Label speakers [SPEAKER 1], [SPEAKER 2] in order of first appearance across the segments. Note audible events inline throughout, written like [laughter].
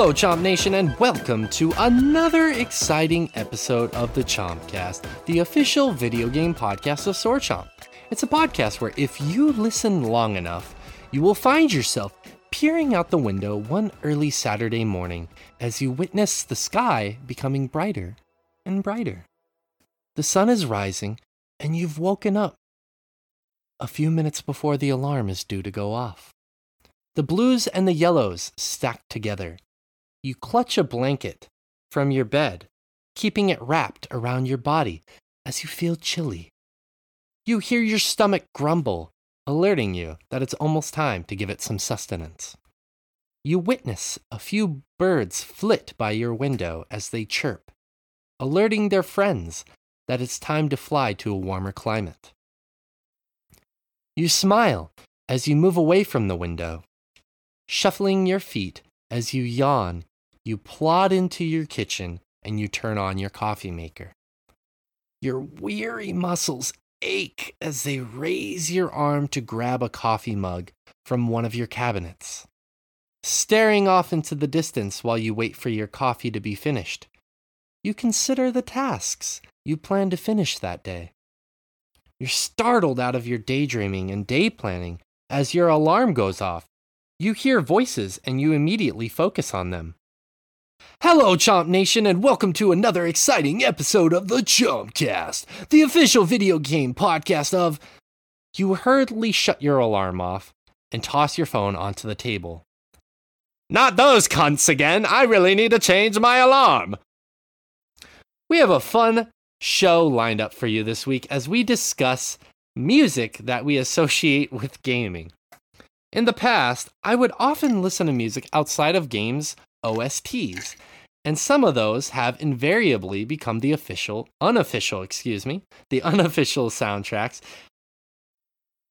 [SPEAKER 1] Hello, Chomp Nation, and welcome to another exciting episode of the Chompcast, the official video game podcast of Sword Chomp. It's a podcast where if you listen long enough, you will find yourself peering out the window one early Saturday morning as you witness the sky becoming brighter and brighter. The sun is rising, and you've woken up a few minutes before the alarm is due to go off. The blues and the yellows stacked together. You clutch a blanket from your bed, keeping it wrapped around your body as you feel chilly. You hear your stomach grumble, alerting you that it's almost time to give it some sustenance. You witness a few birds flit by your window as they chirp, alerting their friends that it's time to fly to a warmer climate. You smile as you move away from the window. Shuffling your feet as you yawn, you plod into your kitchen and you turn on your coffee maker. Your weary muscles ache as they raise your arm to grab a coffee mug from one of your cabinets. Staring off into the distance while you wait for your coffee to be finished, you consider the tasks you plan to finish that day. You're startled out of your daydreaming and day planning as your alarm goes off. You hear voices and you immediately focus on them. Hello, Chomp Nation, and welcome to another exciting episode of the Chompcast, the official video game podcast of. You hurriedly shut your alarm off and toss your phone onto the table. Not those cunts again! I really need to change my alarm! We have a fun show lined up for you this week as we discuss music that we associate with gaming. In the past, I would often listen to music outside of games OSTs, and some of those have invariably become the official, unofficial, excuse me, the [laughs] unofficial soundtracks.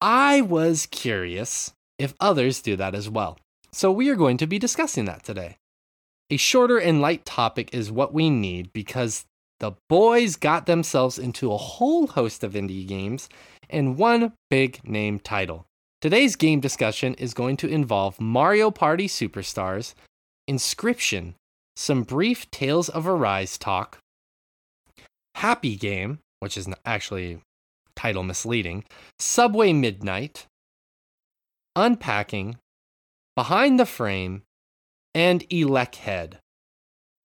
[SPEAKER 1] I was curious if others do that as well. So we are going to be discussing that today. A shorter and light topic is what we need because the boys got themselves into a whole host of indie games and one big name title. Today's game discussion is going to involve Mario Party Superstars, Inscryption, some brief Tales of Arise talk, Happy Game, which is actually title misleading, Subway Midnight, Unpacking, Behind the Frame, and ElecHead.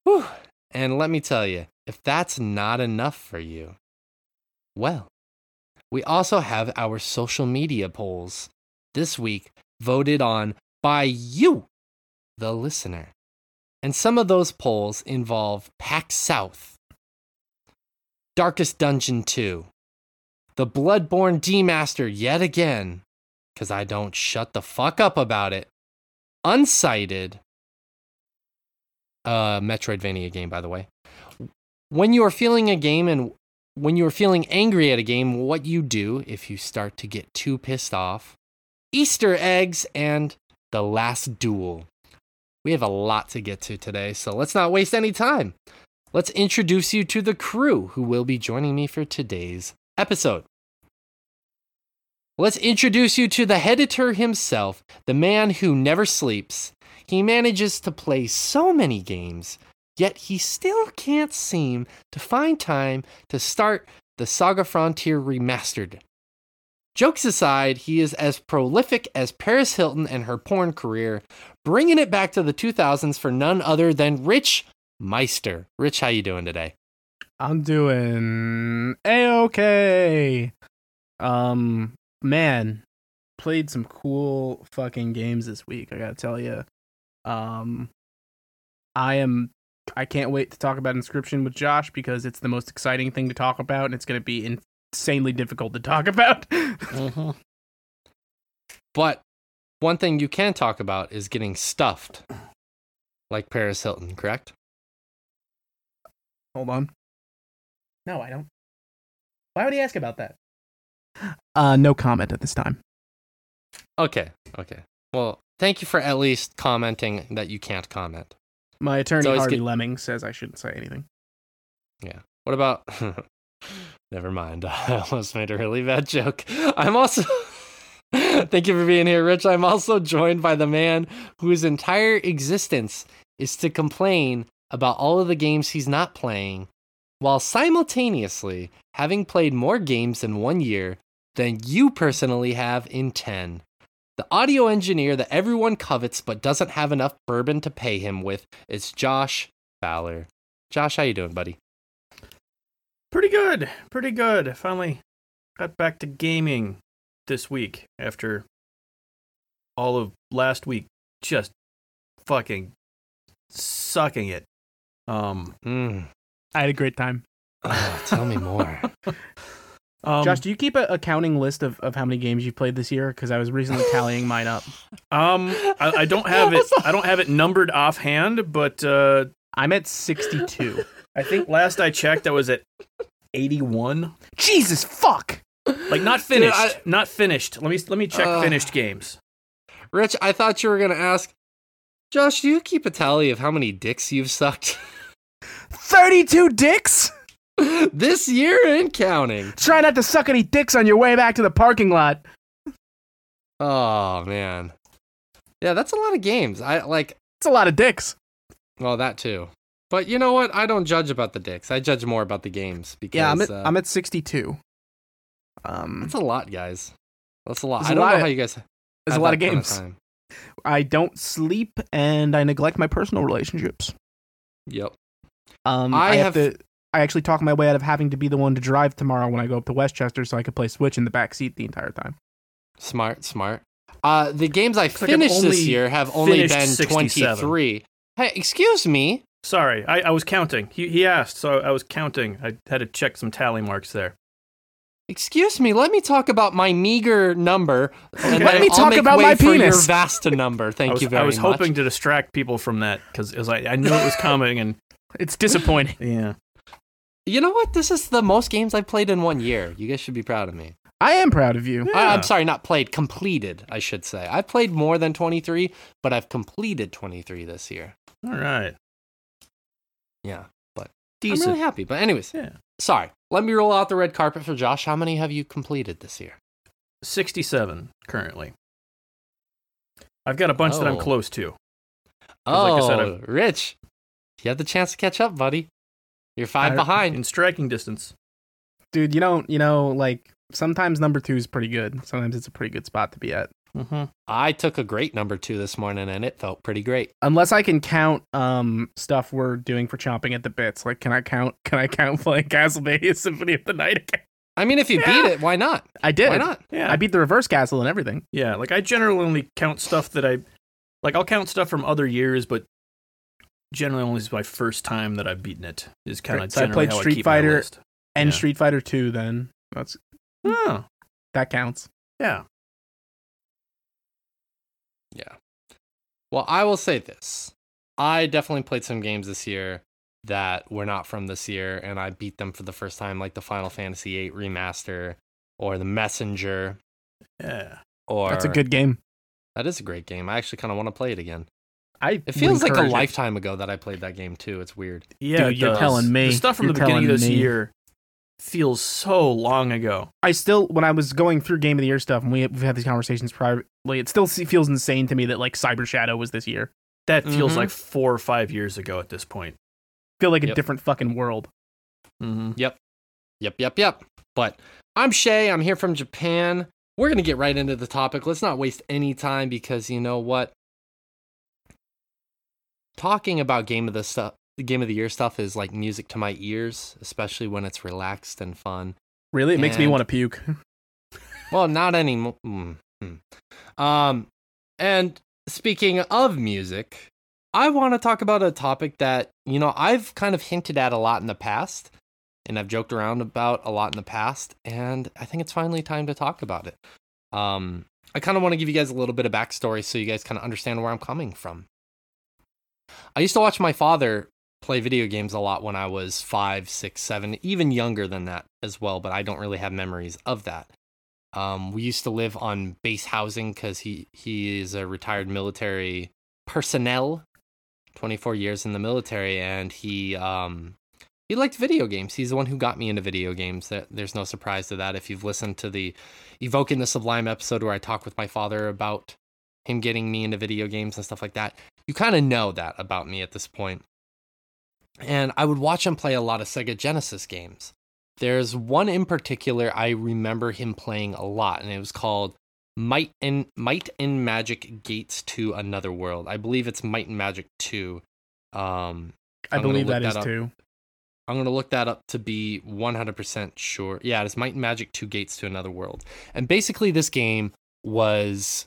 [SPEAKER 1] Whew. And let me tell you, if that's not enough for you, well, we also have our social media polls this week voted on by you, the listener. And some of those polls involve Pack South, Darkest Dungeon 2, the Bloodborne Demaster yet again, because I don't shut the fuck up about it, Unsighted, uh, Metroidvania game, by the way, when you are feeling a game and when you are feeling angry at a game, what you do if you start to get too pissed off, Easter eggs, and the last duel. We have a lot to get to today, so let's not waste any time. Let's introduce you to the crew who will be joining me for today's episode. Let's introduce you to the editor himself, the man who never sleeps. He manages to play so many games Yet he still can't seem to find time to start the Saga Frontier Remastered. Jokes aside, he is as prolific as Paris Hilton and her porn career, bringing it back to the 2000s for none other than Rich Meister. Rich, how you doing today?
[SPEAKER 2] I'm doing a-okay. Um, man, played some cool fucking games this week. I gotta tell you. Um, I am I can't wait to talk about Inscryption with Josh because it's the most exciting thing to talk about, and it's to be insanely difficult to talk about. [laughs] mm-hmm.
[SPEAKER 1] But one thing you can talk about is getting stuffed, like Paris Hilton, correct?
[SPEAKER 2] Hold on. No, I don't. Why would he ask about that? [gasps] Uh, no comment at this time.
[SPEAKER 1] Okay, okay. Well, thank you for at least commenting that you can't comment.
[SPEAKER 2] My attorney Harvey get... Lemming says I shouldn't say anything.
[SPEAKER 1] Yeah. What about? [laughs] Never mind. [laughs] I almost made a really bad joke. I'm also. [laughs] Thank you for being here, Rich. I'm also joined by the man whose entire existence is to complain about all of the games he's not playing while simultaneously having played more games in one year than you personally have in 10. The audio engineer that everyone covets but doesn't have enough bourbon to pay him with is Josh Fowler. Josh, how you doing, buddy?
[SPEAKER 3] Pretty good. Pretty good. I finally got back to gaming this week after all of last week just fucking sucking it. Um,
[SPEAKER 1] Mm.
[SPEAKER 2] I had a great time.
[SPEAKER 1] Oh, tell me more. [laughs]
[SPEAKER 3] um
[SPEAKER 2] Josh, do you keep a, a counting list of, of how many games you've played this year? Because I was recently tallying mine up. [laughs]
[SPEAKER 3] um I, I don't have it I don't have it numbered offhand, but uh
[SPEAKER 2] I'm at 62. [laughs]
[SPEAKER 3] I think last I checked I was at 81.
[SPEAKER 2] Jesus fuck!
[SPEAKER 3] Like not
[SPEAKER 1] Dude,
[SPEAKER 3] finished.
[SPEAKER 1] I-
[SPEAKER 3] not finished. Let me let me check
[SPEAKER 1] Uh,
[SPEAKER 3] finished games.
[SPEAKER 1] Rich, I thought you were going to ask, Josh, do you keep a tally of how many dicks you've sucked [laughs]
[SPEAKER 2] 32 dicks?
[SPEAKER 1] this year and counting?
[SPEAKER 2] Try not to suck any dicks on your way back to the parking lot.
[SPEAKER 1] Oh, man. Yeah, that's a lot of games. I like,
[SPEAKER 2] It's a lot of dicks.
[SPEAKER 1] well, that too. But you know what? I don't judge about the dicks. I judge more about the games because
[SPEAKER 2] Yeah, I'm at,
[SPEAKER 1] uh,
[SPEAKER 2] I'm at 62. Um,
[SPEAKER 1] that's a lot, guys. That's a lot. I don't
[SPEAKER 2] lot
[SPEAKER 1] know
[SPEAKER 2] of-
[SPEAKER 1] how you guys.
[SPEAKER 2] there's a lot of
[SPEAKER 1] kind
[SPEAKER 2] games.
[SPEAKER 1] time.
[SPEAKER 2] I don't sleep and I neglect my personal relationships.
[SPEAKER 1] Yep.
[SPEAKER 2] Um,
[SPEAKER 1] I
[SPEAKER 2] I, have,
[SPEAKER 1] have-
[SPEAKER 2] to. I actually talk my way out of having to be the one to drive tomorrow when I go up to Westchester, so I could play Switch in the back seat the entire time.
[SPEAKER 1] Smart, smart. Uh, the games I
[SPEAKER 3] like
[SPEAKER 1] finished this year have only been
[SPEAKER 3] 67.
[SPEAKER 1] 23. Hey, excuse me.
[SPEAKER 3] Sorry, I, I was counting. He he asked, so I was counting. I had to check some tally marks there.
[SPEAKER 1] Excuse me, let me talk about my meager number. And
[SPEAKER 3] Let
[SPEAKER 2] me
[SPEAKER 1] I'll
[SPEAKER 2] talk
[SPEAKER 1] make
[SPEAKER 2] about
[SPEAKER 1] way
[SPEAKER 2] my
[SPEAKER 1] for your
[SPEAKER 2] penis.
[SPEAKER 1] vast number. [laughs] Thank
[SPEAKER 3] was,
[SPEAKER 1] you very much.
[SPEAKER 3] I was
[SPEAKER 1] much.
[SPEAKER 3] hoping to distract people from that because I, I knew it was coming, and
[SPEAKER 2] It's disappointing. [laughs]
[SPEAKER 3] yeah,
[SPEAKER 1] You know what? This is the most games I've played in one year. You guys should be proud of me.
[SPEAKER 2] I am proud of you.
[SPEAKER 1] I,
[SPEAKER 3] Yeah.
[SPEAKER 1] I'm sorry, not played, completed, I should say. I've played more than 23, but I've completed 23 this year.
[SPEAKER 3] all right,
[SPEAKER 1] Yeah. But
[SPEAKER 3] I'm
[SPEAKER 1] really happy. But, anyways,
[SPEAKER 3] Yeah,
[SPEAKER 1] sorry. Let me roll out the red carpet for Josh. How many have you completed this year?
[SPEAKER 3] sixty-seven currently. I've got a bunch that I'm
[SPEAKER 1] Oh.
[SPEAKER 3] close to.
[SPEAKER 1] Oh,
[SPEAKER 3] like I said, oh,
[SPEAKER 1] Rich, you had the chance to catch up, buddy. You're five
[SPEAKER 2] I-
[SPEAKER 1] behind.
[SPEAKER 3] in striking distance.
[SPEAKER 2] Dude, you don't, you know, like, sometimes number two is pretty good. Sometimes it's a pretty good spot to be at.
[SPEAKER 3] Mm-hmm.
[SPEAKER 1] I took a great number two this morning, and it felt pretty great.
[SPEAKER 2] Unless I can count um stuff we're doing for chomping at the bits. Like, can I count? Can I count playing [laughs] Castlevania Symphony of the Night again?
[SPEAKER 1] I mean, if you
[SPEAKER 2] Yeah.
[SPEAKER 1] beat it, why not?
[SPEAKER 2] I did.
[SPEAKER 1] Why not?
[SPEAKER 3] Yeah,
[SPEAKER 2] I beat the reverse castle and everything.
[SPEAKER 3] yeah. Like I generally only count stuff that I like. I'll count stuff from other years, but generally only is my first time that I've beaten it. Is kind of
[SPEAKER 2] so I played Street
[SPEAKER 3] I
[SPEAKER 2] Fighter- And
[SPEAKER 3] Yeah.
[SPEAKER 2] Street Fighter 2 then. That's
[SPEAKER 3] Oh,
[SPEAKER 2] that counts.
[SPEAKER 3] yeah.
[SPEAKER 1] Yeah. Well, I will say this. I definitely played some games this year that were not from this year, and I beat them for the first time, like the Final Fantasy VIII remaster or the Messenger.
[SPEAKER 3] Yeah.
[SPEAKER 1] Or
[SPEAKER 2] That's a good game.
[SPEAKER 1] That is a great game. I actually kind of want to play it again.
[SPEAKER 2] I
[SPEAKER 1] It feels like a
[SPEAKER 2] it.
[SPEAKER 1] lifetime ago that I played that game too. It's weird.
[SPEAKER 3] Yeah,
[SPEAKER 2] Dude,
[SPEAKER 3] it
[SPEAKER 2] you're
[SPEAKER 3] does.
[SPEAKER 2] telling me.
[SPEAKER 3] The stuff from
[SPEAKER 2] You're
[SPEAKER 3] the beginning of this
[SPEAKER 2] me.
[SPEAKER 3] year feels so long ago.
[SPEAKER 2] I still, when I was going through Game of the Year stuff, and we, we've had these conversations privately, it still feels insane to me that like Cyber Shadow was this year.
[SPEAKER 3] That feels
[SPEAKER 1] Mhm.
[SPEAKER 3] like four or five years ago at this point.
[SPEAKER 2] feel like a
[SPEAKER 1] Yep.
[SPEAKER 2] different fucking world.
[SPEAKER 3] Mm-hmm.
[SPEAKER 1] Yep. Yep, yep, yep. But I'm Shay. I'm here from Japan. We're going to get right into the topic. Let's not waste any time because you know what? Talking about game of the stuff, game of the year stuff is like music to my ears, especially when it's relaxed and fun.
[SPEAKER 2] Really, it makes me want to puke. [laughs]
[SPEAKER 1] Well, not anymore. Mm, mm. Um, and speaking of music, I want to talk about a topic that you know I've kind of hinted at a lot in the past, and I've joked around about a lot in the past, and I think it's finally time to talk about it. Um, I kind of want to give you guys a little bit of backstory so you guys kind of understand where I'm coming from. I used to watch my father play video games a lot when I was five, six, seven, even younger than that as well, but I don't really have memories of that. Um, we used to live on base housing because he he is a retired military personnel, 24 years in the military, and he um he liked video games. He's the one who got me into video games. There's no surprise to that. If you've listened to the Evoking the Sublime episode where I talk with my father about him getting me into video games and stuff like that, you kind of know that about me at this point. And I would watch him play a lot of Sega Genesis games. There's one in particular I remember him playing a lot, and it was called Might and Might and Magic Gates to Another World. I believe it's Might and Magic 2. Um,
[SPEAKER 2] I believe that is
[SPEAKER 1] that up.
[SPEAKER 2] too.
[SPEAKER 1] I'm gonna look that up to be 100% sure. Yeah, it's Might and Magic: Two Gates to Another World. And basically, this game was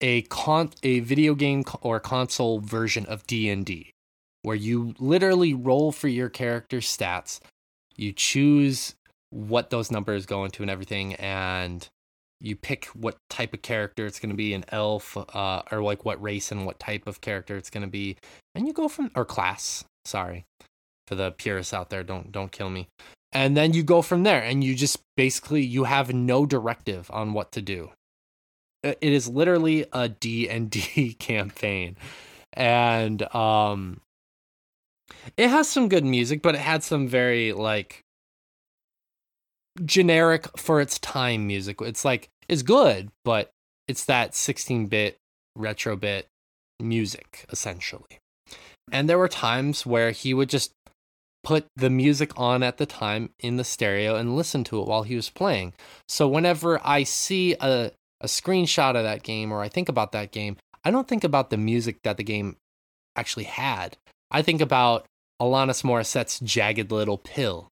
[SPEAKER 1] a con a video game co- or console version of D and D, where you literally roll for your character's stats. You choose what those numbers go into and everything, and you pick what type of character it's going to be an elf uh, or like what race and what type of character it's going to be and you go from or class sorry for the purists out there don't don't kill me. And then you go from there and you just basically you have no directive on what to do. It is literally a d&d [laughs] campaign. And um it has some good music but it had some very like generic for its time music it's like it's good but it's that 16-bit retro bit music essentially and there were times where he would just put the music on at the time in the stereo and listen to it while he was playing. So whenever I see a, a screenshot of that game or I think about that game, I don't think about the music that the game actually had. I think about Alanis Morissette's Jagged Little Pill.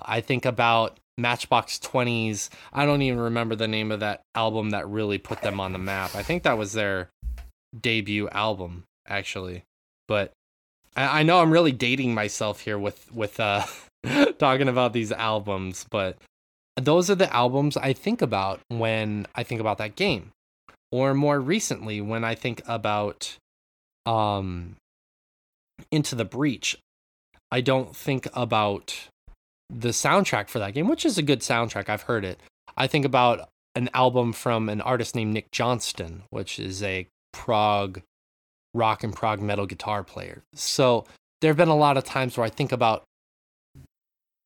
[SPEAKER 1] I think about Matchbox 20's. I don't even remember the name of that album that really put them on the map. I think that was their debut album, actually. But I, I know I'm really dating myself here with with uh [laughs] talking about these albums, but those are the albums I think about when I think about that game. Or more recently when I think about um Into the Breach. I don't think about the soundtrack for that game, which is a good soundtrack. I've heard it. I think about an album from an artist named Nick Johnston, which is a prog rock and prog metal guitar player. So there have been a lot of times where I think about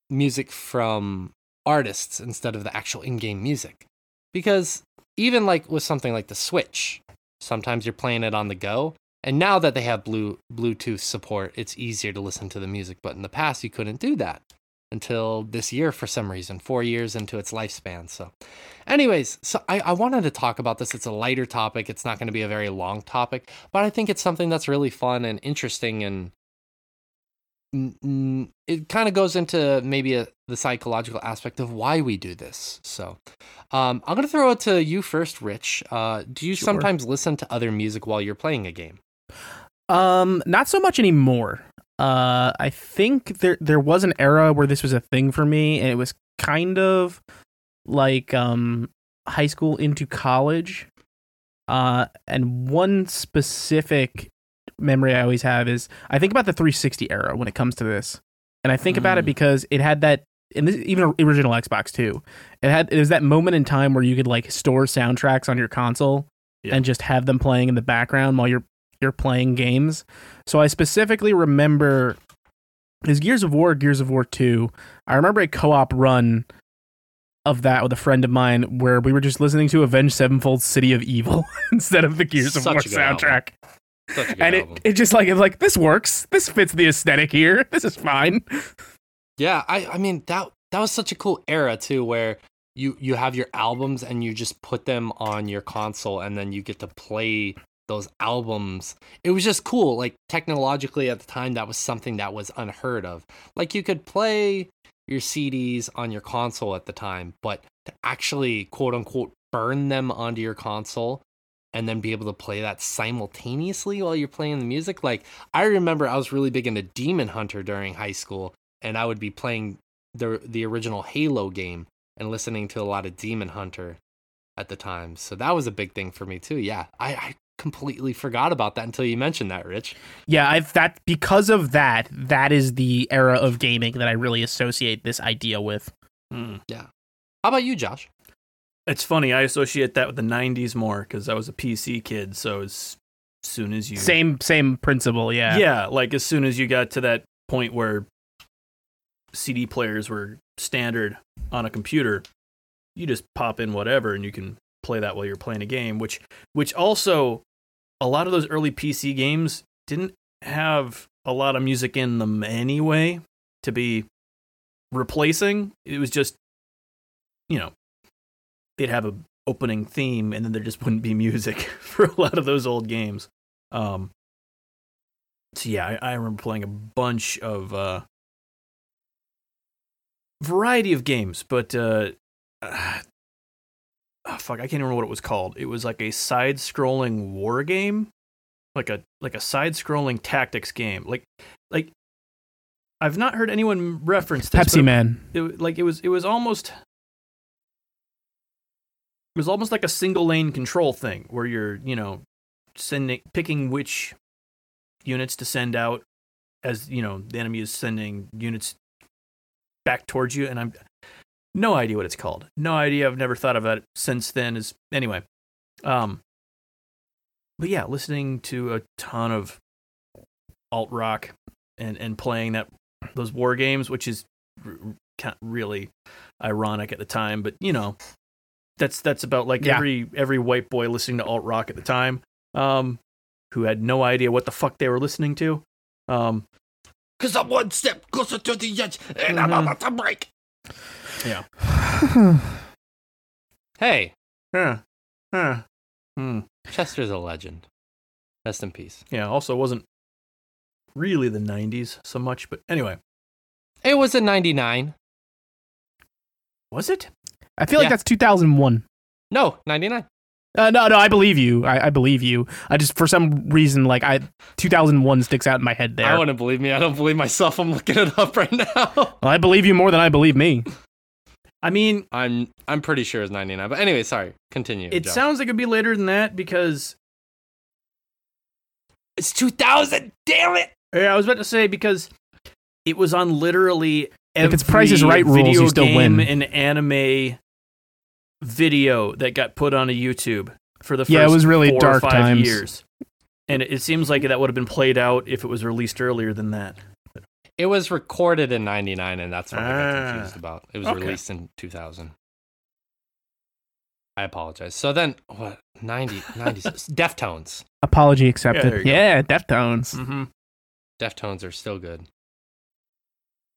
[SPEAKER 1] music from artists instead of the actual in-game music. Because even like with something like the Switch, sometimes you're playing it on the go, and now that they have blue Bluetooth support, it's easier to listen to the music, but in the past you couldn't do that until this year for some reason, 4 years into its lifespan. So anyways, so I, I wanted to talk about this. It's a lighter topic. It's not going to be a very long topic, but I think it's something that's really fun and interesting and it kind of goes into maybe a, the psychological aspect of why we do this. So, um, I'm gonna throw it to you first, Rich. Uh, do you
[SPEAKER 2] Sure.
[SPEAKER 1] sometimes listen to other music while you're playing a game?
[SPEAKER 2] Um, not so much anymore. Uh, I think there there was an era where this was a thing for me, and it was kind of like um high school into college. Uh, and one specific memory I always have is I think about the 360 era when it comes to this, and I think about it
[SPEAKER 3] Mm.
[SPEAKER 2] because it had that. And this, even original Xbox too, it had it was that moment in time where you could like store soundtracks on your console
[SPEAKER 3] Yeah.
[SPEAKER 2] and just have them playing in the background while you're you're playing games. So I specifically remember is Gears of War, Gears of War 2. I remember a co-op run of that with a friend of mine where we were just listening to Avenged Sevenfold City of Evil [laughs] instead of the Gears of War
[SPEAKER 1] a good album.
[SPEAKER 2] soundtrack.
[SPEAKER 1] Such
[SPEAKER 2] And it,
[SPEAKER 1] album.
[SPEAKER 2] it just like it's like this works. This fits the aesthetic here. [laughs] This is fine.
[SPEAKER 1] Yeah, I I mean that that was such a cool era too where you you have your albums and you just put them on your console and then you get to play those albums. It was just cool. Like technologically at the time that was something that was unheard of. Like you could play your CDs on your console at the time, but to actually quote unquote burn them onto your console and then be able to play that simultaneously while you're playing the music. Like I remember I was really big into Demon Hunter during high school and I would be playing the the original Halo game and listening to a lot of Demon Hunter at the time. So that was a big thing for me too. Yeah, I, I completely forgot about that until you mentioned that, Rich.
[SPEAKER 2] Yeah, I've that because of that, that is the era of gaming that I really associate this idea with.
[SPEAKER 3] Mm.
[SPEAKER 1] How about you, Josh?
[SPEAKER 3] It's funny. I associate that with the '90s more because I was a PC kid. So as soon as you
[SPEAKER 2] Same same principle, yeah.
[SPEAKER 3] yeah, like as soon as you got to that point where CD players were standard on a computer, you just pop in whatever and you can play that while you're playing a game. Which which also a lot of those early PC games didn't have a lot of music in them anyway to be replacing. It was just, you know, they'd have a opening theme and then there just [laughs] wouldn't be music [laughs] for a lot of those old games. Um, so yeah, I, I remember playing a bunch of uh, variety of games, but uh, oh, fuck, I can't remember what it was called. It was like a side-scrolling war game, like a like a side-scrolling tactics game. Like like I've not heard anyone reference this.
[SPEAKER 2] Pepsi Man.
[SPEAKER 3] It, like it was it was almost it was almost like a single lane control thing where you're you know sending picking which units to send out as you know the enemy is sending units back towards you and i'm no idea what it's called no idea i've never thought about it since then is anyway um but yeah listening to a ton of alt rock and and playing that those war games which is r- really ironic at the time but you know that's that's about like
[SPEAKER 2] Yeah.
[SPEAKER 3] every every white boy listening to alt rock at the time um who had no idea what the fuck they were listening to um
[SPEAKER 1] Because I'm one step closer to the edge, and I'm
[SPEAKER 3] Mhm.
[SPEAKER 1] about to break.
[SPEAKER 3] Yeah [sighs]
[SPEAKER 1] Hey,
[SPEAKER 3] huh huh hmm.
[SPEAKER 1] Chester's a legend. Rest in peace.
[SPEAKER 3] yeah also it wasn't really the 90s so much but anyway
[SPEAKER 1] It was a 99.
[SPEAKER 3] was it
[SPEAKER 2] I feel like that's 2001.
[SPEAKER 1] No, 99.
[SPEAKER 2] Uh, no, no, I believe you. I, I believe you. I just for some reason like I 2001 sticks out in my head there.
[SPEAKER 1] I wouldn't believe me. I don't believe myself. I'm looking it up right now.
[SPEAKER 2] Well, I believe you more than I believe me. [laughs]
[SPEAKER 3] i mean
[SPEAKER 1] I'm I'm pretty sure it's 99. But anyway, sorry. Continue.
[SPEAKER 3] it
[SPEAKER 1] Joe.
[SPEAKER 3] sounds like it'd be later than that because
[SPEAKER 1] it's 2000. Damn it.
[SPEAKER 3] Yeah, I was about to say because it was on literally every
[SPEAKER 2] If it's Price is Right rules,
[SPEAKER 3] video
[SPEAKER 2] you still
[SPEAKER 3] game
[SPEAKER 2] win.
[SPEAKER 3] and anime video that got put on a YouTube for the first
[SPEAKER 2] Yeah, it was really
[SPEAKER 3] four or
[SPEAKER 2] dark
[SPEAKER 3] five
[SPEAKER 2] times.
[SPEAKER 3] years. And it seems like that would have been played out if it was released earlier than that.
[SPEAKER 1] It was recorded in 99, and that's what I got
[SPEAKER 3] Ah.
[SPEAKER 1] confused about. It was
[SPEAKER 3] Okay.
[SPEAKER 1] released in 2000. I apologize. So then, what? 90, 90, [laughs] Deftones.
[SPEAKER 2] Apology accepted.
[SPEAKER 3] you go.
[SPEAKER 2] Yeah, Deftones.
[SPEAKER 3] Mm-hmm.
[SPEAKER 1] Deftones are still good.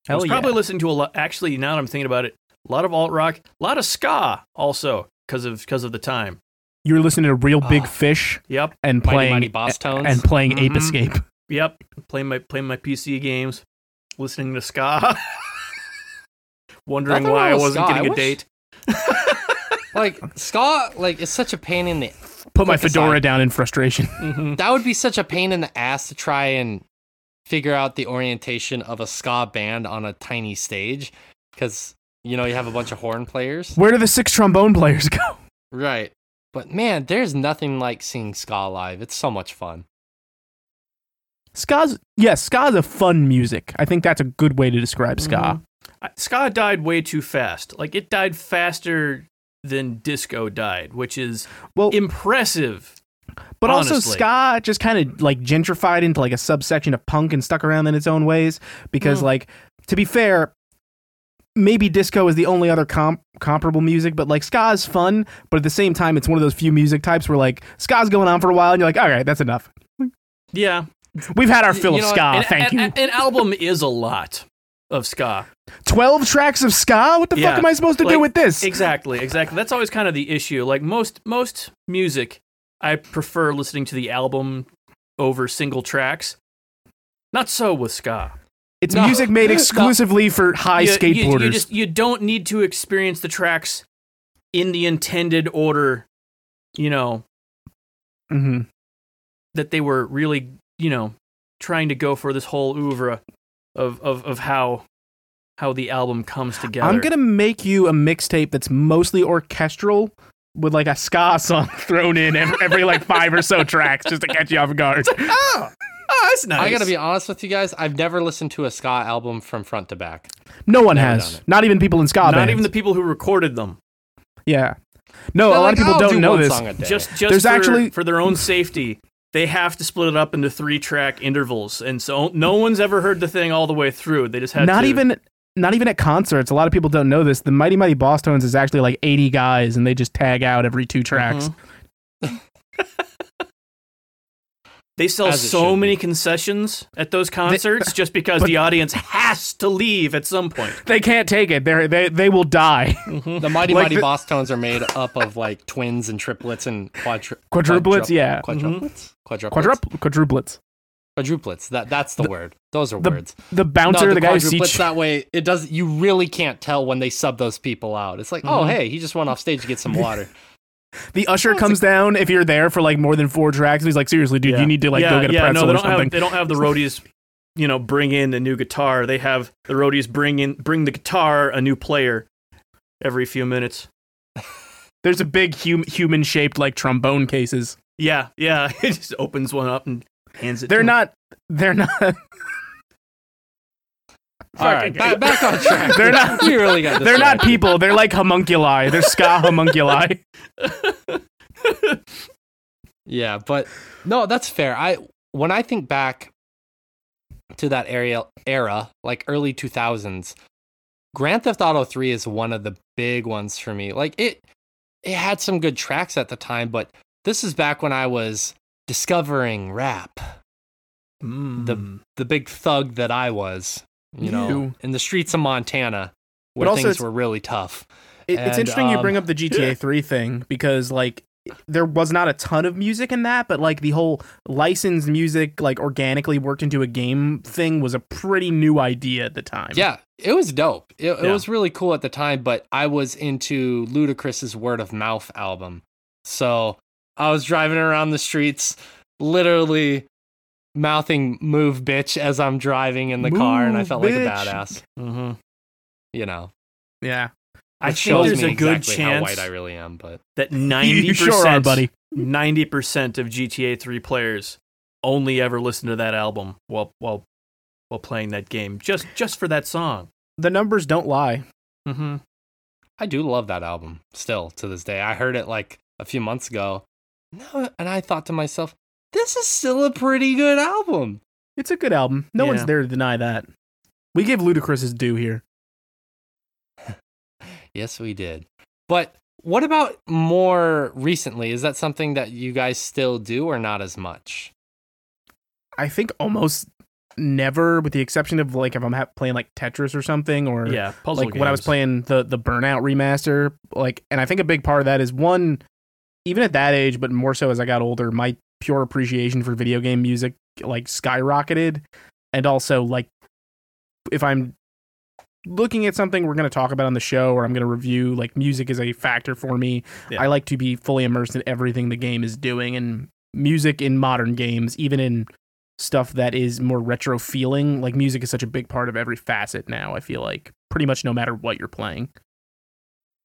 [SPEAKER 3] I
[SPEAKER 2] Hell
[SPEAKER 3] was
[SPEAKER 2] yeah.
[SPEAKER 3] probably listening to a lot. Actually, now that I'm thinking about it, a lot of alt rock, a lot of ska also because of because of the time.
[SPEAKER 2] You were listening to Real Big
[SPEAKER 1] Ah.
[SPEAKER 2] Fish
[SPEAKER 3] Yep,
[SPEAKER 2] and playing
[SPEAKER 1] Mighty Bosstones.
[SPEAKER 2] and playing Ape
[SPEAKER 3] Mhm.
[SPEAKER 2] Escape.
[SPEAKER 3] yep. Playing my playing my PC games, listening to ska, [laughs] wondering why I wasn't
[SPEAKER 1] ska.
[SPEAKER 3] getting a date. [laughs]
[SPEAKER 1] like ska, like it's such a pain in the.
[SPEAKER 2] Put my fedora
[SPEAKER 1] aside.
[SPEAKER 2] down in frustration.
[SPEAKER 3] Mhm. [laughs]
[SPEAKER 1] That would be such a pain in the ass to try and figure out the orientation of a ska band on a tiny stage, because you know you have a bunch of horn players.
[SPEAKER 2] Where do the six trombone players go?
[SPEAKER 1] Right. But man, there's nothing like seeing ska live. It's so much fun.
[SPEAKER 2] Ska's yes, ska's a fun music. I think that's a good way to describe ska.
[SPEAKER 3] Mhm. Ska died way too fast. Like it died faster than disco died, which is
[SPEAKER 2] Well,
[SPEAKER 3] impressive.
[SPEAKER 2] but also
[SPEAKER 3] honestly.
[SPEAKER 2] ska just kind of like gentrified into like a subsection of punk and stuck around in its own ways because
[SPEAKER 3] Mm.
[SPEAKER 2] like to be fair maybe disco is the only other comp- comparable music but like ska is fun but at the same time it's one of those few music types where like ska's going on for a while and you're like all right that's enough
[SPEAKER 3] Yeah,
[SPEAKER 2] we've had our fill
[SPEAKER 1] you
[SPEAKER 2] of
[SPEAKER 1] know
[SPEAKER 2] ska
[SPEAKER 3] an,
[SPEAKER 2] thank
[SPEAKER 3] an-
[SPEAKER 2] you
[SPEAKER 3] an album is a lot of ska.
[SPEAKER 2] 12 tracks of ska what the
[SPEAKER 3] Yeah,
[SPEAKER 2] fuck am i supposed to do with this
[SPEAKER 3] Exactly, exactly. That's always kind of the issue. Like most most music, I prefer listening to the album over single tracks. Not so with ska.
[SPEAKER 2] it's
[SPEAKER 1] No.
[SPEAKER 2] music made [laughs]
[SPEAKER 1] No.
[SPEAKER 2] exclusively for high
[SPEAKER 3] you, you-
[SPEAKER 2] skateboarders
[SPEAKER 3] You, just you don't need to experience the tracks in the intended order, you know,
[SPEAKER 2] mm-hmm.
[SPEAKER 3] that they were really, you know, trying to go for this whole oeuvre of of, of how how the album comes together.
[SPEAKER 2] I'm gonna make you a mixtape that's mostly orchestral with like a ska song [laughs] thrown in every, every like five or so tracks just to catch you off guard.
[SPEAKER 3] oh, oh, that's nice.
[SPEAKER 1] I gotta be honest with you guys. I've never listened to a ska album from front to back.
[SPEAKER 2] No one
[SPEAKER 1] Never
[SPEAKER 2] has, not even people in ska
[SPEAKER 3] not
[SPEAKER 2] bands.
[SPEAKER 3] even the people who recorded them.
[SPEAKER 2] yeah. No,
[SPEAKER 1] They're
[SPEAKER 2] a lot
[SPEAKER 1] like,
[SPEAKER 2] of people
[SPEAKER 1] "I'll
[SPEAKER 2] don't
[SPEAKER 1] do
[SPEAKER 2] know this.
[SPEAKER 1] song a day."
[SPEAKER 3] Just just
[SPEAKER 2] There's
[SPEAKER 3] for,
[SPEAKER 2] actually-
[SPEAKER 3] for their own safety, they have to split it up into three track intervals, and so no one's ever heard the thing all the way through. They just had
[SPEAKER 2] Not
[SPEAKER 3] to,
[SPEAKER 2] even. Not even at concerts. A lot of people don't know this. The Mighty Mighty Bosstones is actually like 80 guys, and they just tag out every two tracks.
[SPEAKER 3] Mhm. [laughs] They sell so many
[SPEAKER 1] be.
[SPEAKER 3] concessions at those concerts just [laughs] because
[SPEAKER 2] But-
[SPEAKER 3] the audience has to leave at some point.
[SPEAKER 2] They can't take it. They they they will die.
[SPEAKER 1] The Mighty
[SPEAKER 2] Like
[SPEAKER 1] Mighty
[SPEAKER 2] the-
[SPEAKER 1] Boss Tones are made up of like twins and triplets and quadru-
[SPEAKER 2] Quadruplets,
[SPEAKER 1] quadru-
[SPEAKER 2] yeah.
[SPEAKER 1] Quadruplets? Quadruplets?
[SPEAKER 2] Quadrup quadruplets.
[SPEAKER 1] Quadruplets. That that's the, word. Those are
[SPEAKER 2] the-
[SPEAKER 1] words.
[SPEAKER 2] The bouncer,
[SPEAKER 1] no,
[SPEAKER 2] the, guy who
[SPEAKER 1] quadruplets
[SPEAKER 2] seats.
[SPEAKER 1] that way it does you really can't tell when they sub those people out. It's like,
[SPEAKER 2] Mm-hmm.
[SPEAKER 1] oh hey, he just went off stage to get some [laughs] water.
[SPEAKER 2] The usher comes down if you're there for like more than four tracks. And he's like, seriously, dude,
[SPEAKER 3] Yeah.
[SPEAKER 2] you need to like
[SPEAKER 3] yeah,
[SPEAKER 2] go get a
[SPEAKER 3] yeah,
[SPEAKER 2] pretzel
[SPEAKER 3] no, they
[SPEAKER 2] or
[SPEAKER 3] don't
[SPEAKER 2] something.
[SPEAKER 3] Have, they don't have the roadies, you know, bring in a new guitar. They have the roadies bring in bring the guitar a new player every few minutes. [laughs]
[SPEAKER 2] There's a big hum- human shaped like trombone cases.
[SPEAKER 3] Yeah, yeah. [laughs] It just opens one up and hands it.
[SPEAKER 2] They're not. They're not. [laughs]
[SPEAKER 1] All right, back, back on track.
[SPEAKER 2] They're not-
[SPEAKER 1] We really got.
[SPEAKER 2] They're not people. They're like homunculi. They're ska homunculi. [laughs]
[SPEAKER 1] Yeah, but no, that's fair. I when I think back to that area era, like early 2000s, Grand Theft Auto 3 is one of the big ones for me. Like it it had some good tracks at the time, but this is back when I was discovering rap.
[SPEAKER 3] Mm.
[SPEAKER 1] The big thug that I was, you know,
[SPEAKER 2] You.
[SPEAKER 1] in the streets of Montana where
[SPEAKER 2] But also
[SPEAKER 1] things were really tough.
[SPEAKER 2] It, it's
[SPEAKER 1] And,
[SPEAKER 2] interesting you
[SPEAKER 1] um,
[SPEAKER 2] bring up the GTA 3 thing because like there was not a ton of music in that, but like the whole licensed music like organically worked into a game thing was a pretty new idea at the time.
[SPEAKER 1] Yeah, it was dope. It, it
[SPEAKER 3] Yeah.
[SPEAKER 1] was really cool at the time, but I was into Ludacris's Word of Mouth album. So I was driving around the streets, literally mouthing "Move, bitch" as I'm driving in the car, and I
[SPEAKER 2] Move,
[SPEAKER 1] felt like a
[SPEAKER 2] bitch.
[SPEAKER 1] badass.
[SPEAKER 3] hmm
[SPEAKER 1] You know,
[SPEAKER 2] Yeah.
[SPEAKER 3] I
[SPEAKER 1] Which
[SPEAKER 3] think
[SPEAKER 1] shows
[SPEAKER 3] there's
[SPEAKER 1] me
[SPEAKER 3] a good
[SPEAKER 1] exactly how
[SPEAKER 3] chance
[SPEAKER 1] white I really am. But
[SPEAKER 3] that ninety [laughs]
[SPEAKER 2] you sure are, buddy.
[SPEAKER 3] Ninety percent of GTA Three players only ever listen to that album while while while playing that game, just just for that song.
[SPEAKER 2] The numbers don't lie.
[SPEAKER 3] Mm-hmm.
[SPEAKER 1] I do love that album still to this day. I heard it like a few months ago, no, and I thought to myself, "This is still a pretty good album."
[SPEAKER 2] It's a good album. No
[SPEAKER 3] Yeah.
[SPEAKER 2] one's there to deny that. We gave Ludacris his due here. [laughs]
[SPEAKER 1] Yes, we did. But what about more recently? Is that something that you guys still do or not as much?
[SPEAKER 2] I think almost never, with the exception of like if I'm ha- playing like Tetris or something, or
[SPEAKER 3] Yeah, puzzle
[SPEAKER 2] like when I was playing the the Burnout remaster. Like, and I think a big part of that is one, even at that age, but more so as I got older, my pure appreciation for video game music like skyrocketed, and also like if I'm looking at something we're going to talk about on the show or I'm going to review, like music is a factor for me.
[SPEAKER 3] Yeah.
[SPEAKER 2] I like to be fully immersed in everything the game is doing, and music in modern games, even in stuff that is more retro feeling, like music is such a big part of every facet now. I feel like pretty much no matter what you're playing.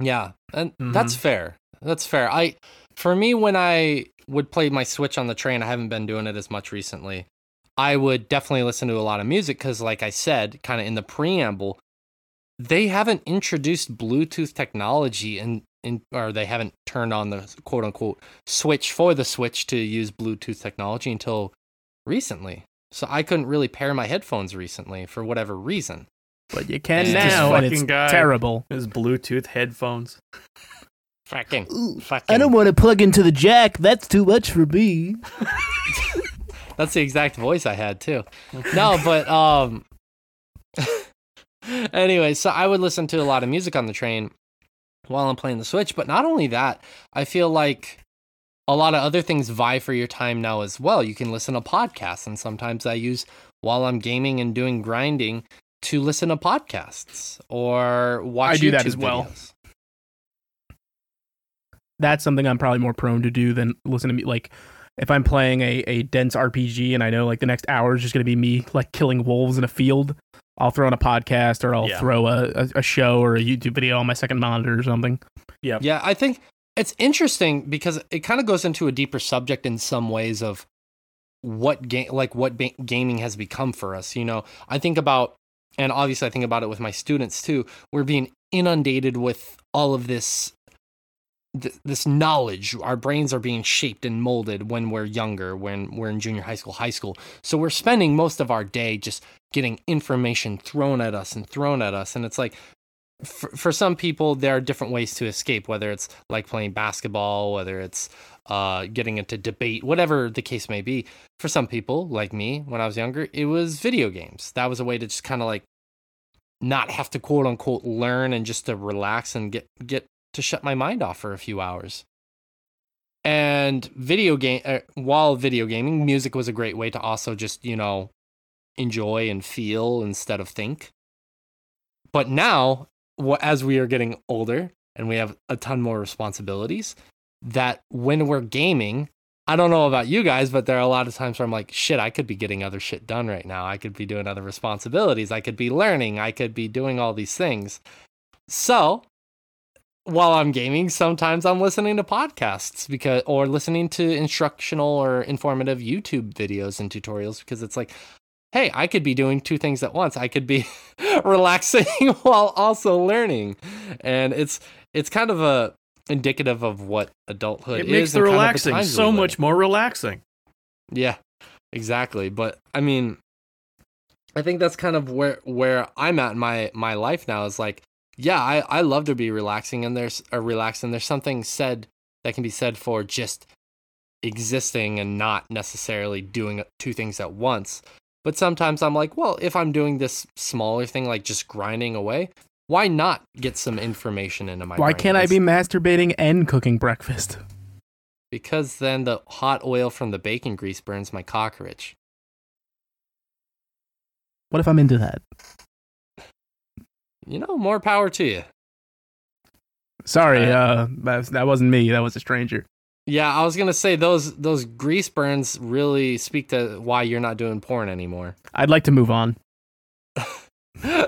[SPEAKER 1] Yeah, and
[SPEAKER 3] Mhm.
[SPEAKER 1] that's fair. That's fair. I for me when I would play my Switch on the train, I haven't been doing it as much recently. I would definitely listen to a lot of music cuz like I said, kind of in the preamble, they haven't introduced Bluetooth technology and in, or they haven't turned on the quote unquote switch for the Switch to use Bluetooth technology until recently. So I couldn't really pair my headphones recently for whatever reason.
[SPEAKER 2] But you can
[SPEAKER 1] And-
[SPEAKER 2] now, and it's
[SPEAKER 3] Fucking guy.
[SPEAKER 2] terrible.
[SPEAKER 3] his Bluetooth headphones.
[SPEAKER 1] Fucking, fucking.
[SPEAKER 2] I don't want to plug into the jack. That's too much for me. [laughs]
[SPEAKER 1] That's the exact voice I had too. No, but um [laughs] anyway, so I would listen to a lot of music on the train while I'm playing the Switch, but not only that, I feel like a lot of other things vie for your time now as well. You can listen to podcasts and sometimes I use while I'm gaming and doing grinding to listen to podcasts or watch
[SPEAKER 2] I do that
[SPEAKER 1] YouTube
[SPEAKER 2] as well.
[SPEAKER 1] Videos.
[SPEAKER 2] That's something I'm probably more prone to do than listen to me. Like, if I'm playing a, a dense RPG and I know like the next hour is just going to be me like killing wolves in a field, I'll throw on a podcast or I'll
[SPEAKER 3] Yeah.
[SPEAKER 2] throw a, a, a show or a YouTube video on my second monitor or something.
[SPEAKER 1] Yeah. Yeah, I think it's interesting because it kind of goes into a deeper subject in some ways of what game like what ba- gaming has become for us, you know. I think about and obviously I think about it with my students too. We're being inundated with all of this th- this knowledge. Our brains are being shaped and molded when we're younger, when we're in junior high school, high school. So we're spending most of our day just getting information thrown at us and thrown at us and it's like for, for some people there are different ways to escape whether it's like playing basketball whether it's uh, getting into debate, whatever the case may be. For some people, like me, when I was younger, it was video games. That was a way to just kind of like not have to quote unquote learn and just to relax and get get to shut my mind off for a few hours. And video game uh, while video gaming, music was a great way to also just, you know, enjoy and feel instead of think. But now, as we are getting older and we have a ton more responsibilities, that when we're gaming, I don't know about you guys, but there are a lot of times where I'm like, shit, I could be getting other shit done right now. I could be doing other responsibilities. I could be learning. I could be doing all these things. So while I'm gaming, sometimes I'm listening to podcasts because, or listening to instructional or informative YouTube videos and tutorials because it's like, hey, I could be doing two things at once. I could be [laughs] relaxing [laughs] while also learning. And it's, it's kind of a, indicative of what adulthood
[SPEAKER 3] it
[SPEAKER 1] is.
[SPEAKER 3] It makes the relaxing the so much more relaxing.
[SPEAKER 1] Yeah, exactly. But I mean, I think that's kind of where where I'm at in my my life now. Is like, yeah, I I love to be relaxing, and there's a relaxing. There's something said that can be said for just existing and not necessarily doing two things at once. But sometimes I'm like, well, if I'm doing this smaller thing, like just grinding away, why not get some information into my
[SPEAKER 2] Why
[SPEAKER 1] brain?
[SPEAKER 2] can't I be masturbating and cooking breakfast?
[SPEAKER 1] Because then the hot oil from the bacon grease burns my cockroach.
[SPEAKER 2] What if I'm into that?
[SPEAKER 1] You know, more power to you.
[SPEAKER 2] Sorry, uh, that, that wasn't me. That was a stranger.
[SPEAKER 1] Yeah, I was gonna say those those grease burns really speak to why you're not doing porn anymore. [laughs]
[SPEAKER 2] I'd like to move on.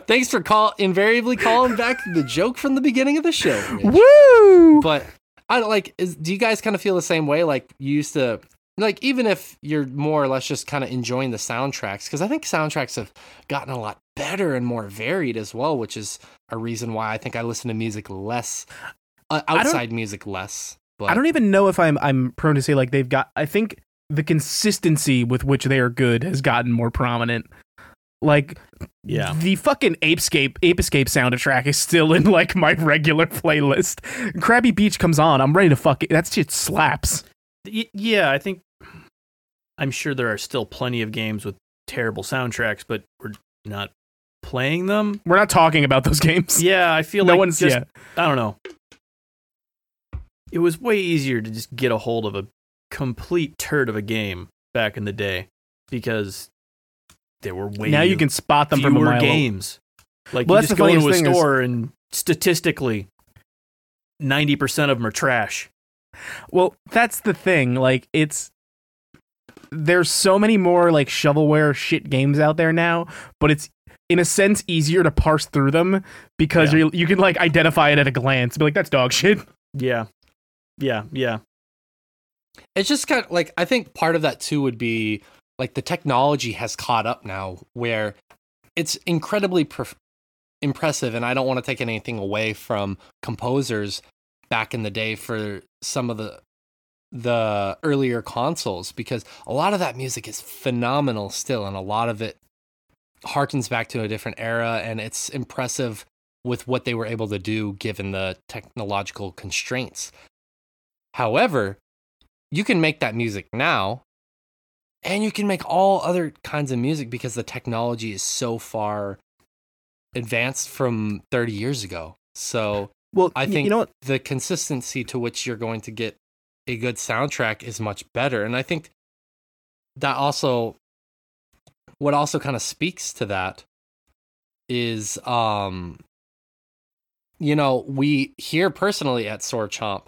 [SPEAKER 1] Thanks for call invariably calling back the joke from the beginning of the show. Rich.
[SPEAKER 2] Woo!
[SPEAKER 1] But I like. Is, do you guys kind of feel the same way? Like you used to, like even if you're more or less just kind of enjoying the soundtracks, because I think soundtracks have gotten a lot better and more varied as well, which is a reason why I think I listen to music less, uh, outside music less.
[SPEAKER 2] But I don't even know if I'm I'm prone to say like they've got. I think the consistency with which they are good has gotten more prominent. Like,
[SPEAKER 3] yeah,
[SPEAKER 2] the fucking Apescape Ape Escape soundtrack is still in like my regular [laughs] playlist. Crabby Beach comes on, I'm ready to fuck it. That shit slaps.
[SPEAKER 3] Yeah, I think I'm sure there are still plenty of games with terrible soundtracks, but we're not playing them.
[SPEAKER 2] We're not talking about those [laughs] games.
[SPEAKER 3] Yeah, I feel no like one's just, yeah. I don't know. It was way easier to just get a hold of a complete turd of a game back in the day because there were way
[SPEAKER 2] now you can spot them from a mile
[SPEAKER 3] games. Like well, you just go into a store is, and statistically, ninety percent of them are trash.
[SPEAKER 2] Well, that's the thing. Like it's there's so many more like shovelware shit games out there now, but it's in a sense easier to parse through them because yeah. you you can like identify it at a glance. Be like, that's dog shit.
[SPEAKER 3] Yeah, yeah, yeah.
[SPEAKER 1] It's just kind of like I think part of that too would be like the technology has caught up now where it's incredibly impressive and i don't want to take anything away from composers back in the day for some of the the earlier consoles because a lot of that music is phenomenal still and a lot of it harkens back to a different era and it's impressive with what they were able to do given the technological constraints however you can make that music now and you can make all other kinds of music because the technology is so far advanced from 30 years ago. So, well, I think you know what? the consistency to which you're going to get a good soundtrack is much better. And I think that also what also kind of speaks to that is um you know, we here personally at Sword Chomp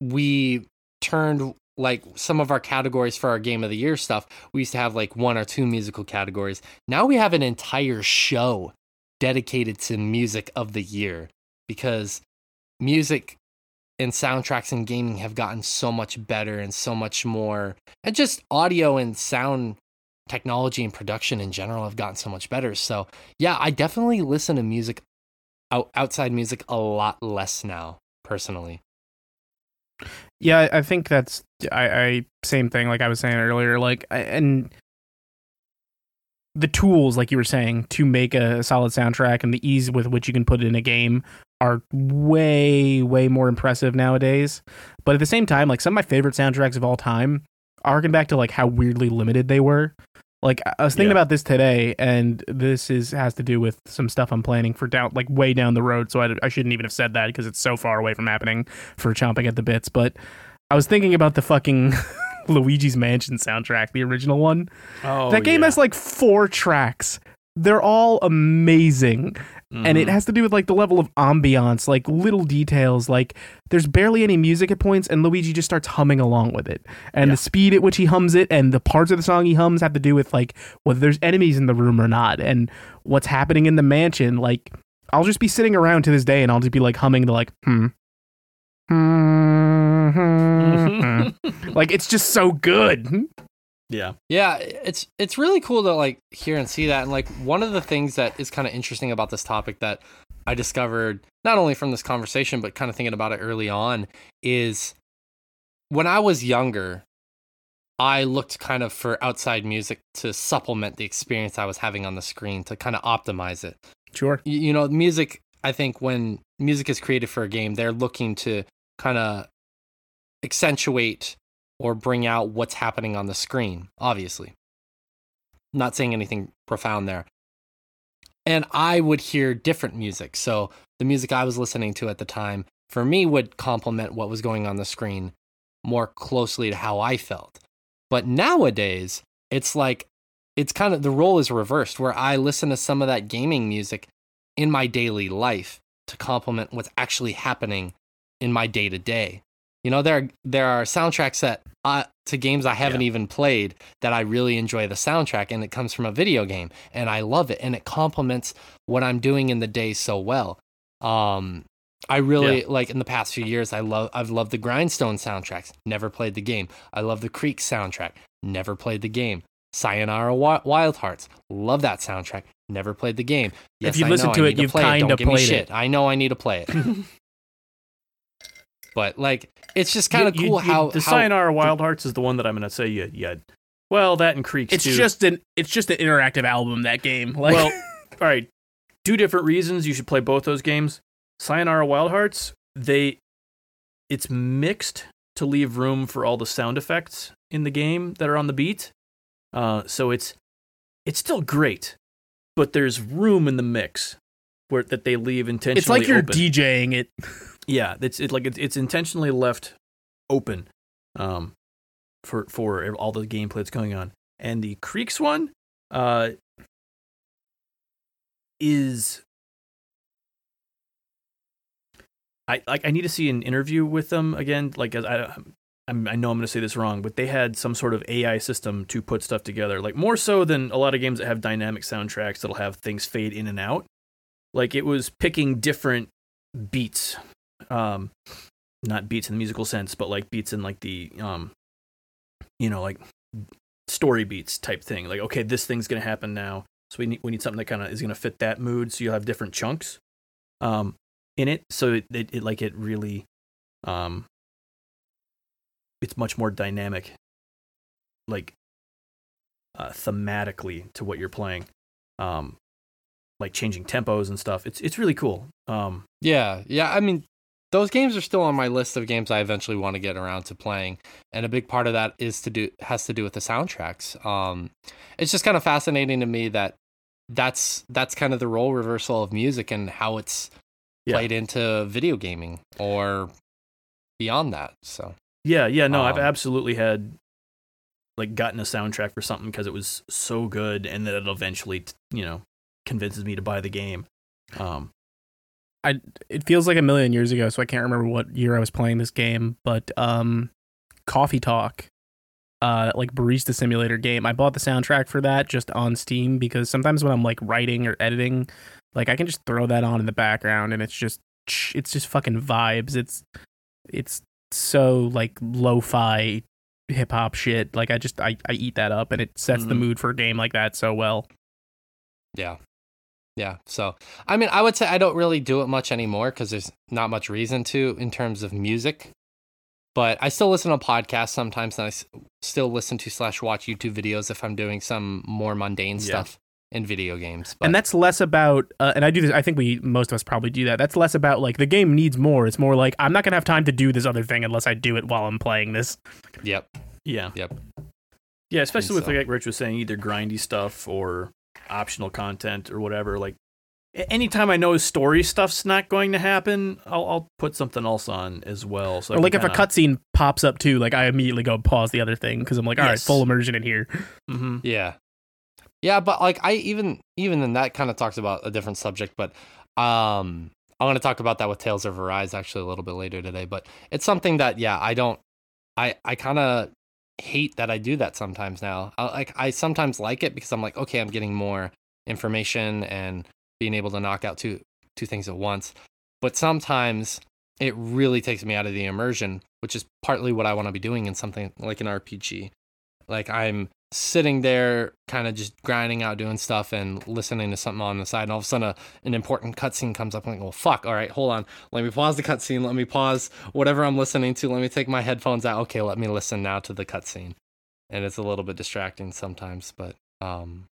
[SPEAKER 1] we turned like some of our categories for our game of the year stuff, we used to have like one or two musical categories. Now we have an entire show dedicated to music of the year because music and soundtracks and gaming have gotten so much better and so much more and just audio and sound technology and production in general have gotten so much better. So, yeah, I definitely listen to music out, outside music a lot less now personally.
[SPEAKER 2] Yeah, I think that's I, I same thing like I was saying earlier. Like and the tools, like you were saying, to make a solid soundtrack and the ease with which you can put it in a game are way way more impressive nowadays. But at the same time, like some of my favorite soundtracks of all time harken back to like how weirdly limited they were. Like I was thinking
[SPEAKER 3] Yeah.
[SPEAKER 2] about this today, and this is has to do with some stuff I'm planning for down like way down the road. So I, I shouldn't even have said that because it's so far away from happening for chomping at the bits. But I was thinking about the fucking [laughs] Luigi's Mansion soundtrack, the original one.
[SPEAKER 3] Oh,
[SPEAKER 2] that game
[SPEAKER 3] yeah.
[SPEAKER 2] has like four tracks. They're all amazing and it
[SPEAKER 3] Mhm.
[SPEAKER 2] has to do with like the level of ambiance like little details like there's barely any music at points and luigi just starts humming along with it and
[SPEAKER 3] Yeah.
[SPEAKER 2] the speed at which he hums it and the parts of the song he hums have to do with like whether there's enemies in the room or not and what's happening in the mansion like i'll just be sitting around to this day and i'll just be like humming the like hmm hmm, hmm, hmm. like it's just so good
[SPEAKER 3] yeah.
[SPEAKER 1] Yeah, it's it's really cool to like hear and see that. And like one of the things that is kind of interesting about this topic that I discovered not only from this conversation but kind of thinking about it early on is when I was younger, I looked kind of for outside music to supplement the experience I was having on the screen to kind of optimize it.
[SPEAKER 2] sure
[SPEAKER 1] You, you know, music, I think when music is created for a game, they're looking to kind of accentuate or bring out what's happening on the screen, obviously. Not saying anything profound there. And I would hear different music. So the music I was listening to at the time, for me, would complement what was going on the screen more closely to how I felt. But nowadays, it's like, it's kind of the role is reversed where I listen to some of that gaming music in my daily life to complement what's actually happening in my day to day. You know, there are, there are soundtracks that uh, to games I haven't
[SPEAKER 3] Yeah.
[SPEAKER 1] even played that I really enjoy the soundtrack, and it comes from a video game, and I love it, and it complements what I'm doing in the day so well. Um, I really like in the past few years. I love I've loved the Grindstone soundtracks. Never played the game. I love the Creek soundtrack. Never played the game. Sayonara Wild Hearts. Love that soundtrack. Never played the game. Yes, if
[SPEAKER 2] you
[SPEAKER 1] I
[SPEAKER 2] listen
[SPEAKER 1] know
[SPEAKER 2] to it, you've
[SPEAKER 1] give me
[SPEAKER 2] played it.
[SPEAKER 1] I know I need to play it. [laughs] but like, it's just kind of
[SPEAKER 3] You- you-
[SPEAKER 1] cool
[SPEAKER 3] you-
[SPEAKER 1] how
[SPEAKER 3] the
[SPEAKER 1] how,
[SPEAKER 3] Sayonara Wild Hearts is the one that I'm going to say you, you. Well, that and Creaks
[SPEAKER 2] it's
[SPEAKER 3] too.
[SPEAKER 2] just an it's just an interactive album that game like
[SPEAKER 3] well, [laughs] all right. Two different reasons you should play both those games. Sayonara Wild Hearts, they it's mixed to leave room for all the sound effects in the game that are on the beat. Uh, so it's it's still great, but there's room in the mix where that they leave intentionally.
[SPEAKER 2] it's like you're
[SPEAKER 3] open.
[SPEAKER 2] DJing it. [laughs]
[SPEAKER 3] Yeah, it's it like it's, it's intentionally left open, um, for for all the gameplay that's going on. And the Creaks one, uh, is I like I need to see an interview with them again. Like I. I know I'm going to say this wrong, but they had some sort of AI system to put stuff together, like more so than a lot of games that have dynamic soundtracks that'll have things fade in and out. Like it was picking different beats um not beats in the musical sense but like beats in like the um you know like story beats type thing. Like okay this thing's gonna happen now so we need we need something that kind of is gonna fit that mood so you'll have different chunks um in it. So it, it, it like it really um it's much more dynamic like uh thematically to what you're playing um like changing tempos and stuff. It's it's really cool um.
[SPEAKER 1] Yeah, yeah. I mean, those games are still on my list of games I eventually want to get around to playing, and a big part of that is to do has to do with the soundtracks. Um, it's just kind of fascinating to me that that's that's kind of the role reversal of music and how it's
[SPEAKER 3] Yeah.
[SPEAKER 1] played into video gaming or beyond that. So
[SPEAKER 3] Yeah, yeah, no, I've
[SPEAKER 1] Um,
[SPEAKER 3] absolutely had like gotten a soundtrack for something because it was so good, and then it eventually, you know, convinces me to buy the game. Um,
[SPEAKER 2] I it feels like a million years ago, so I can't remember what year I was playing this game, but um Coffee Talk uh like barista simulator game. I bought the soundtrack for that just on Steam because sometimes when I'm like writing or editing, like I can just throw that on in the background and it's just it's just fucking vibes. It's it's so like lo-fi hip hop shit. Like I just I, I eat that up and it sets the
[SPEAKER 3] Mhm.
[SPEAKER 2] mood for a game like that so well.
[SPEAKER 1] yeah, yeah. So I mean, I would say I don't really do it much anymore because there's not much reason to in terms of music. But I still listen to podcasts sometimes, and I s- still listen to slash watch YouTube videos if I'm doing some more mundane
[SPEAKER 3] Yeah.
[SPEAKER 1] stuff. in video games. But
[SPEAKER 2] and that's less about uh, and i do this i think we most of us probably do that that's less about like the game needs more it's more like i'm not gonna have time to do this other thing unless i do it while i'm playing this
[SPEAKER 1] yep,
[SPEAKER 3] Yeah.
[SPEAKER 1] Yep.
[SPEAKER 3] Yeah, especially with
[SPEAKER 1] so.
[SPEAKER 3] like Rich was saying, either grindy stuff or optional content or whatever. Like anytime I know story stuff's not going to happen, I'll, I'll put something else on as well. So
[SPEAKER 2] or like if
[SPEAKER 3] can
[SPEAKER 2] a cutscene pops up too like i immediately go pause the other thing because i'm like all right
[SPEAKER 3] Yes.
[SPEAKER 2] full immersion in here
[SPEAKER 3] Mm-hmm.
[SPEAKER 1] yeah, yeah. But like I even even then that kind of talks about a different subject. But um, I'm gonna talk about that with Tales of Arise actually a little bit later today. But it's something that yeah, I don't. I I kind of hate that I do that sometimes now. I, like I sometimes like it because I'm like okay, I'm getting more information and being able to knock out two two things at once. But sometimes it really takes me out of the immersion, which is partly what I want to be doing in something like an RPG. Like I'm sitting there kind of just grinding out doing stuff and listening to something on the side and all of a sudden a, an important cutscene comes up I'm like, well fuck, all right, hold on. Let me pause the cutscene, let me pause whatever I'm listening to, let me take my headphones out. Okay, let me listen now to the cutscene. And it's a little bit distracting sometimes, but um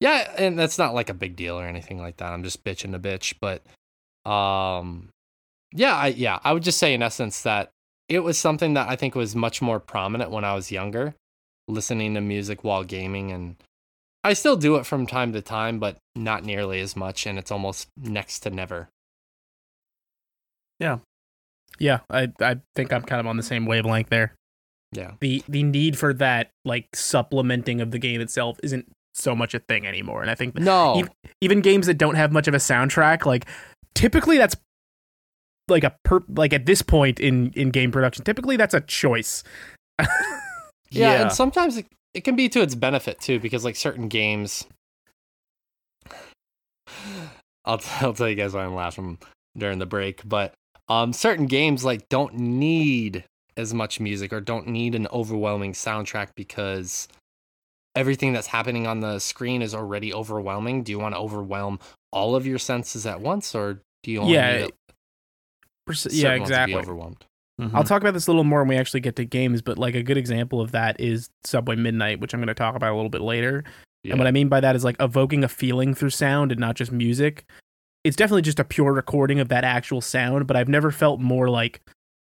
[SPEAKER 1] yeah, and that's not like a big deal or anything like that. I'm just bitching a bitch, but um yeah, I yeah, I would just say in essence that it was something that I think was much more prominent when I was younger, listening to music while gaming and I still do it from time to time, but not nearly as much and it's almost next to never.
[SPEAKER 2] yeah Yeah, i i think i'm kind of on the same wavelength there
[SPEAKER 1] Yeah.
[SPEAKER 2] the the need for that like supplementing of the game itself isn't so much a thing anymore and i think
[SPEAKER 1] No.
[SPEAKER 2] Even- even games that don't have much of a soundtrack like typically that's like a per like at this point in in game production typically that's a choice [laughs]
[SPEAKER 1] Yeah, and sometimes it, it can be to its benefit too, because like certain games, [sighs] I'll I'll tell you guys why I'm laughing during the break, but um, certain games like don't need as much music or don't need an overwhelming soundtrack because everything that's happening on the screen is already overwhelming. Do you want to overwhelm all of your senses at once, or do you only
[SPEAKER 2] Yeah,
[SPEAKER 1] need
[SPEAKER 2] Perce- yeah
[SPEAKER 1] ones to be
[SPEAKER 2] exactly
[SPEAKER 1] overwhelmed?
[SPEAKER 3] Mm-hmm.
[SPEAKER 2] I'll talk about this a little more when we actually get to games, but like a good example of that is Subway Midnight, which I'm going to talk about a little bit later.
[SPEAKER 1] Yeah.
[SPEAKER 2] And what I mean by that is like evoking a feeling through sound and not just music. It's definitely just a pure recording of that actual sound, but I've never felt more like,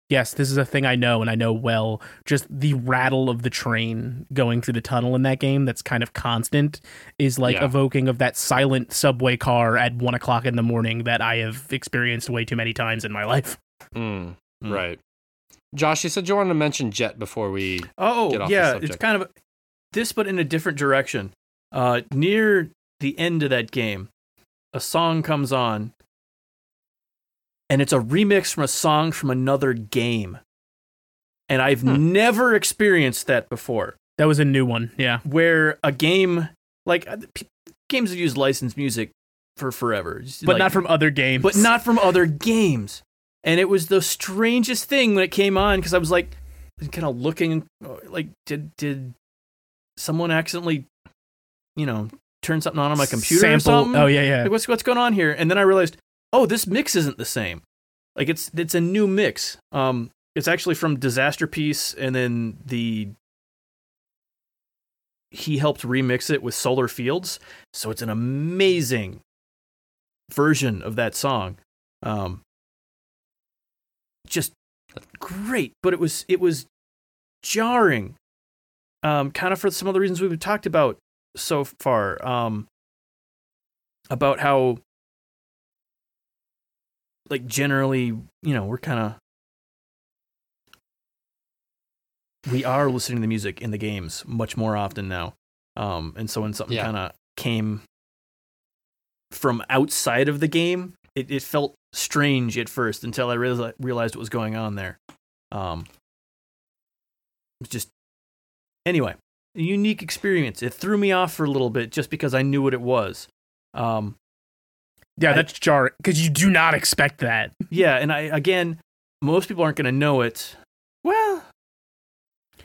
[SPEAKER 2] yes, this is a thing I know and I know well. Just the rattle of the train going through the tunnel in that game that's kind of constant is like
[SPEAKER 1] Yeah.
[SPEAKER 2] evoking of that silent subway car at one o'clock in the morning that I have experienced way too many times in my life.
[SPEAKER 1] Mm,
[SPEAKER 3] Mm.
[SPEAKER 1] Right. Josh, you said you wanted to mention Jet before we get
[SPEAKER 3] Oh,
[SPEAKER 1] off the
[SPEAKER 3] yeah, it's kind of this, but in a different direction. Uh, near the end of that game, a song comes on, and it's a remix from a song from another game. And I've
[SPEAKER 1] Hmm.
[SPEAKER 3] never experienced that before,
[SPEAKER 2] That was a new one. Yeah.
[SPEAKER 3] where a game like uh, p- games have used licensed music for forever,
[SPEAKER 2] But
[SPEAKER 3] like-
[SPEAKER 2] not from other games.
[SPEAKER 3] but not from other games. And it was the strangest thing when it came on because I was like, kind of looking, like, did did someone accidentally, you know, turn something on on my computer or something?
[SPEAKER 2] Oh yeah, yeah.
[SPEAKER 3] Like, what's what's going on here? And then I realized, oh, this mix isn't the same. Like it's it's a new mix. Um, it's actually from Disasterpeace, and then the he helped remix it with Solar Fields, so it's an amazing version of that song. Um, just great, but it was it was jarring. Um, kind of for some of the reasons we've talked about so far. Um, about how like generally you know we're kind of we are listening to the music in the games much more often now um and so when something
[SPEAKER 1] Yeah.
[SPEAKER 3] kind of came from outside of the game it, it felt strange at first until i realized, realized what was going on there um just anyway a unique experience it threw me off for a little bit just because i knew what it was um
[SPEAKER 2] yeah,
[SPEAKER 3] I-
[SPEAKER 2] that's jarring because you do not expect that.
[SPEAKER 3] Yeah, and I again, most people aren't going to know it. Well,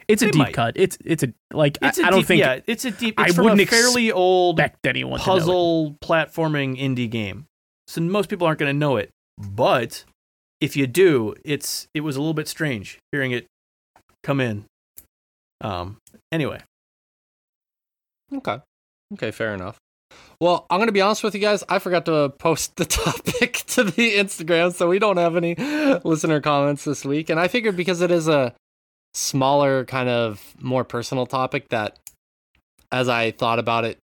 [SPEAKER 2] It's a deep
[SPEAKER 3] might.
[SPEAKER 2] cut. It's it's a like I
[SPEAKER 3] it's a
[SPEAKER 2] I don't
[SPEAKER 3] deep,
[SPEAKER 2] think
[SPEAKER 3] yeah, it's a deep.
[SPEAKER 2] I
[SPEAKER 3] It's a
[SPEAKER 2] wouldn't
[SPEAKER 3] fairly old
[SPEAKER 2] expect anyone to know it.
[SPEAKER 3] puzzle platforming indie game, so most people aren't going to know it. But if you do, it's it was a little bit strange hearing it come in. Um. Anyway,
[SPEAKER 1] Okay. Okay, fair enough. Well, I'm going to be honest with you guys. I forgot to post the [laughs] topic to the Instagram, so we don't have any listener comments this week. And I figured because it is a smaller, kind of more personal topic, that as I thought about it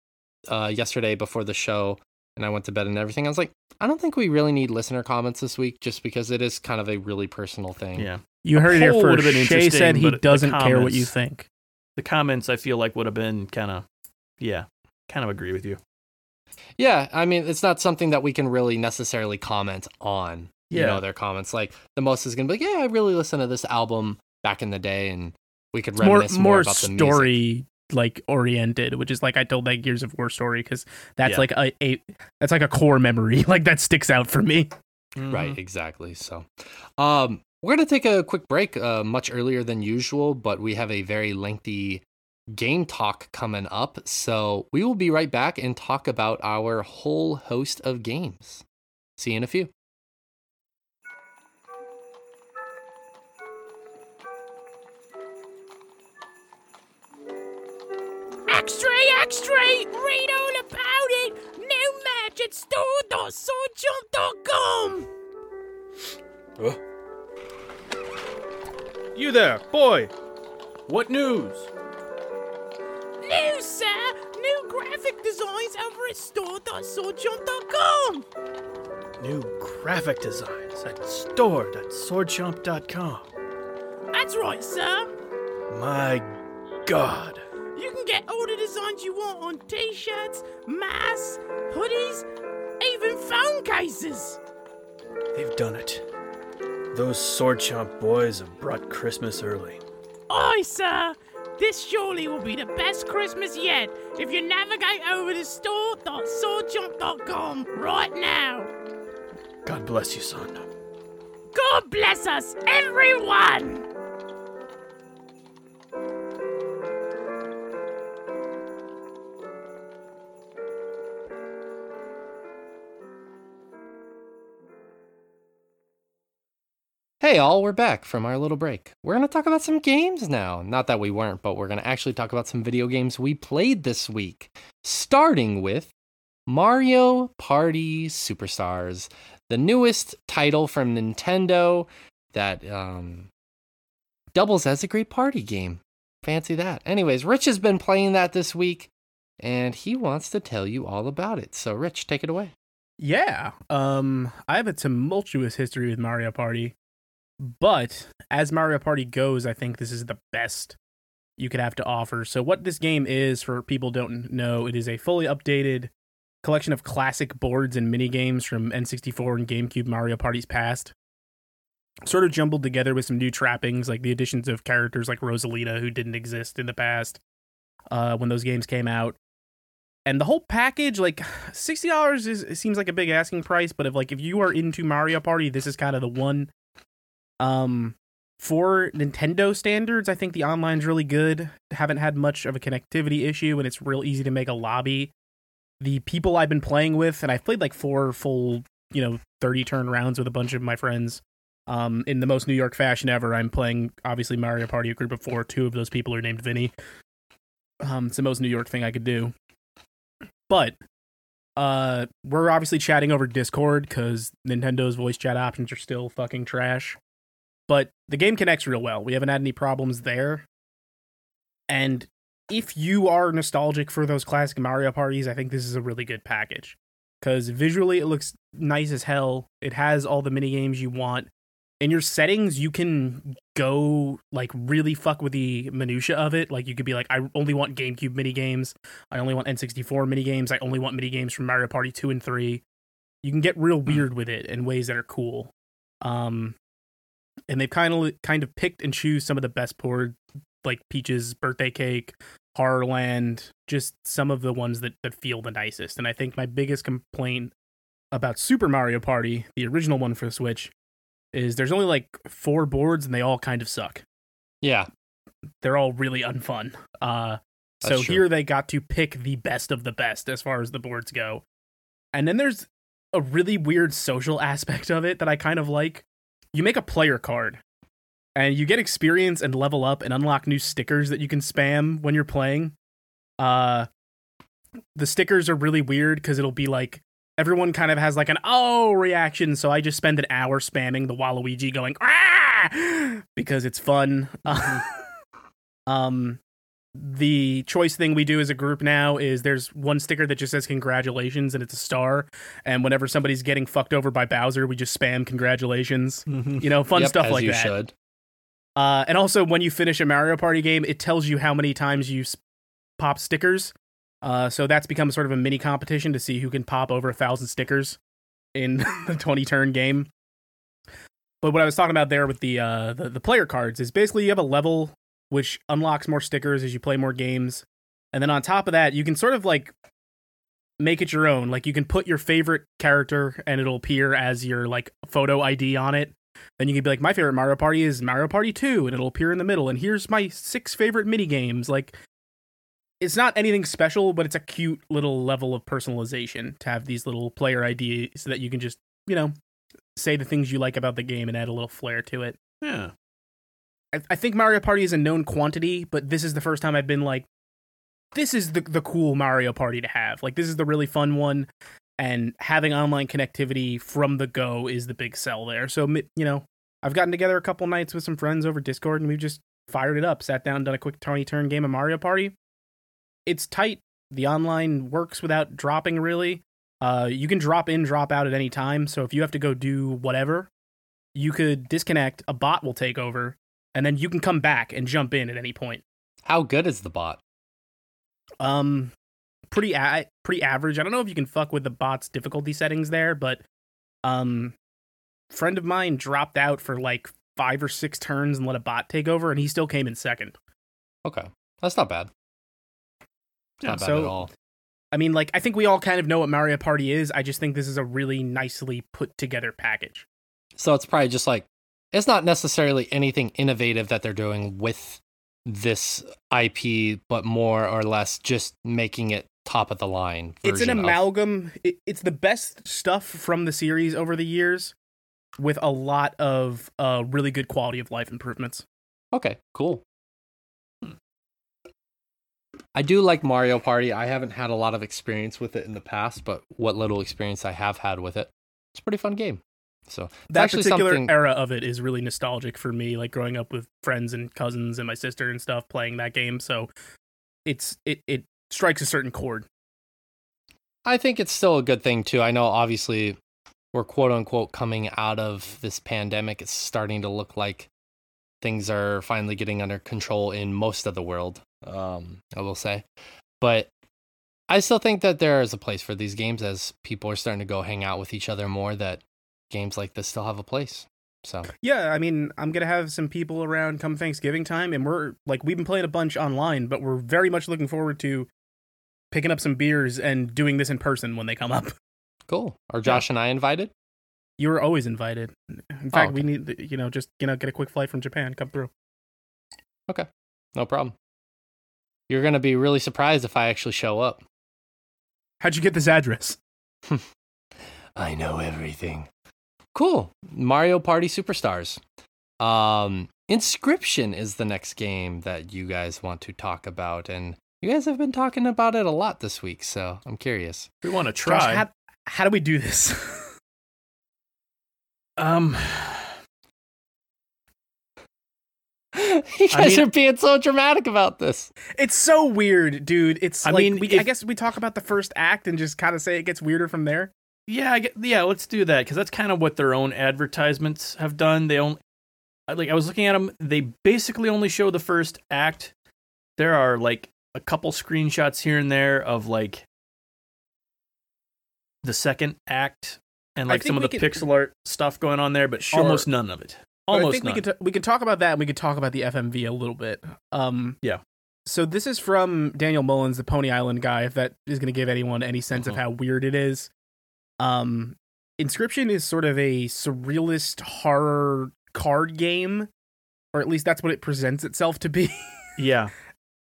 [SPEAKER 1] uh, yesterday before the show and I went to bed and everything, I was like, I don't think we really need listener comments this week just because it is kind of a really personal thing.
[SPEAKER 3] Yeah.
[SPEAKER 2] You heard it here
[SPEAKER 3] poll would've
[SPEAKER 2] first.
[SPEAKER 3] been
[SPEAKER 2] Shay said he doesn't care what you think.
[SPEAKER 3] The comments I feel like would have been kind of, yeah, kind of agree with you.
[SPEAKER 1] Yeah, I mean, it's not something that we can really necessarily comment on. You
[SPEAKER 3] Yeah.
[SPEAKER 1] know, their comments. Like the most is gonna be like, yeah, I really listened to this album back in the day, and we could
[SPEAKER 2] It's more
[SPEAKER 1] reminisce more,
[SPEAKER 2] more
[SPEAKER 1] about the
[SPEAKER 2] story like oriented, which is like I told that Gears of War story because that's
[SPEAKER 3] Yeah.
[SPEAKER 2] like a, a that's like a core memory [laughs] like that sticks out for me.
[SPEAKER 1] Right, exactly. So, um, we're gonna take a quick break, uh, much earlier than usual, but we have a very lengthy game talk coming up. So we will be right back and talk about our whole host of games. See you in a few.
[SPEAKER 4] Extra, extra! Read all about it! New match at store.swordchomp.com!
[SPEAKER 3] You there, boy. What news?
[SPEAKER 4] New, sir! New graphic designs over at store.swordchomp.com!
[SPEAKER 3] New graphic designs at store.swordchomp.com.
[SPEAKER 4] That's right, sir!
[SPEAKER 3] My God.
[SPEAKER 4] You can get all the designs you want on t shirts, masks, hoodies, even phone cases!
[SPEAKER 3] They've done it. Those Sword Chomp boys have brought Christmas early.
[SPEAKER 4] Aye, sir! This surely will be the best Christmas yet if you navigate over to store.swordchomp.com right now!
[SPEAKER 3] God bless you, son.
[SPEAKER 4] God bless us, everyone!
[SPEAKER 1] Hey, all, we're back from our little break. We're going to talk about some games now. Not that we weren't, but we're going to actually talk about some video games we played this week. Starting with Mario Party Superstars, the newest title from Nintendo that um, doubles as a great party game. Fancy that. Anyways, Rich has been playing that this week, and he wants to tell you all about it. So, Rich, take it away.
[SPEAKER 2] Yeah. Um I have a tumultuous history with Mario Party. But as Mario Party goes, I think this is the best you could have to offer. So what this game is for people don't know, it is a fully updated collection of classic boards and mini games from N64 and GameCube Mario Party's past. Sort of jumbled together with some new trappings like the additions of characters like Rosalina who didn't exist in the past uh when those games came out and the whole package like $60 is it seems like a big asking price but if like if you are into mario party this is kind of the one um for nintendo standards i think the online's really good. Haven't had much of a connectivity issue and it's real easy to make a lobby. The people i've been playing with and i've played like four full you know 30 turn rounds with a bunch of my friends um in the most new york fashion ever. I'm playing obviously mario party a group of four. Two of those people are named vinny. Um it's the most new york thing i could do. But uh we're obviously chatting over discord because nintendo's voice chat options are still fucking trash but the game connects real well. We haven't had any problems there. And if you are nostalgic for those classic mario parties i think this is a really good package. Because visually it looks nice as hell. It has all the mini games you want. In your settings you can go like really fuck with the minutia of it. Like you could be like i only want gamecube mini games I only want N64 mini games. I only want mini games from Mario Party 2 and 3. You can get real weird with it in ways that are cool. Um and they've kind of kind of picked and choose some of the best board like Peach's birthday cake, Horrorland, just some of the ones that that feel the nicest. And I think my biggest complaint about Super Mario Party, the original one for the Switch, is there's only like four boards and they all kind of suck
[SPEAKER 1] Yeah,
[SPEAKER 2] they're all really unfun. Uh, so
[SPEAKER 1] true.
[SPEAKER 2] here they got to pick the best of the best as far as the boards go. And then there's a really weird social aspect of it that I kind of like. You make a player card and you get experience and level up and unlock new stickers that you can spam when you're playing. Uh the stickers are really weird because it'll be like everyone kind of has like an oh reaction. So I just spend an hour spamming the Waluigi going ah because it's fun. [laughs] um, the choice thing we do as a group now is there's one sticker that just says congratulations and it's a star. And whenever somebody's getting fucked over by Bowser, we just spam congratulations. You know, fun
[SPEAKER 1] Yep,
[SPEAKER 2] stuff
[SPEAKER 1] as
[SPEAKER 2] like
[SPEAKER 1] you
[SPEAKER 2] that.
[SPEAKER 1] should.
[SPEAKER 2] Uh, and also, when you finish a Mario Party game, it tells you how many times you s- pop stickers. Uh, so that's become sort of a mini competition to see who can pop over a thousand stickers in [laughs] the 20 turn game. But what I was talking about there with the, uh, the the player cards is basically you have a level which unlocks more stickers as you play more games, and then on top of that, you can sort of like make it your own. Like you can put your favorite character, and it'll appear as your like photo ID on it. Then you can be like, my favorite Mario Party is Mario Party 2, and it'll appear in the middle. And here's my six favorite mini games. Like, it's not anything special, but it's a cute little level of personalization to have these little player IDs so that you can just, you know, say the things you like about the game and add a little flair to it.
[SPEAKER 3] Yeah.
[SPEAKER 2] I, I think Mario Party is a known quantity, but this is the first time I've been like, this is the the cool Mario Party to have. Like, this is the really fun one, and having online connectivity from the go is the big sell there. So, you know, I've gotten together a couple nights with some friends over Discord, and we've just fired it up, sat down, done a quick 20 turn game of Mario Party. It's tight. The online works without dropping really. Uh, you can drop in, drop out at any time. So if you have to go do whatever, you could disconnect. A bot will take over, and then you can come back and jump in at any point.
[SPEAKER 1] How good is the bot?
[SPEAKER 2] Um, pretty a- pretty average. I don't know if you can fuck with the bot's difficulty settings there, but um, friend of mine dropped out for like five or six turns and let a bot take over, and he still came in second.
[SPEAKER 1] Okay, that's not bad. It's
[SPEAKER 3] Yeah,
[SPEAKER 1] not bad
[SPEAKER 2] so-
[SPEAKER 1] at all.
[SPEAKER 2] I mean, like, I think we all kind of know what Mario Party is. I just think this is a really nicely put together package.
[SPEAKER 1] So it's probably just like it's not necessarily anything innovative that they're doing with this IP, but more or less just making it top of the line.
[SPEAKER 2] It's an
[SPEAKER 1] version of-
[SPEAKER 2] amalgam. It's the best stuff from the series over the years, with a lot of uh, really good quality of life improvements.
[SPEAKER 1] Okay, cool. I do like Mario Party. I haven't had a lot of experience with it in the past, but what little experience I have had with it, it's a pretty fun game. So
[SPEAKER 2] that particular
[SPEAKER 1] something-
[SPEAKER 2] era of it is really nostalgic for me like growing up with friends and cousins and my sister and stuff playing that game so it's it it strikes a certain chord
[SPEAKER 1] I think it's still a good thing too. I know obviously we're quote unquote coming out of this pandemic. It's starting to look like things are finally getting under control in most of the world. Um, I will say, but I still think that there is a place for these games as people are starting to go hang out with each other more. That games like this still have a place. So
[SPEAKER 2] yeah i mean i'm gonna have some people around come thanksgiving time and we're like we've been playing a bunch online but we're very much looking forward to picking up some beers and doing this in person when they come up [laughs]
[SPEAKER 1] cool. Are Josh and I invited?
[SPEAKER 2] you're always invited in oh, fact we
[SPEAKER 1] okay.
[SPEAKER 2] need you know just you know get a quick flight from japan come through Okay,
[SPEAKER 1] No problem. You're gonna be really surprised if I actually show up.
[SPEAKER 2] how'd you get this address [laughs]
[SPEAKER 1] I know everything. Cool. Mario Party Superstars. Um, Inscryption is the next game that you guys want to talk about, and you guys have been talking about it a lot this week, so I'm curious.
[SPEAKER 3] We want to
[SPEAKER 2] Josh,
[SPEAKER 3] try.
[SPEAKER 2] how, how do we do this [laughs]
[SPEAKER 3] um, [laughs]
[SPEAKER 1] you guys
[SPEAKER 3] mean-
[SPEAKER 1] are being so dramatic about this.
[SPEAKER 2] It's so weird, dude. It's
[SPEAKER 3] I
[SPEAKER 2] like
[SPEAKER 3] mean,
[SPEAKER 2] we, I guess we talk about the first act and just kind of say it gets weirder from there.
[SPEAKER 3] Yeah, I get, yeah, let's do that because that's kind of what their own advertisements have done. They only, like, I was looking at them. They basically only show the first act. There are like a couple screenshots here and there of like the second act and like some of the
[SPEAKER 2] can-
[SPEAKER 3] pixel art stuff going on there, but
[SPEAKER 2] Sure.
[SPEAKER 3] almost none of it.
[SPEAKER 2] But I
[SPEAKER 3] Almost
[SPEAKER 2] think we
[SPEAKER 3] none.
[SPEAKER 2] can t- we can talk about that and we could talk about the FMV a little bit. Um,
[SPEAKER 3] Yeah.
[SPEAKER 2] So this is from Daniel Mullins, the Pony Island guy. If that is going to give anyone any sense of
[SPEAKER 3] Uh-huh.
[SPEAKER 2] how weird it is, um, Inscryption is sort of a surrealist horror card game, or at least that's what it presents itself to be. [laughs]
[SPEAKER 3] yeah,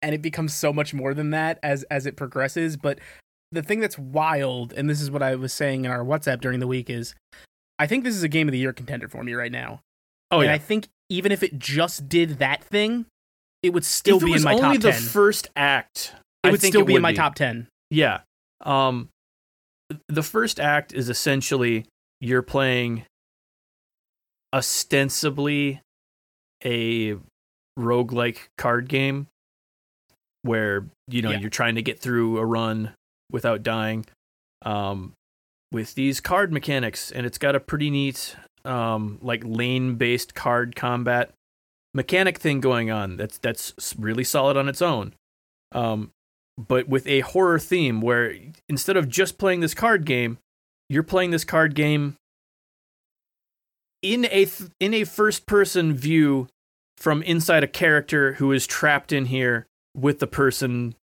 [SPEAKER 2] and it becomes so much more than that as as it progresses but the thing that's wild and this is what i was saying in our whatsapp during the week is i think this is a game of the year contender for me right now
[SPEAKER 3] oh
[SPEAKER 2] and
[SPEAKER 3] yeah.
[SPEAKER 2] i think even if it just did that thing it would still
[SPEAKER 3] if
[SPEAKER 2] be
[SPEAKER 3] it was
[SPEAKER 2] in my
[SPEAKER 3] only
[SPEAKER 2] top
[SPEAKER 3] the
[SPEAKER 2] 10
[SPEAKER 3] first act,
[SPEAKER 2] it
[SPEAKER 3] I
[SPEAKER 2] would still be in
[SPEAKER 3] would
[SPEAKER 2] my top 10
[SPEAKER 3] Yeah. Um the first act is essentially you're playing ostensibly a roguelike card game where you know
[SPEAKER 2] Yeah.
[SPEAKER 3] you're trying to get through a run without dying um with these card mechanics and it's got a pretty neat um like lane based card combat mechanic thing going on that's that's really solid on its own um but with a horror theme where instead of just playing this card game you're playing this card game in a th- in a first person view from inside a character who is trapped in here with the person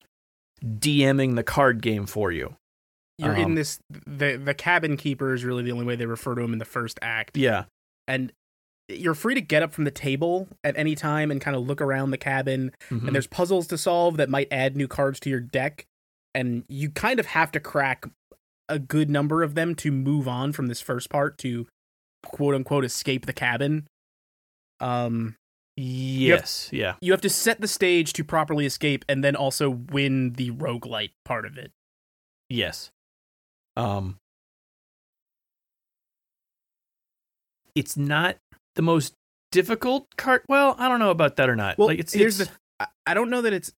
[SPEAKER 3] DMing the card game for you.
[SPEAKER 2] You're in
[SPEAKER 3] Um,
[SPEAKER 2] this the the cabin keeper is really the only way they refer to him in the first act.
[SPEAKER 3] Yeah.
[SPEAKER 2] And you're free to get up from the table at any time and kind of look around the cabin
[SPEAKER 3] Mhm.
[SPEAKER 2] and there's puzzles to solve that might add new cards to your deck and you kind of have to crack a good number of them to move on from this first part to quote unquote escape the cabin um
[SPEAKER 3] yes. Yeah.
[SPEAKER 2] you have to set the stage to properly escape and then also win the roguelite part of it
[SPEAKER 3] Yes. Um It's not the most difficult card. Well, I don't know about that or not.
[SPEAKER 2] well
[SPEAKER 3] like it's
[SPEAKER 2] here's
[SPEAKER 3] it's,
[SPEAKER 2] the I- don't know that it's,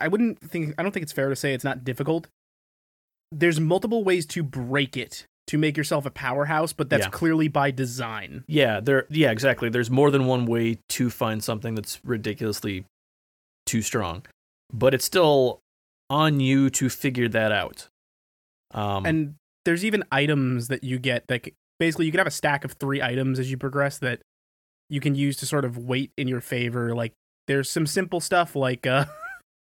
[SPEAKER 2] i wouldn't think i don't think it's fair to say it's not difficult there's multiple ways to break it to make yourself a powerhouse but that's
[SPEAKER 3] Yeah.
[SPEAKER 2] clearly by design
[SPEAKER 3] Yeah, there yeah, exactly. There's more than one way to find something that's ridiculously too strong. But it's still on you to figure that out. Um
[SPEAKER 2] and there's even items that you get that basically you can have a stack of three items as you progress that you can use to sort of weight in your favor like there's some simple stuff like uh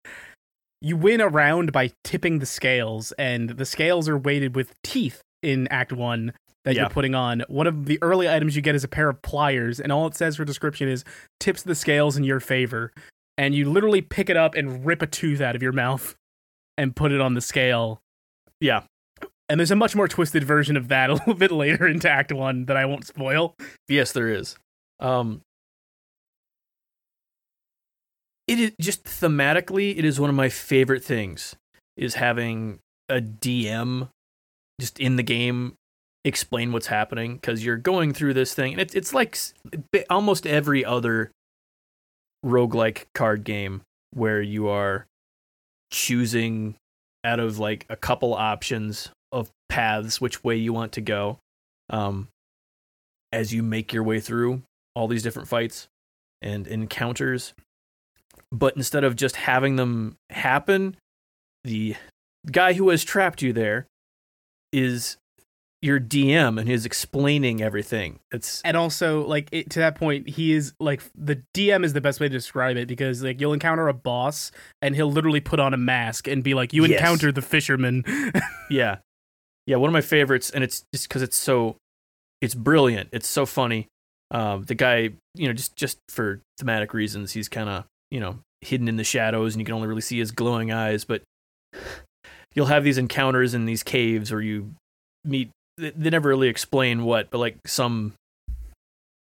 [SPEAKER 2] [laughs] you win a round by tipping the scales and the scales are weighted with teeth in act 1 that
[SPEAKER 3] Yeah.
[SPEAKER 2] you're putting on one of the early items you get is a pair of pliers and all it says for description is tips the scales in your favor and you literally pick it up and rip a tooth out of your mouth and put it on the scale
[SPEAKER 3] yeah.
[SPEAKER 2] and there's a much more twisted version of that [laughs] a little bit later into Act One that I won't spoil.
[SPEAKER 3] Yes, there is. Um it is just thematically it is one of my favorite things is having a DM just in the game explain what's happening because you're going through this thing and it's it's like almost every other roguelike card game where you are choosing out of like a couple options of paths which way you want to go um as you make your way through all these different fights and encounters but instead of just having them happen the guy who has trapped you there is your DM and he's explaining everything. It's
[SPEAKER 2] And also, like it, to that point, he is like the DM is the best way to describe it because like you'll encounter a boss and he'll literally put on a mask and be like, "You
[SPEAKER 3] Yes.
[SPEAKER 2] encountered the fisherman." [laughs]
[SPEAKER 3] yeah. Yeah, one of my favorites and it's just cuz it's so it's brilliant. It's so funny. Um the guy, you know, just just for thematic reasons, he's kind of, you know, hidden in the shadows and you can only really see his glowing eyes, but you'll have these encounters in these caves or you meet they never really explain what, but like some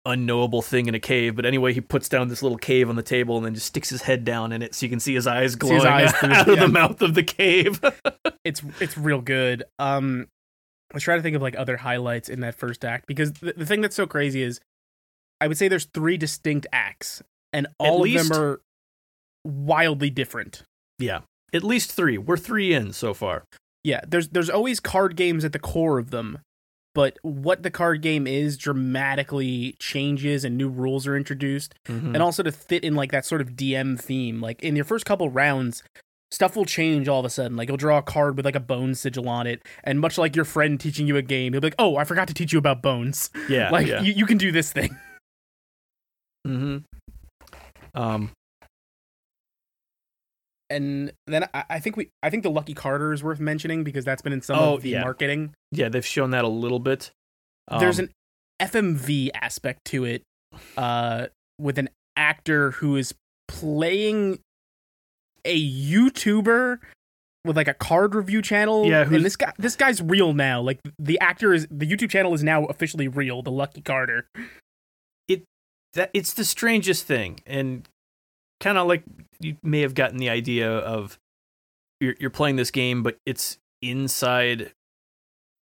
[SPEAKER 3] unknowable thing in a cave. But anyway, he puts down this little cave on the table and then just sticks his head down in it so you can see his eyes glowing
[SPEAKER 2] his eyes through- [laughs]
[SPEAKER 3] out of the mouth of the cave. [laughs]
[SPEAKER 2] it's it's real good. Um, I was trying to think of like other highlights in that first act because the, the thing that's so crazy is, I would say there's three distinct acts and all of
[SPEAKER 3] least-
[SPEAKER 2] them are wildly different.
[SPEAKER 3] yeah, at least three. We're three in so far.
[SPEAKER 2] Yeah, there's there's always card games at the core of them, but what the card game is dramatically changes and new rules are introduced,
[SPEAKER 3] Mhm.
[SPEAKER 2] and also to fit in like that sort of DM theme. Like in your first couple rounds, stuff will change all of a sudden. Like you'll draw a card with like a bone sigil on it, and much like your friend teaching you a game, he'll be like, "Oh, I forgot to teach you about bones.
[SPEAKER 3] yeah, [laughs]
[SPEAKER 2] like
[SPEAKER 3] yeah.
[SPEAKER 2] you, you can do this thing."
[SPEAKER 3] Hmm Um,
[SPEAKER 2] And then I, I think we I think the Lucky Carter is worth mentioning because that's been in some
[SPEAKER 3] Oh,
[SPEAKER 2] of the
[SPEAKER 3] yeah.
[SPEAKER 2] marketing.
[SPEAKER 3] yeah, they've shown that a little bit.
[SPEAKER 2] there's
[SPEAKER 3] Um,
[SPEAKER 2] an FMV aspect to it, uh, with an actor who is playing a YouTuber with like a card review channel.
[SPEAKER 3] Yeah,
[SPEAKER 2] and this guy this guy's real now. Like the actor is the YouTube channel is now officially real. The Lucky Carter.
[SPEAKER 3] That it's the strangest thing, and kind of like you may have gotten the idea of you're you're playing this game, but it's inside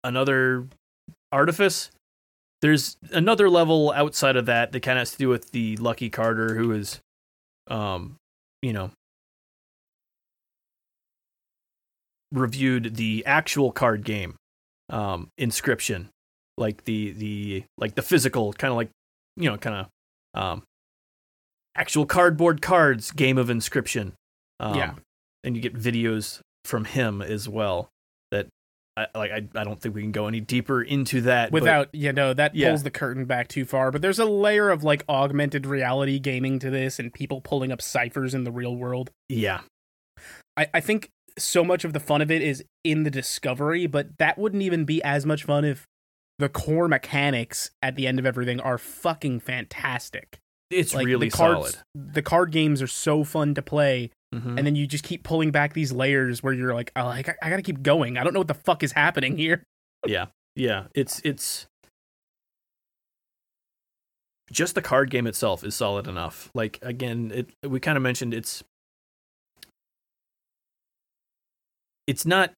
[SPEAKER 3] another artifice. There's another level outside of that that kind of has to do with the Lucky Carter, who is, um, you know, reviewed the actual card game, um, Inscryption, like the the like the physical kind of like you know kind of um actual cardboard cards game of Inscryption. Um,
[SPEAKER 2] Yeah.
[SPEAKER 3] and you get videos from him as well. That I like. I, I don't think we can go any deeper into that but-
[SPEAKER 2] Without, you know, that
[SPEAKER 3] Yeah.
[SPEAKER 2] pulls the curtain back too far. But there's a layer of like augmented reality gaming to this and people pulling up ciphers in the real world.
[SPEAKER 3] yeah,
[SPEAKER 2] I, I think so much of the fun of it is in the discovery, but that wouldn't even be as much fun if the core mechanics at the end of everything are fucking fantastic.
[SPEAKER 3] it's
[SPEAKER 2] like
[SPEAKER 3] really
[SPEAKER 2] the cards,
[SPEAKER 3] solid.
[SPEAKER 2] The card games are so fun to play,
[SPEAKER 3] Mhm.
[SPEAKER 2] and then you just keep pulling back these layers where you're like, oh, like I, I gotta keep going. I don't know what the fuck is happening here. [laughs]
[SPEAKER 3] Yeah, yeah. It's it's just the card game itself is solid enough. Like again, it we kind of mentioned it's it's not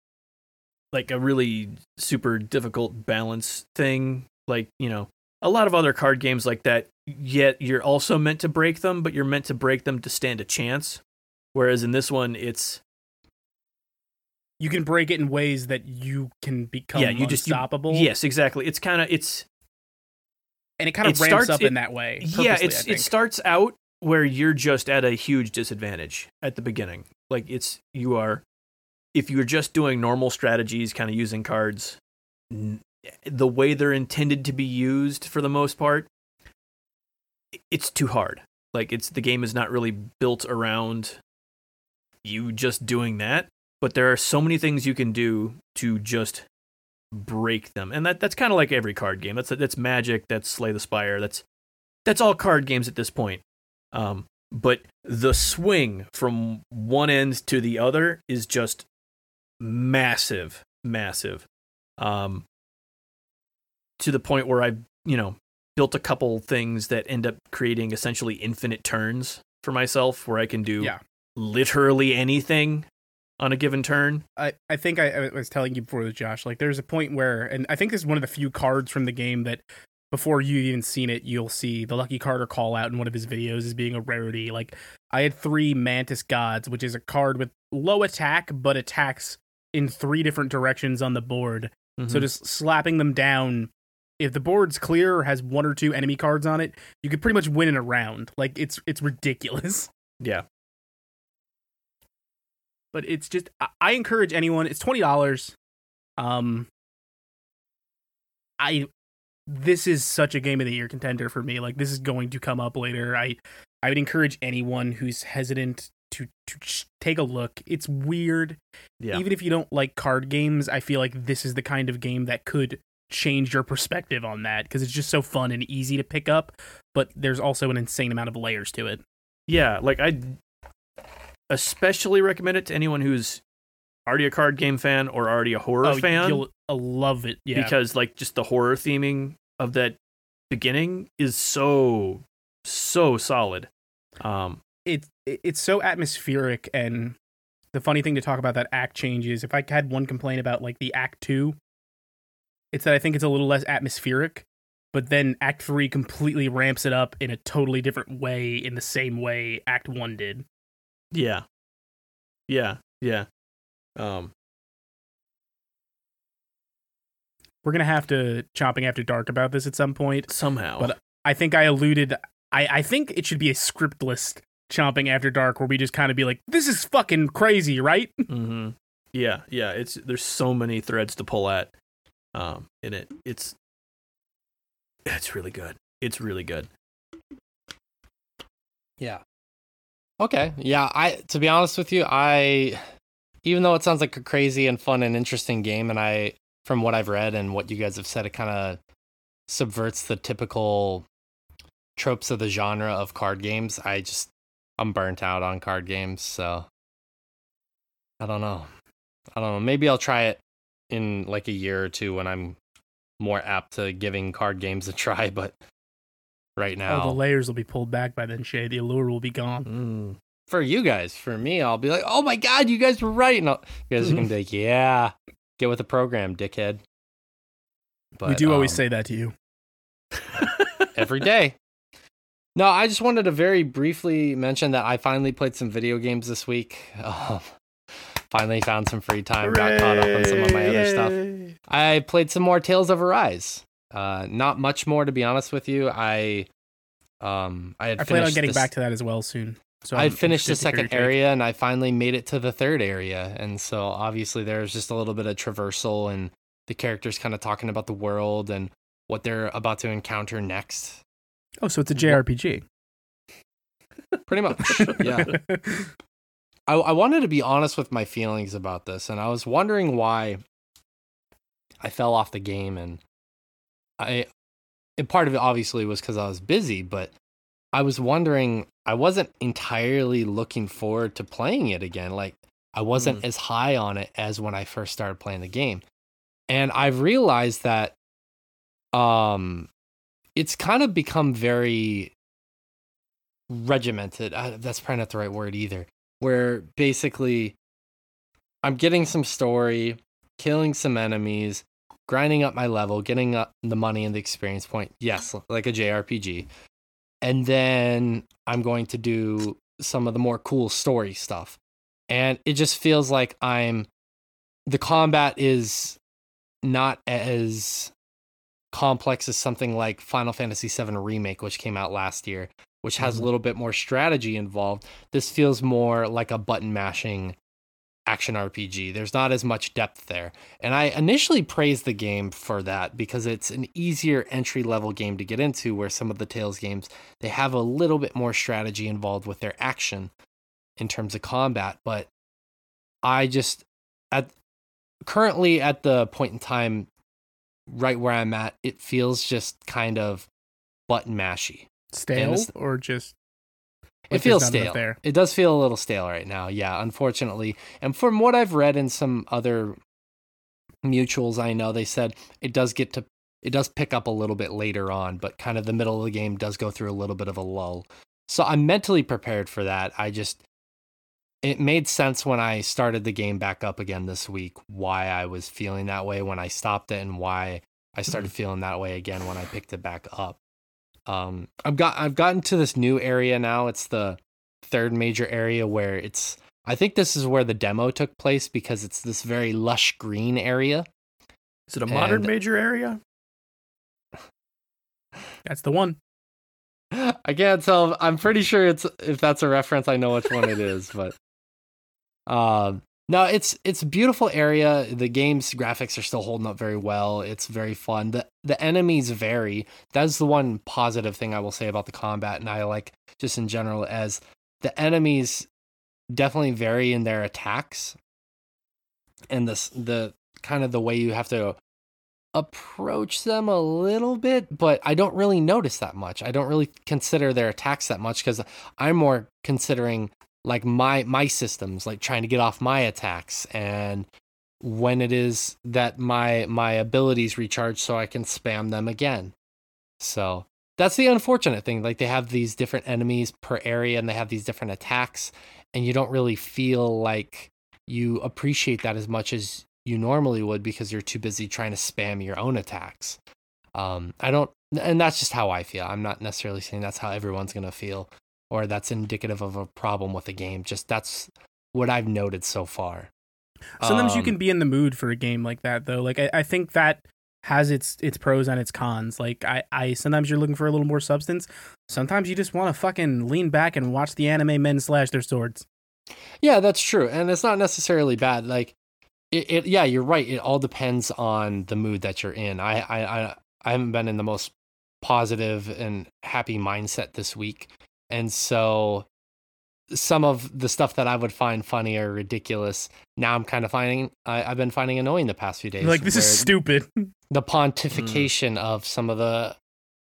[SPEAKER 3] like a really super difficult balance thing. Like you know, a lot of other card games like that. Yet you're also meant to break them, but you're meant to break them to stand a chance. Whereas in this one, it's
[SPEAKER 2] You can break it in ways that you can become
[SPEAKER 3] yeah, you just you-
[SPEAKER 2] unstoppable.
[SPEAKER 3] yes, exactly. It's kind of it's
[SPEAKER 2] and it kind of ramps
[SPEAKER 3] starts-
[SPEAKER 2] up
[SPEAKER 3] it-
[SPEAKER 2] in that way.
[SPEAKER 3] yeah it's it starts out where you're just at a huge disadvantage at the beginning like it's you are if you're just doing normal strategies kind of using cards the way they're intended to be used for the most part it's too hard. Like it's the game is not really built around you just doing that but there are so many things you can do to just break them. And that that's kind of like every card game. That's that's magic that's slay the spire that's that's all card games at this point. Um, but the swing from one end to the other is just massive, massive. Um, to the point where I've, you know, built a couple things that end up creating essentially infinite turns for myself where I can do
[SPEAKER 2] Yeah.
[SPEAKER 3] literally anything on a given turn.
[SPEAKER 2] I, I think I, I was telling you before this, Josh. Like, there's a point where, and I think this is one of the few cards from the game that before you've even seen it, you'll see the Lucky Carter call out in one of his videos as being a rarity. Like, I had three Mantis Gods, which is a card with low attack, but attacks in three different directions on the board. So
[SPEAKER 3] Mhm.
[SPEAKER 2] just slapping them down. If the board's clear or has one or two enemy cards on it, you could pretty much win in a round. Like it's it's ridiculous. [laughs]
[SPEAKER 3] yeah,
[SPEAKER 2] but it's just I, I encourage anyone. It's twenty dollars. Um, I this is such a game of the year contender for me. Like this is going to come up later. I I would encourage anyone who's hesitant to to take a look. It's weird.
[SPEAKER 3] yeah,
[SPEAKER 2] Even if you don't like card games, I feel like this is the kind of game that could change your perspective on that because it's just so fun and easy to pick up. But there's also an insane amount of layers to it.
[SPEAKER 3] yeah. Like I especially recommend it to anyone who's already a card game fan or already a horror fan.
[SPEAKER 2] Oh, you'll uh, love it. Yeah,
[SPEAKER 3] because like just the horror theming of that beginning is so so solid um
[SPEAKER 2] it's it- it's so atmospheric and the funny thing to talk about that act change is if I had one complaint about like the act two, it's that I think it's a little less atmospheric, but then act three completely ramps it up in a totally different way in the same way act one did.
[SPEAKER 3] yeah yeah yeah um
[SPEAKER 2] We're gonna have to chomping after dark about this at some point.
[SPEAKER 3] somehow
[SPEAKER 2] But- I think I alluded I, I think it should be a scriptless chomping after dark where we just kind of be like, this is fucking crazy, right? [laughs]
[SPEAKER 3] hmm yeah yeah it's there's so many threads to pull at um in it it's it's really good it's really good
[SPEAKER 1] Yeah. Okay. Yeah, I to be honest with you, I even though it sounds like a crazy and fun and interesting game and I from what I've read and what you guys have said it kind of subverts the typical tropes of the genre of card games. I just I'm burnt out on card games, so I don't know. I don't know. Maybe I'll try it in like a year or two when I'm more apt to giving card games a [laughs] try, but right now
[SPEAKER 2] All the layers will be pulled back by then, Shay. The allure will be gone.
[SPEAKER 3] mm.
[SPEAKER 1] for you guys. For me, I'll be like, "Oh my god, you guys were right," and I'll, you guys are gonna be like, [laughs] "Yeah, get with the program, dickhead."
[SPEAKER 2] But, we do always
[SPEAKER 1] um,
[SPEAKER 2] say that to you.
[SPEAKER 1] every day. No, I just wanted to very briefly mention that I finally played some video games this week. [laughs] Um, finally found some free time, got caught up on some of my other stuff. I played some more Tales of Arise. Uh, not much more to be honest with you. I um I had
[SPEAKER 2] I plan on getting
[SPEAKER 1] this-
[SPEAKER 2] back to that as well soon. So
[SPEAKER 1] I finished the
[SPEAKER 2] interested to hear your
[SPEAKER 1] second area and I finally made it to the third area. And so obviously there's just a little bit of traversal and the characters kind of talking about the world and what they're about to encounter next.
[SPEAKER 2] Oh, so it's a [laughs] JRPG.
[SPEAKER 1] Pretty much. yeah. [laughs] I, I wanted to be honest with my feelings about this, and I was wondering why I fell off the game, and I, and part of it obviously was because I was busy, but I was wondering, I wasn't entirely looking forward to playing it again. Like I wasn't as high on it as when I first started playing the game, and I've realized that, um, it's kind of become very regimented. Uh, that's probably not the right word either. Where basically, I'm getting some story, killing some enemies, grinding up my level, getting up the money and the experience point. Yes, like a JRPG. And then I'm going to do some of the more cool story stuff. And it just feels like I'm the combat is not as complex as something like Final Fantasy VII Remake, which came out last year, which has a
[SPEAKER 2] Mhm.
[SPEAKER 1] little bit more strategy involved. This feels more like a button mashing action RPG. There's not as much depth there. And I initially praised the game for that because it's an easier entry level game to get into where some of the Tales games they have a little bit more strategy involved with their action in terms of combat, but I just at currently at the point in time right where I'm at, it feels just kind of button mashy.
[SPEAKER 2] Stale or just
[SPEAKER 1] It
[SPEAKER 2] like there's
[SPEAKER 1] feels stale.
[SPEAKER 2] there.
[SPEAKER 1] It does feel a little stale right now. Yeah, unfortunately. And from what I've read in some other mutuals I know, they said it does get to it does pick up a little bit later on, but kind of the middle of the game does go through a little bit of a lull. So I'm mentally prepared for that. I just it made sense when I started the game back up again this week why I was feeling that way when I stopped it and why I started feeling that way again when I picked it back up. Um, I've got I've gotten to this new area now. It's the third major area where it's. I think this is where the demo took place because it's this very lush green area.
[SPEAKER 3] Is it a modern
[SPEAKER 1] And-
[SPEAKER 3] major area?
[SPEAKER 2] That's the one. [laughs]
[SPEAKER 1] I can't tell. I'm pretty sure it's if that's a reference. I know which one it is, but um, no, it's it's a beautiful area. The game's graphics are still holding up very well. It's very fun. the The enemies vary. That's the one positive thing I will say about the combat, and I like just in general as the enemies definitely vary in their attacks, and this the kind of the way you have to approach them a little bit, but I don't really notice that much. I don't really consider their attacks that much because I'm more considering like my my systems, like trying to get off my attacks and when it is that my my abilities recharge so I can spam them again. So that's the unfortunate thing. Like they have these different enemies per area and they have these different attacks, and you don't really feel like you appreciate that as much as you normally would because you're too busy trying to spam your own attacks. Um, I don't, and that's just how I feel. I'm not necessarily saying that's how everyone's gonna feel, or that's indicative of a problem with the game. Just that's what I've noted so far.
[SPEAKER 2] Sometimes you
[SPEAKER 1] Um,
[SPEAKER 2] can be in the mood for a game like that though. Like I, I think that has its its pros and its cons. Like I, I sometimes you're looking for a little more substance. Sometimes you just want to fucking lean back and watch the anime men slash their swords.
[SPEAKER 1] Yeah, that's true, and it's not necessarily bad. Like, it, it yeah, you're right. It all depends on the mood that you're in. I, I, I, I haven't been in the most positive and happy mindset this week, and so some of the stuff that I would find funny or ridiculous now I'm kind of finding I, I've been finding annoying the past few days.
[SPEAKER 2] like this is stupid. [laughs]
[SPEAKER 1] the mm. pontification of some of the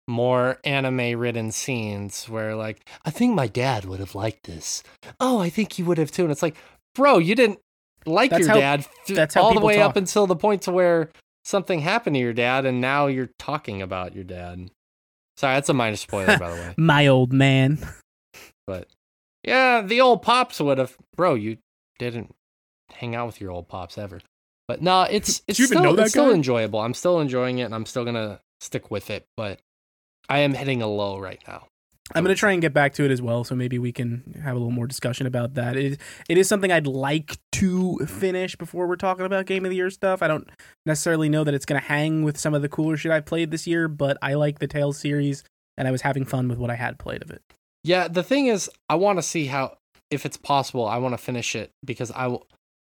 [SPEAKER 1] more anime ridden scenes where like i think my dad would have liked this oh i think he would have too and it's like bro you didn't like
[SPEAKER 2] That's
[SPEAKER 1] your
[SPEAKER 2] how-
[SPEAKER 1] dad
[SPEAKER 2] that's
[SPEAKER 1] all the
[SPEAKER 2] people
[SPEAKER 1] way up until the point to where something happened to your dad and now you're talking about your dad sorry that's a minor spoiler by the way [laughs]
[SPEAKER 2] My old man.
[SPEAKER 1] but Yeah, the old pops would have. Bro, you didn't hang out with your old pops ever. But no, [laughs] it's it's still, it's still enjoyable. I'm still enjoying it, and I'm still gonna stick with it. But I am hitting a low right now.
[SPEAKER 2] I'm gonna try and get back to it as well, so maybe we can have a little more discussion about that. It it is something I'd like to finish before we're talking about game of the year stuff. I don't necessarily know that it's gonna hang with some of the cooler shit I've played this year, but I like the Tales series, and I was having fun with what I had played of it.
[SPEAKER 1] Yeah, the thing is, I want to see how, if it's possible, I want to finish it because I,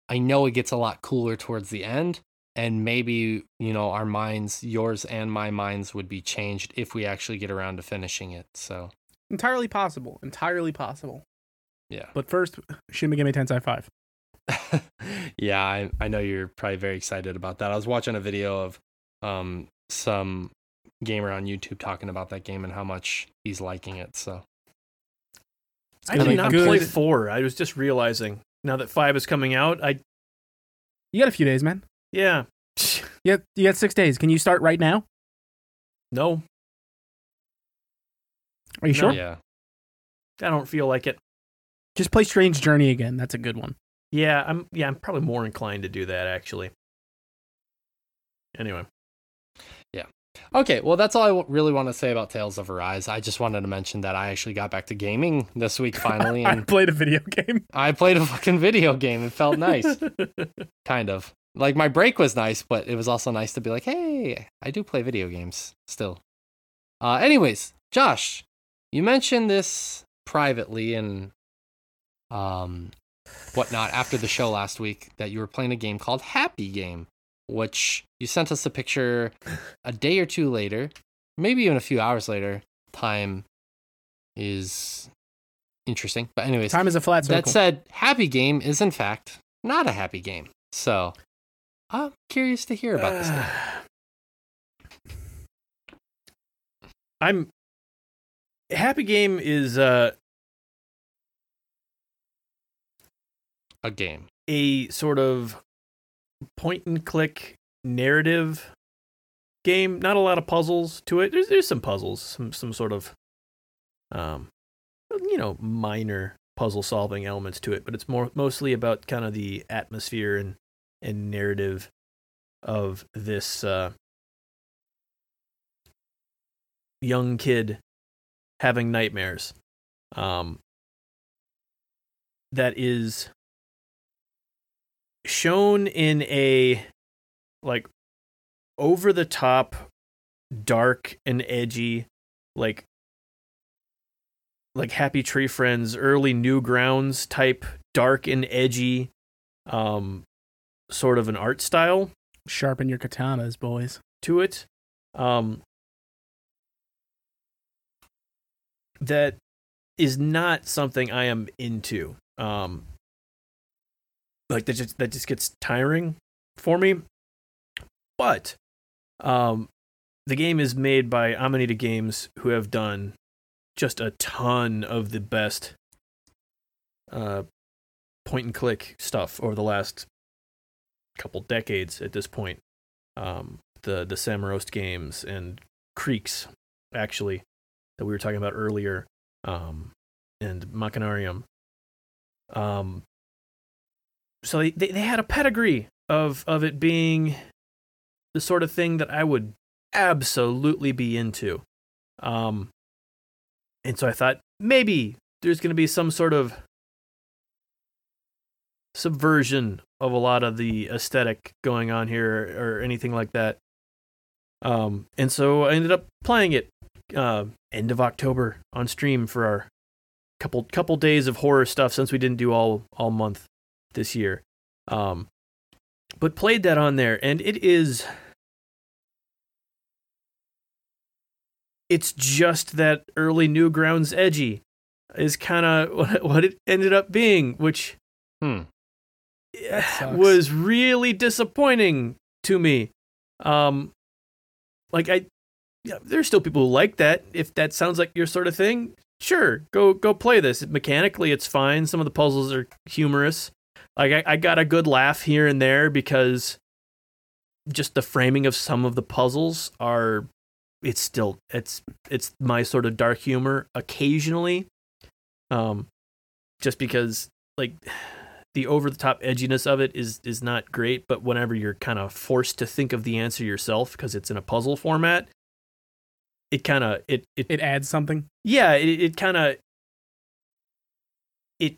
[SPEAKER 1] I know it gets a lot cooler towards the end, and maybe you know our minds, yours and my minds, would be changed if we actually get around to finishing it. So
[SPEAKER 2] Entirely possible. Entirely possible.
[SPEAKER 1] yeah,
[SPEAKER 2] But first, Shin Megami Tensei 5. [laughs]
[SPEAKER 1] yeah, I I know you're probably very excited about that. I was watching a video of um some gamer on YouTube talking about that game and how much he's liking it. So
[SPEAKER 3] I
[SPEAKER 2] gonna
[SPEAKER 3] did not
[SPEAKER 2] good.
[SPEAKER 3] play four. I was just realizing now that five is coming out. I
[SPEAKER 2] You got a few days, man.
[SPEAKER 3] yeah.
[SPEAKER 2] You got, you got six days. Can you start right now?
[SPEAKER 3] No,
[SPEAKER 2] Are you
[SPEAKER 3] No.
[SPEAKER 2] sure?
[SPEAKER 1] yeah,
[SPEAKER 3] I don't feel like it.
[SPEAKER 2] Just play Strange Journey again. That's a good one.
[SPEAKER 3] Yeah, I'm yeah, I'm probably more inclined to do that actually. Anyway, Yeah.
[SPEAKER 1] Okay, well, that's all I w- really want to say about Tales of Arise. I just wanted to mention that I actually got back to gaming this week finally, [laughs]
[SPEAKER 2] I
[SPEAKER 1] and
[SPEAKER 2] played a video game.
[SPEAKER 1] I played a fucking video game. It felt nice, [laughs] kind of. Like my break was nice, but it was also nice to be like, hey, I do play video games still. Uh, anyways, Josh, you mentioned this privately and um, whatnot after the show last week that you were playing a game called Happy Game, which you sent us a picture a day or two later, maybe even a few hours later. Time is interesting, but anyways,
[SPEAKER 2] Time is a flat circle.
[SPEAKER 1] that said, Happy Game is in fact not a happy game. So I'm curious to hear about this. Game. [sighs]
[SPEAKER 3] I'm Happy Game is uh
[SPEAKER 1] A game.
[SPEAKER 3] a sort of point and click narrative game. Not a lot of puzzles to it. There's there's some puzzles, some some sort of um you know, minor puzzle solving elements to it, but it's more mostly about kind of the atmosphere and and narrative of this uh young kid having nightmares. Um that is shown in a like over the top dark and edgy like like happy tree friends early newgrounds type dark and edgy um sort of an art style
[SPEAKER 2] Sharpen your katanas, boys.
[SPEAKER 3] to it um that is not something I am into. Um like that just that just gets tiring for me. But um the game is made by Amanita Games who have done just a ton of the best uh point and click stuff over the last couple decades at this point. Um the the Samorost games and Creaks actually that we were talking about earlier um and Machinarium. Um so they, they had a pedigree of of it being the sort of thing that I would absolutely be into. Um and so I thought maybe there's going to be some sort of subversion of a lot of the aesthetic going on here or anything like that. Um, and so I ended up playing it uh, end of October on stream for our couple couple days of horror stuff since we didn't do all all month this year. Um, but played that on there, and it is it's just that early Newgrounds edgy is kind of [laughs] what, what it ended up being, which
[SPEAKER 1] Hmm.
[SPEAKER 3] was really disappointing to me. Um, like I, yeah, there's still people who like that. If that sounds like your sort of thing, sure, go go play this. Mechanically, it's fine. Some of the puzzles are humorous. Like I, I got a good laugh here and there because just the framing of some of the puzzles are. It's still it's it's my sort of dark humor occasionally. Um, just because like the over the top edginess of it is is not great, but whenever you're kind of forced to think of the answer yourself because it's in a puzzle format, it kind of it, it
[SPEAKER 2] It adds something.
[SPEAKER 3] yeah, it, it kind of it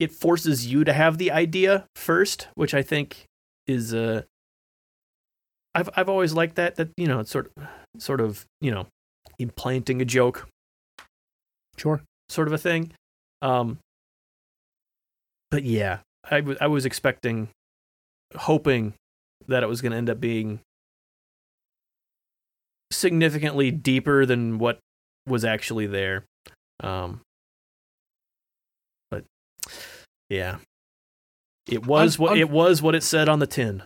[SPEAKER 3] it forces you to have the idea first, which I think is uh I've I've always liked that that you know, it's sort of sort of, you know, implanting a joke
[SPEAKER 2] Sure.
[SPEAKER 3] sort of a thing. Um but yeah, I was I was expecting hoping that it was going to end up being significantly deeper than what was actually there. Um, but yeah, it was
[SPEAKER 1] I'm-
[SPEAKER 3] what
[SPEAKER 1] I'm-
[SPEAKER 3] it was what it said on the tin.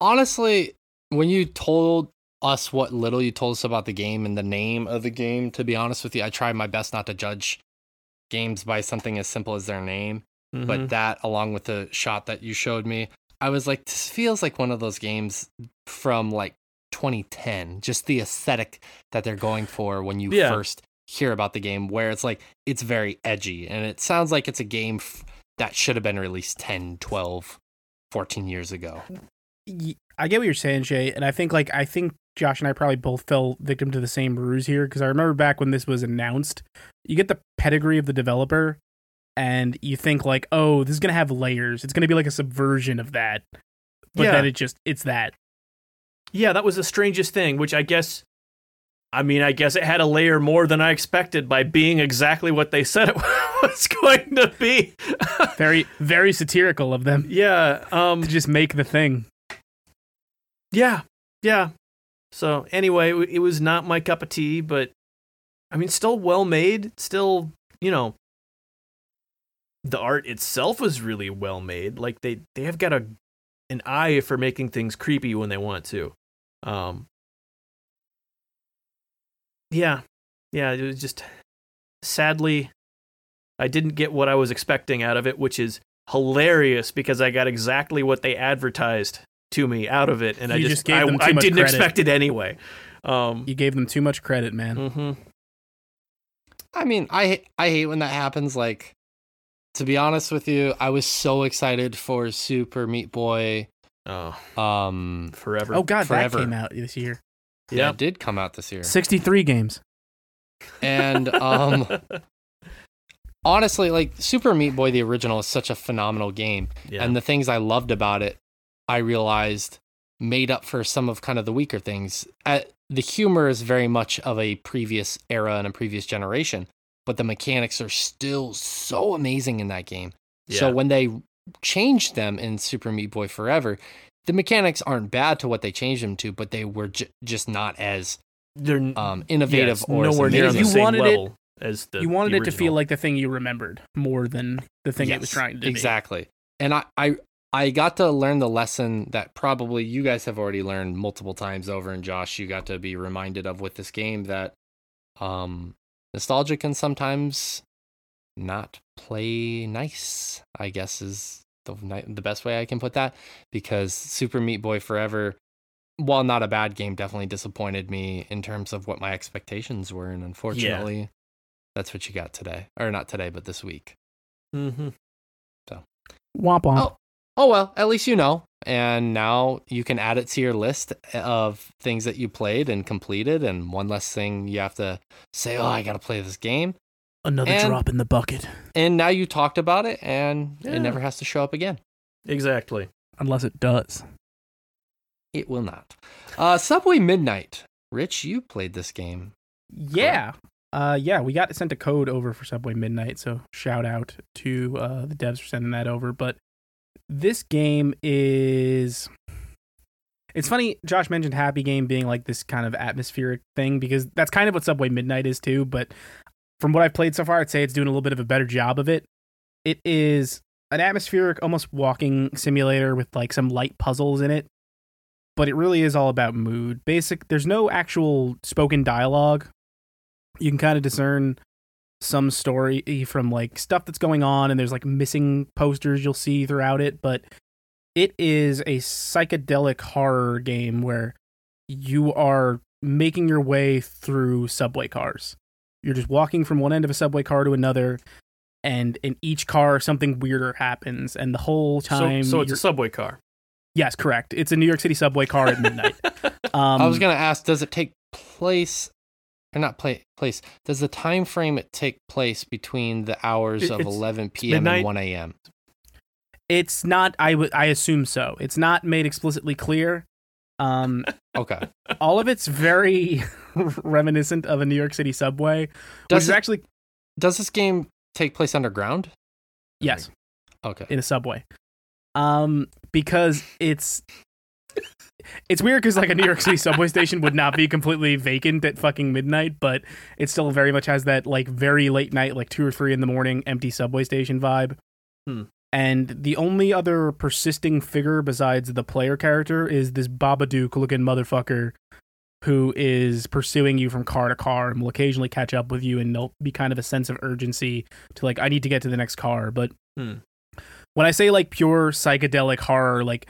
[SPEAKER 1] honestly, when you told us what little you told us about the game and the name of the game, to be honest with you, I tried my best not to judge games by something as simple as their name.
[SPEAKER 3] Mhm.
[SPEAKER 1] But that, along with the shot that you showed me, I was like, this feels like one of those games from like 2010. Just the aesthetic that they're going for when you
[SPEAKER 3] Yeah.
[SPEAKER 1] first hear about the game, where it's like, it's very edgy. And it sounds like it's a game f- that should have been released 10, 12, 14 years ago.
[SPEAKER 2] I get what you're saying, Jay, and I think like I think Josh and I probably both fell victim to the same ruse here because I remember back when this was announced, you get the pedigree of the developer, and you think like, oh, this is gonna have layers. It's gonna be like a subversion of that, but
[SPEAKER 3] Yeah.
[SPEAKER 2] then it just it's that.
[SPEAKER 3] Yeah, that was the strangest thing. Which I guess, I mean, I guess it had a layer more than I expected by being exactly what they said [laughs] it was going to be. [laughs]
[SPEAKER 2] Very very satirical of them
[SPEAKER 3] yeah. Um.
[SPEAKER 2] to just make the thing.
[SPEAKER 3] Yeah, yeah. So anyway, it, it was not my cup of tea, but I mean, still well made. Still, you know, the art itself was really well made. Like they they have got a an eye for making things creepy when they want to. Um. Yeah, yeah. It was just sadly, I didn't get what I was expecting out of it, which is hilarious because I got exactly what they advertised to me out of it, and I just,
[SPEAKER 2] just gave
[SPEAKER 3] I,
[SPEAKER 2] them too
[SPEAKER 3] I
[SPEAKER 2] much
[SPEAKER 3] didn't
[SPEAKER 2] credit.
[SPEAKER 3] expect it anyway. Um,
[SPEAKER 2] You gave them too much credit, man.
[SPEAKER 3] mhm.
[SPEAKER 1] I mean, I I hate when that happens. Like, to be honest with you, I was so excited for Super Meat Boy.
[SPEAKER 3] Oh,
[SPEAKER 1] Um,
[SPEAKER 3] forever.
[SPEAKER 2] Oh god,
[SPEAKER 1] Forever.
[SPEAKER 2] that came out this year.
[SPEAKER 1] yeah,
[SPEAKER 3] yeah.
[SPEAKER 1] it did come out this year,
[SPEAKER 2] 63 games.
[SPEAKER 1] and [laughs] um, honestly, like Super Meat Boy, the original, is such a phenomenal game,
[SPEAKER 3] yeah.
[SPEAKER 1] and the things I loved about it, I realized made up for some of kind of the weaker things. Uh, the humor is very much of a previous era and a previous generation, but the mechanics are still so amazing in that game. So when they changed them in Super Meat Boy Forever, the mechanics aren't bad to what they changed them to, but they were j- just not as
[SPEAKER 3] they're
[SPEAKER 1] um, innovative
[SPEAKER 3] it's
[SPEAKER 1] or
[SPEAKER 3] nowhere near on the
[SPEAKER 2] You
[SPEAKER 3] same
[SPEAKER 2] wanted it-
[SPEAKER 3] level as the.
[SPEAKER 2] you wanted
[SPEAKER 3] the
[SPEAKER 2] it to feel like the thing you remembered more than the thing it was trying to be.
[SPEAKER 1] exactly. And I, I I got to learn the lesson that probably you guys have already learned multiple times over, and Josh, you got to be reminded of with this game that um, nostalgia can sometimes not play nice. I guess is the the best way I can put that because Super Meat Boy Forever. While not a bad game, definitely disappointed me in terms of what my expectations were, and unfortunately, that's what you got today, or not today, but this week.
[SPEAKER 3] Mhm.
[SPEAKER 2] Womp womp.
[SPEAKER 1] Oh. Oh well, at least you know. And now you can add it to your list of things that you played and completed, and one less thing you have to say, "Oh, I got to play this game."
[SPEAKER 2] Another
[SPEAKER 1] and-
[SPEAKER 2] drop in the bucket.
[SPEAKER 1] And now you talked about it, and
[SPEAKER 3] Yeah.
[SPEAKER 1] it never has to show up again.
[SPEAKER 3] Exactly.
[SPEAKER 2] Unless it does.
[SPEAKER 1] It will not. Uh, Subway Midnight. Rich, you played this game.
[SPEAKER 2] Yeah. Uh, yeah, we got sent a code over for Subway Midnight, so shout out to uh, the devs for sending that over. But this game is. It's funny, Josh mentioned Happy Game being like this kind of atmospheric thing because that's kind of what Subway Midnight is too. But from what I've played so far, I'd say it's doing a little bit of a better job of it. It is an atmospheric, almost walking simulator with like some light puzzles in it. But it really is all about mood. Basic, there's no actual spoken dialogue you can kind of discern some story from like stuff that's going on and there's like missing posters you'll see throughout it but it is a psychedelic horror game where you are making your way through subway cars You're just walking from one end of a subway car to another, and in each car something weirder happens, and the whole time.
[SPEAKER 3] so, so it's a subway car.
[SPEAKER 2] yes, correct. It's a New York City subway car at midnight. Um, [laughs]
[SPEAKER 1] I was gonna ask, does it take place or not play, place? Does the time frame it take place between the hours
[SPEAKER 3] It-
[SPEAKER 1] of 11 p.m.
[SPEAKER 3] midnight.
[SPEAKER 1] and 1 a.m.?
[SPEAKER 2] It's not. I would. I assume so. It's not made explicitly clear. Um, [laughs]
[SPEAKER 1] Okay.
[SPEAKER 2] all of it's very [laughs] reminiscent of a New York City subway,
[SPEAKER 1] Does
[SPEAKER 2] is
[SPEAKER 1] it-
[SPEAKER 2] actually
[SPEAKER 1] Does this game take place underground?
[SPEAKER 2] yes
[SPEAKER 1] Okay.
[SPEAKER 2] in a subway. Um, because it's it's weird because like a New York City subway [laughs] station would not be completely vacant at fucking midnight, but it still very much has that like very late night, like two or three in the morning, empty subway station vibe.
[SPEAKER 3] Hmm.
[SPEAKER 2] And the only other persisting figure besides the player character is this Babadook looking motherfucker who is pursuing you from car to car and will occasionally catch up with you and there'll be kind of a sense of urgency to like I need to get to the next car. But
[SPEAKER 3] Hmm.
[SPEAKER 2] when I say like pure psychedelic horror, like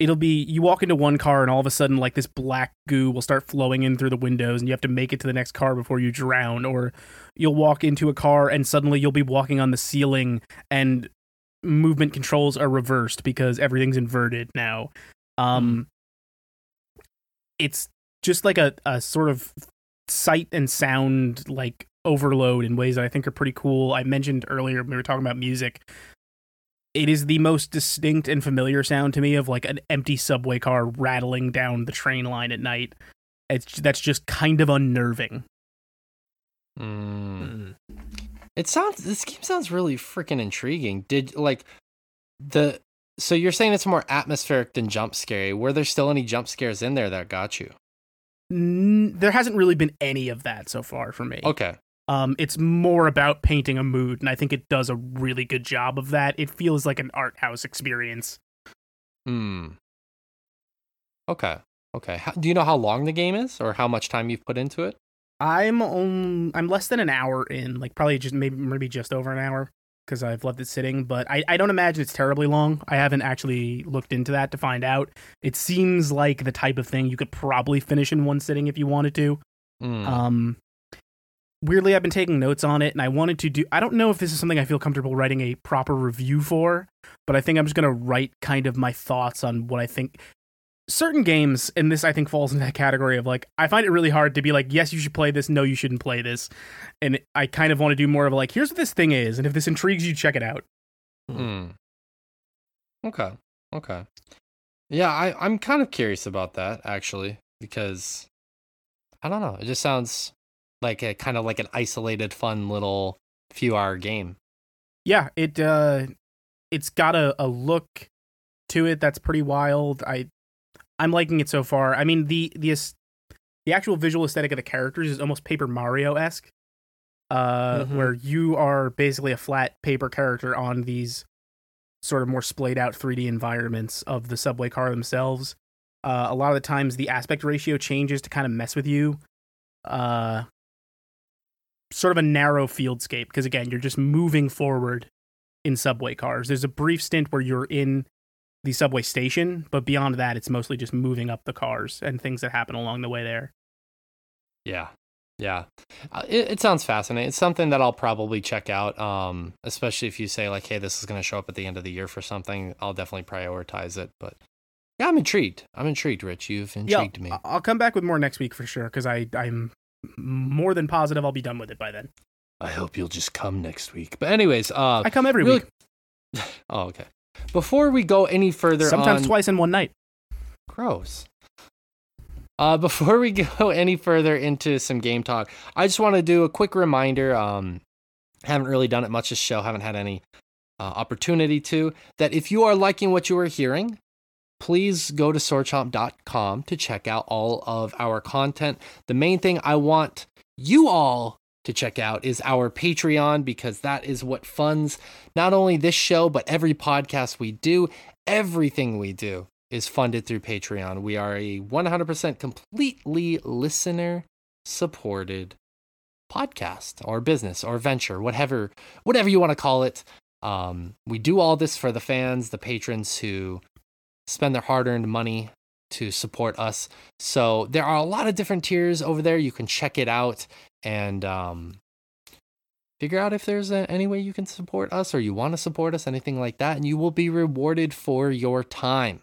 [SPEAKER 2] it'll be you walk into one car and all of a sudden like this black goo will start flowing in through the windows and you have to make it to the next car before you drown or you'll walk into a car and suddenly you'll be walking on the ceiling and movement controls are reversed because everything's inverted now um it's just like a, a sort of sight and sound like overload in ways that I think are pretty cool. I mentioned earlier when we were talking about music. It is the most distinct and familiar sound to me of like an empty subway car rattling down the train line at night. It's that's just kind of unnerving.
[SPEAKER 1] Mm. It sounds. This game sounds really freaking intriguing. Did like the? So you're saying it's more atmospheric than jump scary. Were there still any jump scares in there that got you?
[SPEAKER 2] N- there hasn't really been any of that so far for me.
[SPEAKER 1] Okay.
[SPEAKER 2] Um, it's more about painting a mood, and I think it does a really good job of that. It feels like an art house experience.
[SPEAKER 1] Hmm. Okay. Okay. How, do you know how long the game is, or how much time you've put into it?
[SPEAKER 2] I'm on, I'm less than an hour in, like probably just maybe maybe just over an hour because I've left it sitting. But I, I don't imagine it's terribly long. I haven't actually looked into that to find out. It seems like the type of thing you could probably finish in one sitting if you wanted to.
[SPEAKER 1] Hmm.
[SPEAKER 2] Um, weirdly, I've been taking notes on it, and I wanted to do. I don't know if this is something I feel comfortable writing a proper review for, but I think I'm just gonna write kind of my thoughts on what I think. Certain games, and this I think falls into that category of like, I find it really hard to be like, yes, you should play this, no, you shouldn't play this, and I kind of want to do more of like, here's what this thing is, and if this intrigues you, check it out.
[SPEAKER 1] Hmm. Okay. Okay. Yeah, I, I'm kind of curious about that actually because I don't know. It just sounds like a kind of like an isolated, fun little few hour game.
[SPEAKER 2] yeah it uh it's got a, a look to it that's pretty wild i i'm liking it so far. I mean the the the actual visual aesthetic of the characters is almost paper mario-esque uh
[SPEAKER 3] Mhm.
[SPEAKER 2] where you are basically a flat paper character on these sort of more splayed out 3d environments of the subway car themselves. Uh a lot of the times the aspect ratio changes to kind of mess with you uh sort of a narrow fieldscape because again you're just moving forward in subway cars. There's a brief stint where you're in the subway station but beyond that it's mostly just moving up the cars and things that happen along the way there
[SPEAKER 1] Yeah. Yeah. Uh, it, it sounds fascinating. It's something that I'll probably check out. Um, especially if you say like, hey, this is going to show up at the end of the year for something. I'll definitely prioritize it. But yeah, I'm intrigued. I'm intrigued, Rich. You've intrigued me.
[SPEAKER 2] I- i'll come back with more next week for sure because i i'm more than positive i'll be done with it by then
[SPEAKER 1] I hope you'll just come next week. But anyways, uh,
[SPEAKER 2] i come every
[SPEAKER 1] really-
[SPEAKER 2] week [laughs]
[SPEAKER 1] oh, okay. Before we go any further,
[SPEAKER 2] sometimes
[SPEAKER 1] on,
[SPEAKER 2] twice in one night
[SPEAKER 1] Gross. Uh, [laughs] before we go any further into some game talk, I just want to do a quick reminder. Um, haven't really done it much this show. Haven't had any uh, opportunity to. That if you are liking what you are hearing, please go to swordchomp.com to check out all of our content. The main thing I want you all to check out is our Patreon because that is what funds not only this show but every podcast we do. Everything we do is funded through Patreon. We are a 100% completely listener supported podcast or business or venture, whatever whatever you want to call it. Um, we do all this for the fans, the patrons who spend their hard-earned money to support us. So there are a lot of different tiers over there. You can check it out and um, figure out if there's a, any way you can support us or you want to support us, anything like that, and you will be rewarded for your time.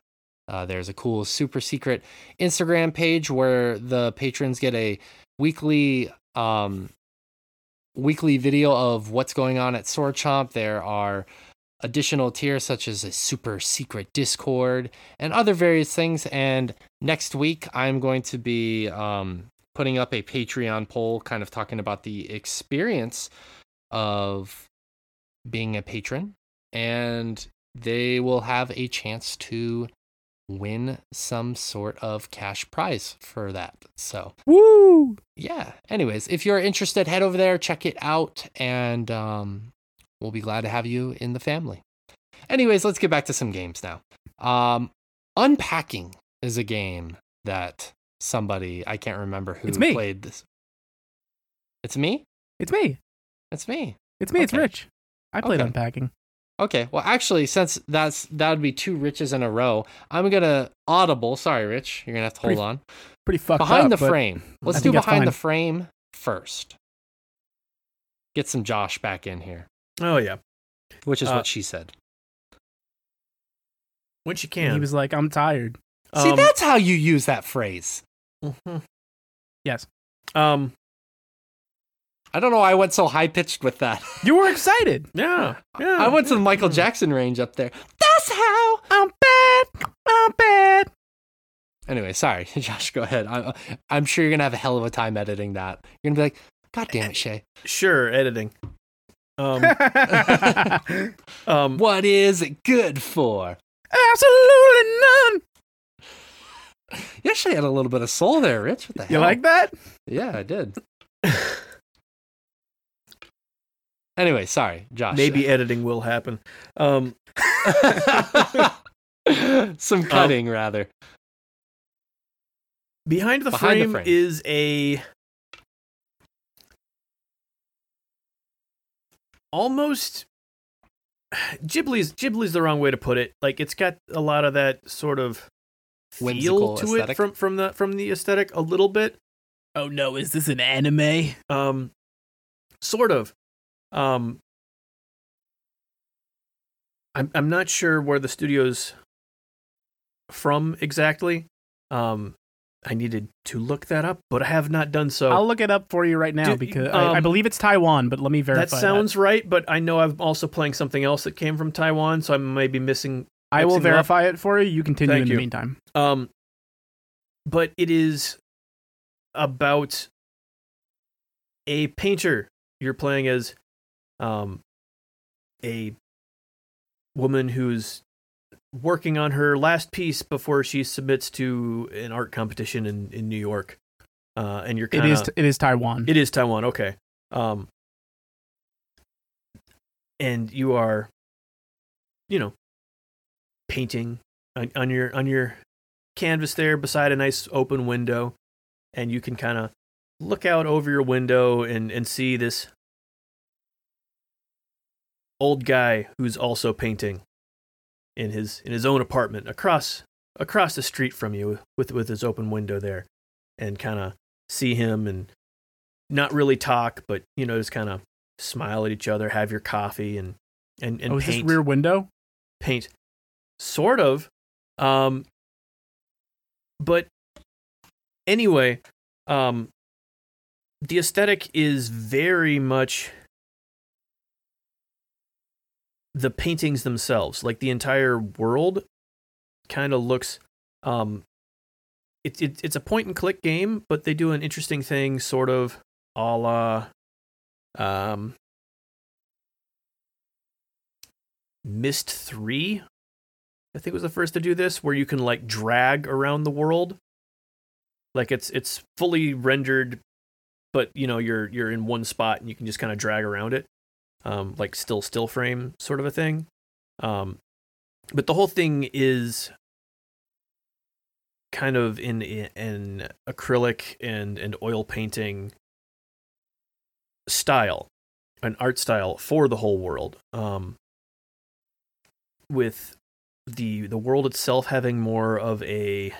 [SPEAKER 1] Uh, there's a cool super secret Instagram page where the patrons get a weekly um, weekly video of what's going on at Sword Chomp. There are additional tiers such as a super secret Discord and other various things. And next week, I'm going to be um, putting up a Patreon poll, kind of talking about the experience of being a patron, and they will have a chance to win some sort of cash prize for that. So,
[SPEAKER 2] Woo!
[SPEAKER 1] yeah. Anyways, if you're interested, head over there, check it out, and um, we'll be glad to have you in the family. Anyways, let's get back to some games now. Um, Unpacking is a game that somebody I can't remember who
[SPEAKER 2] It's me.
[SPEAKER 1] played this. It's me.
[SPEAKER 2] It's me.
[SPEAKER 1] It's me.
[SPEAKER 2] It's me. It's Rich. I played
[SPEAKER 1] Okay.
[SPEAKER 2] unpacking.
[SPEAKER 1] Okay. Well, actually, since that's that would be two riches in a row, I'm gonna audible. Sorry, Rich. You're gonna have to hold
[SPEAKER 2] Pretty
[SPEAKER 1] on.
[SPEAKER 2] Pretty fucked
[SPEAKER 1] behind
[SPEAKER 2] up,
[SPEAKER 1] the frame. Let's do behind the frame first. Get some Josh back in here,
[SPEAKER 3] Oh yeah,
[SPEAKER 1] which is
[SPEAKER 3] Uh,
[SPEAKER 1] what she said.
[SPEAKER 3] when she
[SPEAKER 2] And
[SPEAKER 3] can.
[SPEAKER 2] He was like, "I'm tired."
[SPEAKER 1] See,
[SPEAKER 3] Um,
[SPEAKER 1] that's how you use that phrase.
[SPEAKER 3] Mhm.
[SPEAKER 2] Yes.
[SPEAKER 3] Um.
[SPEAKER 1] I don't know why I went so high pitched with that. [laughs]
[SPEAKER 2] You were excited.
[SPEAKER 3] Yeah. Yeah.
[SPEAKER 1] I went to the Michael
[SPEAKER 3] Mm.
[SPEAKER 1] Jackson range up there. That's how.
[SPEAKER 2] I'm bad. I'm bad.
[SPEAKER 1] Anyway, sorry, [laughs] Josh. Go ahead. I, I'm sure you're gonna have a hell of a time editing that. You're gonna be like, God damn it, Shay.
[SPEAKER 3] Sure, editing. Um. [laughs] um.
[SPEAKER 1] What is it good for?
[SPEAKER 2] Absolutely none.
[SPEAKER 1] You actually had a little bit of soul there, Rich. What the hell?
[SPEAKER 2] You like that?
[SPEAKER 1] Yeah, I did. [laughs] anyway, sorry, Josh.
[SPEAKER 3] Maybe editing will happen. Um. [laughs]
[SPEAKER 1] some cutting rather.
[SPEAKER 3] Behind the,
[SPEAKER 1] Behind the
[SPEAKER 3] frame,
[SPEAKER 1] Frame.
[SPEAKER 3] is a almost Ghibli's Ghibli's the wrong way to put it. Like it's got a lot of that sort of feel
[SPEAKER 1] Whimsical
[SPEAKER 3] to it from from the from the aesthetic a little bit.
[SPEAKER 2] Oh no, is this an anime?
[SPEAKER 3] Um, sort of. Um, I'm I'm not sure where the studio's from exactly. Um, I needed to look that up, but I have not done so.
[SPEAKER 2] I'll look it up for you right now
[SPEAKER 3] Do-
[SPEAKER 2] because I, I
[SPEAKER 3] um,
[SPEAKER 2] believe it's Taiwan, but let me verify.
[SPEAKER 3] that sounds right, but I know I'm also playing something else that came from Taiwan, so I may be missing.
[SPEAKER 2] I will
[SPEAKER 3] mixing them up.
[SPEAKER 2] verify it for you. You continue
[SPEAKER 3] Thank
[SPEAKER 2] in
[SPEAKER 3] you.
[SPEAKER 2] the meantime.
[SPEAKER 3] Um, but it is about a painter. You're playing as um, a woman who's working on her last piece before she submits to an art competition in, in New York. Uh, and you're
[SPEAKER 2] It
[SPEAKER 3] kind
[SPEAKER 2] is. It is Taiwan.
[SPEAKER 3] it is Taiwan. Okay. Um, and you are, you know, painting on, on your on your canvas there beside a nice open window, and you can kind of look out over your window and and see this old guy who's also painting in his in his own apartment across across the street from you with with his open window there, and kind of see him and not really talk, but you know, just kind of smile at each other, have your coffee, and and and
[SPEAKER 2] oh, is this
[SPEAKER 3] paint.
[SPEAKER 2] Rear Window?
[SPEAKER 3] paint, sort of. Um, but anyway, um, the aesthetic is very much the paintings themselves, like the entire world, kind of looks. Um, it, it it's a point and click game, but they do an interesting thing, sort of a la, um, Myst Three. I think it was the first to do this, where you can like drag around the world. Like it's it's fully rendered, but you know you're you're in one spot and you can just kind of drag around it, um, like still still frame sort of a thing. Um, but the whole thing is kind of in in acrylic and and oil painting style, an art style for the whole world. Um, with the the world itself having more of a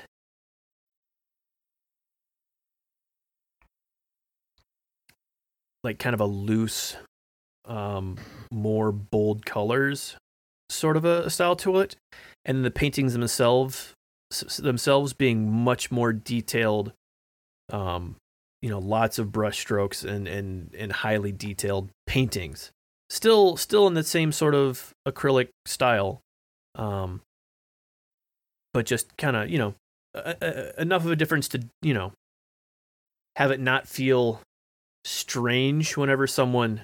[SPEAKER 3] like kind of a loose um, more bold colors, sort of a, a style to it, and the paintings themselves themselves being much more detailed. Um, you know, lots of brush strokes and and and highly detailed paintings. Still, still in the same sort of acrylic style, um, but just kind of you know a, a, enough of a difference to you know have it not feel strange whenever someone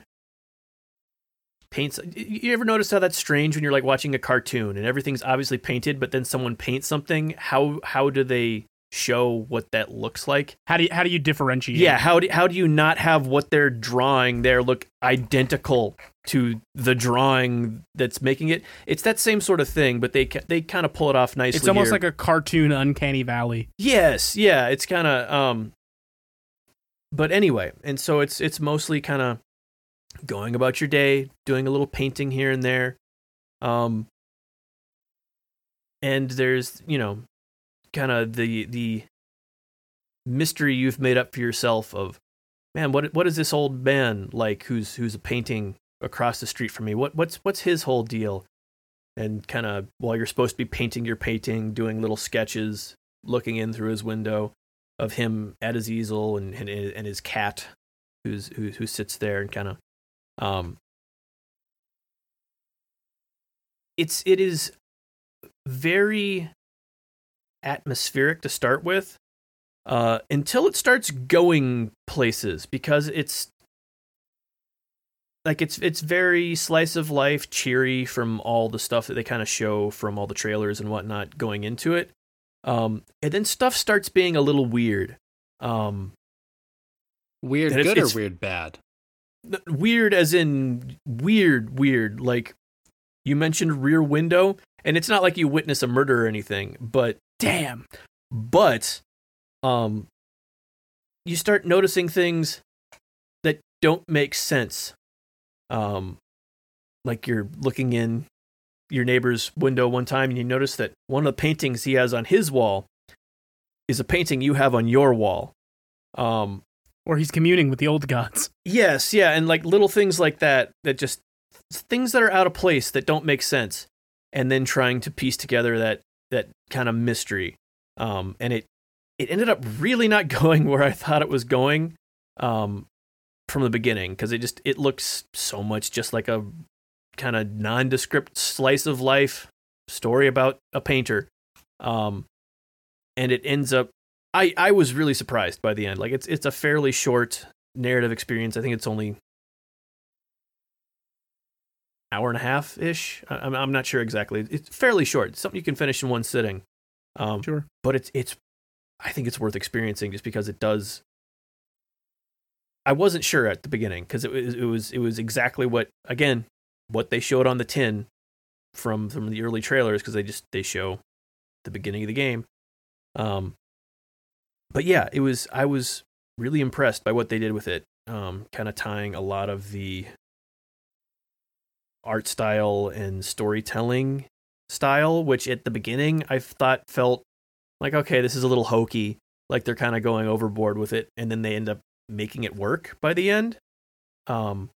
[SPEAKER 3] paints you ever notice how that's strange when you're like watching a cartoon and everything's obviously painted but then someone paints something? How how do they show what that looks like
[SPEAKER 2] How do you how do you differentiate?
[SPEAKER 3] yeah how do, how do you not have what they're drawing there look identical to the drawing that's making it it's that same sort of thing but they they kind of pull it off nicely
[SPEAKER 2] it's almost
[SPEAKER 3] here.
[SPEAKER 2] like a cartoon uncanny valley.
[SPEAKER 3] Yes, yeah, it's kind of um but anyway, and so it's it's mostly kind of going about your day, doing a little painting here and there. Um and there's, you know, kind of the the mystery you've made up for yourself of man, what what is this old man like who's who's a painting across the street from me? What what's what's his whole deal? And kind of while you're supposed to be painting your painting, doing little sketches, looking in through his window of him at his easel and and, and his cat who's who who sits there and kind of um it's it is very atmospheric to start with uh until it starts going places because it's like it's it's very slice of life cheery from all the stuff that they kind of show from all the trailers and whatnot going into it um, and then stuff starts being a little weird. Um,
[SPEAKER 1] Weird
[SPEAKER 3] it's-
[SPEAKER 1] good
[SPEAKER 3] it's-
[SPEAKER 1] or weird bad?
[SPEAKER 3] weird as in weird, weird. Like you mentioned Rear Window, and it's not like you witness a murder or anything, but
[SPEAKER 2] Damn.
[SPEAKER 3] but um, you start noticing things that don't make sense. Um, like you're looking in your neighbor's window one time and you notice that one of the paintings he has on his wall is a painting you have on your wall. Um,
[SPEAKER 2] Or he's communing with the old gods.
[SPEAKER 3] Yes, yeah, and like little things like that that just things that are out of place that don't make sense, and then trying to piece together that that kind of mystery. Um, and it it ended up really not [laughs] going where I thought it was going, um, from the beginning because it just it looks so much just like a kind of nondescript slice of life story about a painter, um, and it ends up. I, I was really surprised by the end. Like it's it's a fairly short narrative experience. I think it's only hour and a half ish. I'm I'm not sure exactly. It's fairly short. It's something you can finish in one sitting. Um,
[SPEAKER 2] Sure.
[SPEAKER 3] but it's it's I think it's worth experiencing just because it does. I wasn't sure at the beginning because it was it was it was exactly what again what they showed on the tin from from the early trailers because they just they show the beginning of the game. Um, but yeah, it was I was really impressed by what they did with it. Um, kind of tying a lot of the art style and storytelling style, which at the beginning I thought felt like okay, this is a little hokey, like they're kind of going overboard with it, and then they end up making it work by the end. Um,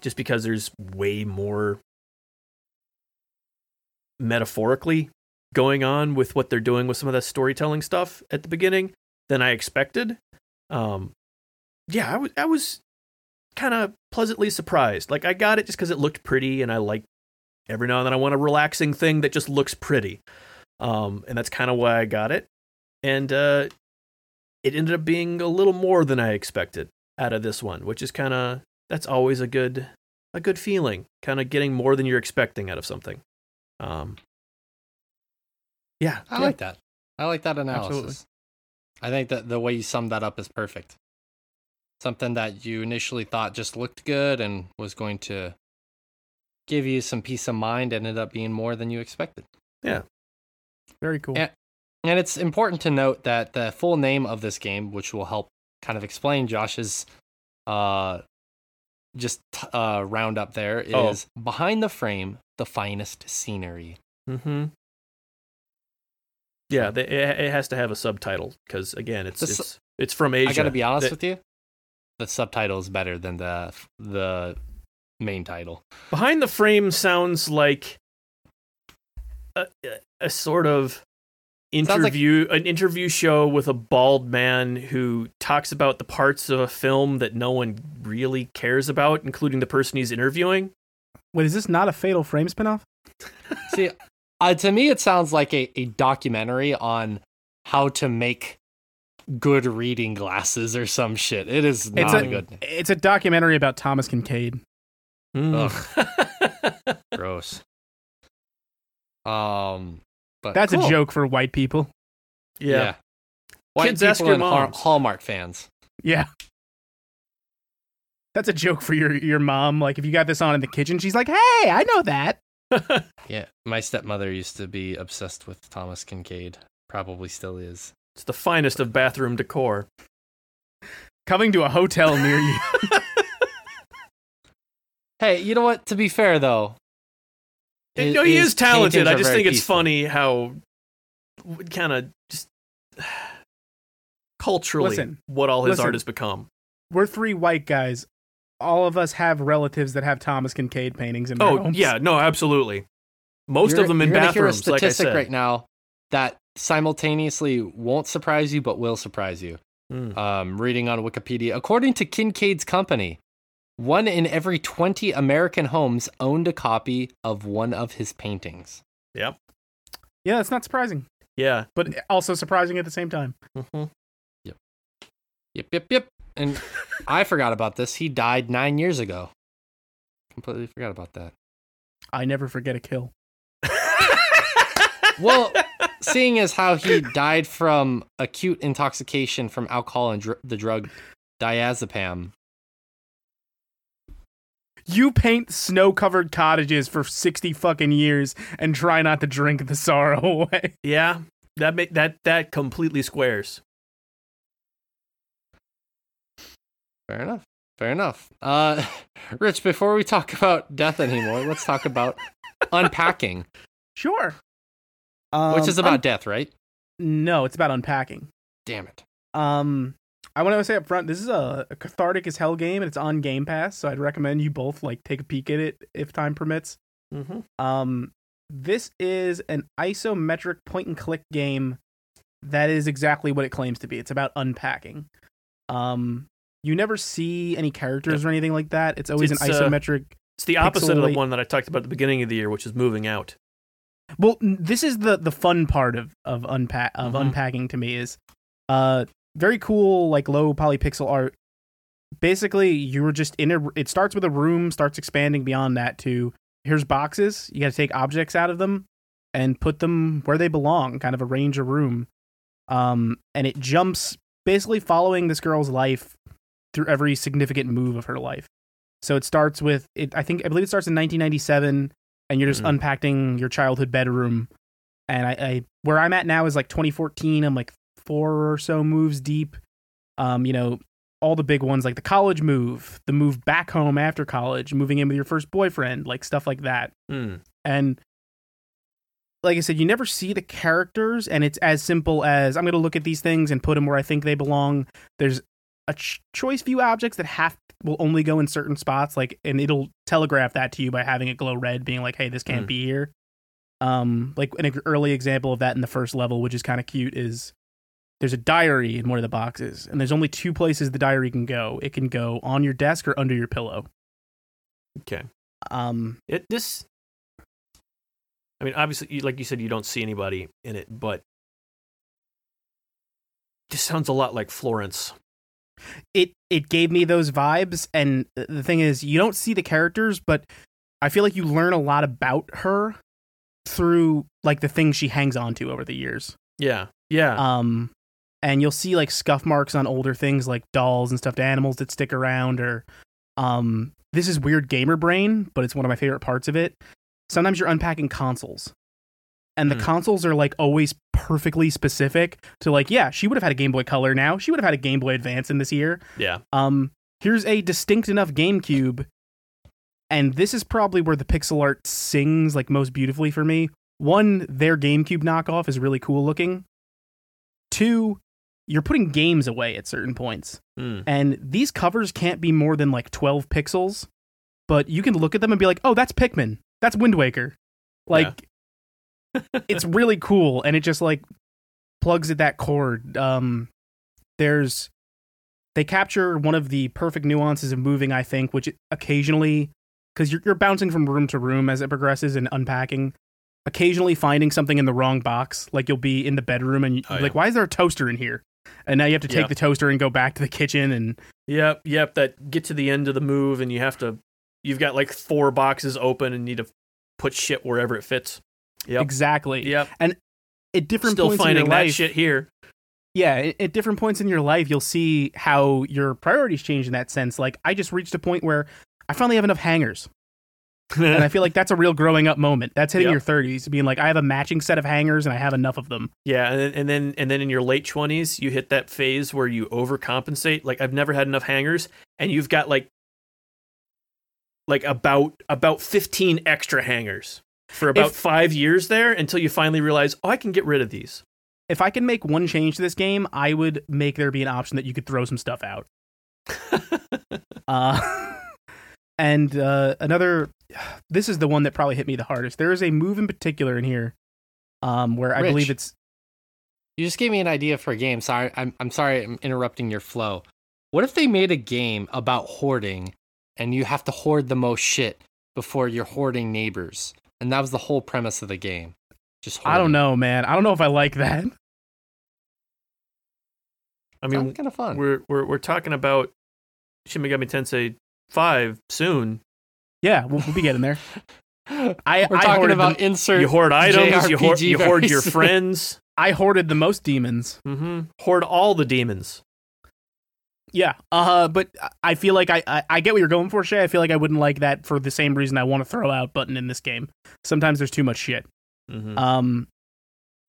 [SPEAKER 3] just because there's way more metaphorically going on with what they're doing with some of that storytelling stuff at the beginning than I expected. Um, yeah, I was I was kind of pleasantly surprised. Like I got it just because it looked pretty, and I like every now and then I want a relaxing thing that just looks pretty. Um, and that's kind of why I got it. And uh, it ended up being a little more than I expected out of this one, which is kind of that's always a good a good feeling. Kind of getting more than you're expecting out of something. Um, yeah,
[SPEAKER 1] I
[SPEAKER 3] yeah.
[SPEAKER 1] like that. I like that analysis.
[SPEAKER 2] Absolutely.
[SPEAKER 1] I think that the way you summed that up is perfect. Something that you initially thought just looked good and was going to give you some peace of mind ended up being more than you expected. Yeah.
[SPEAKER 2] Very cool.
[SPEAKER 1] Yeah. And it's important to note that the full name of this game, which will help kind of explain Josh's uh just uh roundup there is Oh. Behind the Frame, the Finest Scenery.
[SPEAKER 3] Mm-hmm. Yeah, they, it, it has to have a subtitle because again, it's
[SPEAKER 1] The
[SPEAKER 3] it's it's from Asia.
[SPEAKER 1] I got to be honest
[SPEAKER 3] That-
[SPEAKER 1] with you. The subtitle is better than the the main title.
[SPEAKER 3] Behind the Frame sounds like a, a sort of
[SPEAKER 1] Sounds like-
[SPEAKER 3] interview an interview show with a bald man who talks about the parts of a film that no one really cares about, including the person he's interviewing.
[SPEAKER 2] Wait, is this not a Fatal Frame spinoff?
[SPEAKER 1] See, uh, to me, it sounds like a, a documentary on how to make good reading glasses or some shit. It is
[SPEAKER 2] It's
[SPEAKER 1] not
[SPEAKER 2] a-
[SPEAKER 1] a good.
[SPEAKER 2] It's a documentary about Thomas Kinkade.
[SPEAKER 1] Ugh. [laughs] Gross. Um, but
[SPEAKER 2] That's
[SPEAKER 1] cool.
[SPEAKER 2] a joke for white people.
[SPEAKER 3] yeah.
[SPEAKER 1] White
[SPEAKER 3] Kids ask
[SPEAKER 1] people
[SPEAKER 3] your
[SPEAKER 1] and Har-
[SPEAKER 3] moms.
[SPEAKER 1] Hallmark fans.
[SPEAKER 2] Yeah. That's a joke for your your mom. Like if you got this on in the kitchen, she's like, "Hey, I know that." [laughs]
[SPEAKER 1] Yeah, my stepmother used to be obsessed with Thomas Kinkade. Probably still is.
[SPEAKER 3] It's the finest of bathroom decor.
[SPEAKER 2] Coming to a hotel near you. [laughs]
[SPEAKER 1] Hey, you know what? To be fair, though,
[SPEAKER 3] You know, he
[SPEAKER 1] his
[SPEAKER 3] is talented. I just think it's
[SPEAKER 1] peaceful.
[SPEAKER 3] funny how kind of just culturally
[SPEAKER 2] Listen,
[SPEAKER 3] what all his
[SPEAKER 2] listen.
[SPEAKER 3] art has become.
[SPEAKER 2] We're three white guys. All of us have relatives that have Thomas Kinkade paintings in their
[SPEAKER 3] Oh
[SPEAKER 2] homes.
[SPEAKER 3] yeah, no, absolutely. Most
[SPEAKER 1] You're-
[SPEAKER 3] of them in
[SPEAKER 1] you're hear a
[SPEAKER 3] bathrooms, like I
[SPEAKER 1] statistic
[SPEAKER 3] said.
[SPEAKER 1] right now that simultaneously won't surprise you, but will surprise you.
[SPEAKER 3] Mm.
[SPEAKER 1] um, reading on Wikipedia. According to Kinkade's company, one in every 20 American homes owned a copy of one of his paintings.
[SPEAKER 3] Yep.
[SPEAKER 2] Yeah, that's not surprising,
[SPEAKER 3] Yeah.
[SPEAKER 2] but also surprising at the same time.
[SPEAKER 3] hmm
[SPEAKER 1] Yep, yep, yep. And [laughs] I forgot about this. He died nine years ago. Completely forgot about that.
[SPEAKER 2] I never forget a kill. [laughs]
[SPEAKER 1] Well, seeing as how he died from acute intoxication from alcohol and dr- the drug diazepam,
[SPEAKER 2] You paint snow-covered cottages for 60 fucking years and try not to drink the sorrow [laughs] away.
[SPEAKER 3] Yeah. That ma- that that completely squares.
[SPEAKER 1] Fair enough. Fair enough. Uh, [laughs] Rich, before we talk about death anymore, let's talk about [laughs] unpacking,
[SPEAKER 2] Sure.
[SPEAKER 1] Which is about
[SPEAKER 2] un-
[SPEAKER 1] death, right?
[SPEAKER 2] no, it's about unpacking.
[SPEAKER 1] Damn it.
[SPEAKER 2] Um, I want to say up front, this is a, a cathartic as hell game, and it's on Game Pass, so I'd recommend you both like take a peek at it if time permits.
[SPEAKER 3] Mm-hmm.
[SPEAKER 2] Um, this is an isometric point and click game that is exactly what it claims to be. It's about unpacking. Um, you never see any characters or anything like that. It's always
[SPEAKER 3] It's,
[SPEAKER 2] an
[SPEAKER 3] uh,
[SPEAKER 2] isometric.
[SPEAKER 3] It's the opposite of the one that I talked about at the beginning of the year, which is moving out.
[SPEAKER 2] Well, this is the the fun part of of unpack of
[SPEAKER 3] Mhm.
[SPEAKER 2] unpacking to me is uh very cool like low polypixel art. Basically, you were just in a. It starts with a room, starts expanding beyond that to here's boxes. You got to take objects out of them and put them where they belong. Kind of arrange a room, um, and it jumps basically following this girl's life through every significant move of her life. So it starts with it. I think I believe it starts in 1997 and you're just
[SPEAKER 3] Mhm.
[SPEAKER 2] unpacking your childhood bedroom. And I, I where I'm at now is like 2014. I'm like four or so moves deep. Um, you know, all the big ones like the college move, the move back home after college, moving in with your first boyfriend, like stuff like that.
[SPEAKER 3] Mm.
[SPEAKER 2] And like I said, you never see the characters, and it's as simple as I'm going to look at these things and put them where I think they belong. There's a ch- choice few objects that have will only go in certain spots, like, and it'll telegraph that to you by having it glow red, being like, "Hey, this can't
[SPEAKER 3] Mm.
[SPEAKER 2] be here." Um, like an early example of that in the first level, which is kind of cute, is there's a diary in one of the boxes, and there's only two places the diary can go. It can go on your desk or under your pillow.
[SPEAKER 3] Okay.
[SPEAKER 2] Um,
[SPEAKER 3] It this. I mean, obviously, like you said, you don't see anybody in it, but this sounds a lot like Florence.
[SPEAKER 2] It it gave me those vibes and the thing is you don't see the characters but i feel like you learn a lot about her through like the things she hangs on to over the years
[SPEAKER 3] Yeah. Yeah.
[SPEAKER 2] um and you'll see like scuff marks on older things like dolls and stuffed animals that stick around or um this is weird gamer brain but it's one of my favorite parts of it sometimes you're unpacking consoles and the
[SPEAKER 3] Hmm.
[SPEAKER 2] consoles are like always perfectly specific to like yeah she would have had a game boy color now she would have had a game boy advance in this year
[SPEAKER 3] yeah.
[SPEAKER 2] um, here's a distinct enough GameCube, and this is probably where the pixel art sings like most beautifully for me. One, their GameCube knockoff is really cool looking. Two, you're putting games away at certain points,
[SPEAKER 3] Mm.
[SPEAKER 2] and these covers can't be more than like 12 pixels. but you can look at them and be like, "Oh, that's Pikmin. That's Wind Waker." Like it's really cool and it just like plugs at that chord. Um there's they capture one of the perfect nuances of moving, I think, which occasionally because you're, you're bouncing from room to room as it progresses and unpacking occasionally finding something in the wrong box like you'll be in the bedroom and
[SPEAKER 3] Oh,
[SPEAKER 2] like
[SPEAKER 3] yeah.
[SPEAKER 2] why is there a toaster in here and now you have to take
[SPEAKER 3] Yep.
[SPEAKER 2] the toaster and go back to the kitchen and
[SPEAKER 3] Yep, yep. That get to the end of the move and you have to. You've got like four boxes open and need to put shit wherever it fits. Yep.
[SPEAKER 2] exactly
[SPEAKER 3] Yep.
[SPEAKER 2] at different
[SPEAKER 3] Still
[SPEAKER 2] points
[SPEAKER 3] finding
[SPEAKER 2] in your
[SPEAKER 3] that
[SPEAKER 2] life
[SPEAKER 3] shit here.
[SPEAKER 2] yeah at, different points in your life you'll see how your priorities change in that sense like i just reached a point where i finally have enough hangers and i feel like [laughs] that's a real growing up moment that's hitting
[SPEAKER 3] Yep.
[SPEAKER 2] your 30s being like i have a matching set of hangers and i have enough of them
[SPEAKER 3] Yeah, and then, and then and then in your late twenties, you hit that phase where you overcompensate. Like I've never had enough hangers, and you've got like like about about fifteen extra hangers for about
[SPEAKER 2] If-
[SPEAKER 3] five years there until you finally realize, oh, I can get rid of these.
[SPEAKER 2] if i can make one change to this game i would make there be an option that you could throw some stuff out [laughs] Uh, [laughs] and uh, another, this is the one that probably hit me the hardest. There is a move in particular in here, um, where I believe it's
[SPEAKER 1] You just gave me an idea for a game. Sorry, I'm I'm sorry I'm interrupting your flow. What if they made a game about hoarding and you have to hoard the most shit before you're hoarding neighbors? And that was the whole premise of the game. Just
[SPEAKER 2] I don't know, man. I don't know if I like that.
[SPEAKER 3] I mean,
[SPEAKER 1] kind of fun.
[SPEAKER 3] we're we're we're talking about Shin Megami Tensei Five soon.
[SPEAKER 2] Yeah, we'll, we'll be getting there. [laughs] I
[SPEAKER 1] We're
[SPEAKER 2] I
[SPEAKER 1] talking about
[SPEAKER 2] the,
[SPEAKER 1] insert.
[SPEAKER 3] You hoard items. You hoard you hoard your friends. [laughs]
[SPEAKER 2] I hoarded the most demons.
[SPEAKER 3] hmm Hoard all the demons.
[SPEAKER 2] Yeah. Uh, but I feel like I, I I get what you're going for, Shay. I feel like I wouldn't like that for the same reason I want to throw out button in this game. Sometimes there's too much shit.
[SPEAKER 3] hmm
[SPEAKER 2] Um,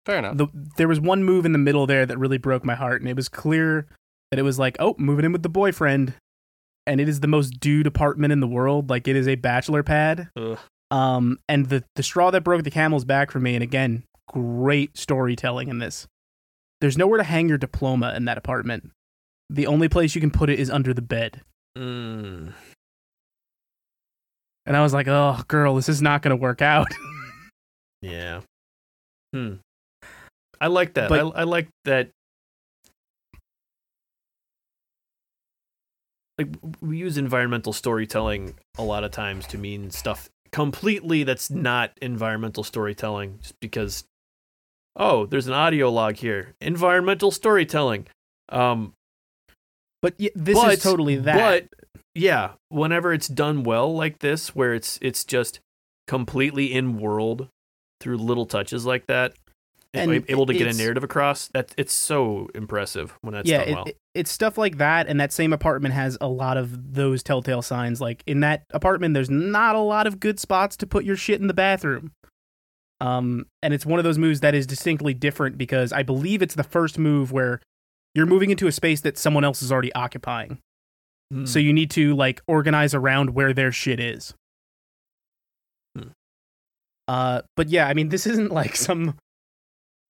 [SPEAKER 1] Fair enough.
[SPEAKER 2] the there was one move in the middle there that really broke my heart, and it was clear that it was like, oh, moving in with the boyfriend, and it is the most dude apartment in the world. Like it is a bachelor pad.
[SPEAKER 3] Ugh.
[SPEAKER 2] Um, and the the straw that broke the camel's back for me, and again, great storytelling in this. There's nowhere to hang your diploma in that apartment. The only place you can put it is under the bed.
[SPEAKER 3] Mm.
[SPEAKER 2] And I was like, oh, girl, this is not going to work out. [laughs]
[SPEAKER 3] Yeah. Hmm. I like that.
[SPEAKER 2] But-
[SPEAKER 3] I, I like that. Like we use environmental storytelling a lot of times to mean stuff completely that's not environmental storytelling, just because. Oh, there's an audio log here. Environmental storytelling. Um,
[SPEAKER 2] but y- this
[SPEAKER 3] but,
[SPEAKER 2] is totally that.
[SPEAKER 3] But yeah, whenever it's done well like this, where it's it's just completely in world through little touches like that,
[SPEAKER 2] And
[SPEAKER 3] able to get a narrative across, that it's so impressive when that's
[SPEAKER 2] yeah,
[SPEAKER 3] done well.
[SPEAKER 2] it- it's stuff like that, and that same apartment has a lot of those telltale signs. Like in that apartment, there's not a lot of good spots to put your shit in the bathroom. Um, and it's one of those moves that is distinctly different because I believe it's the first move where you're moving into a space that someone else is already occupying.
[SPEAKER 3] Hmm.
[SPEAKER 2] So you need to like organize around where their shit is.
[SPEAKER 3] Hmm.
[SPEAKER 2] Uh, but yeah, I mean, this isn't like [laughs] some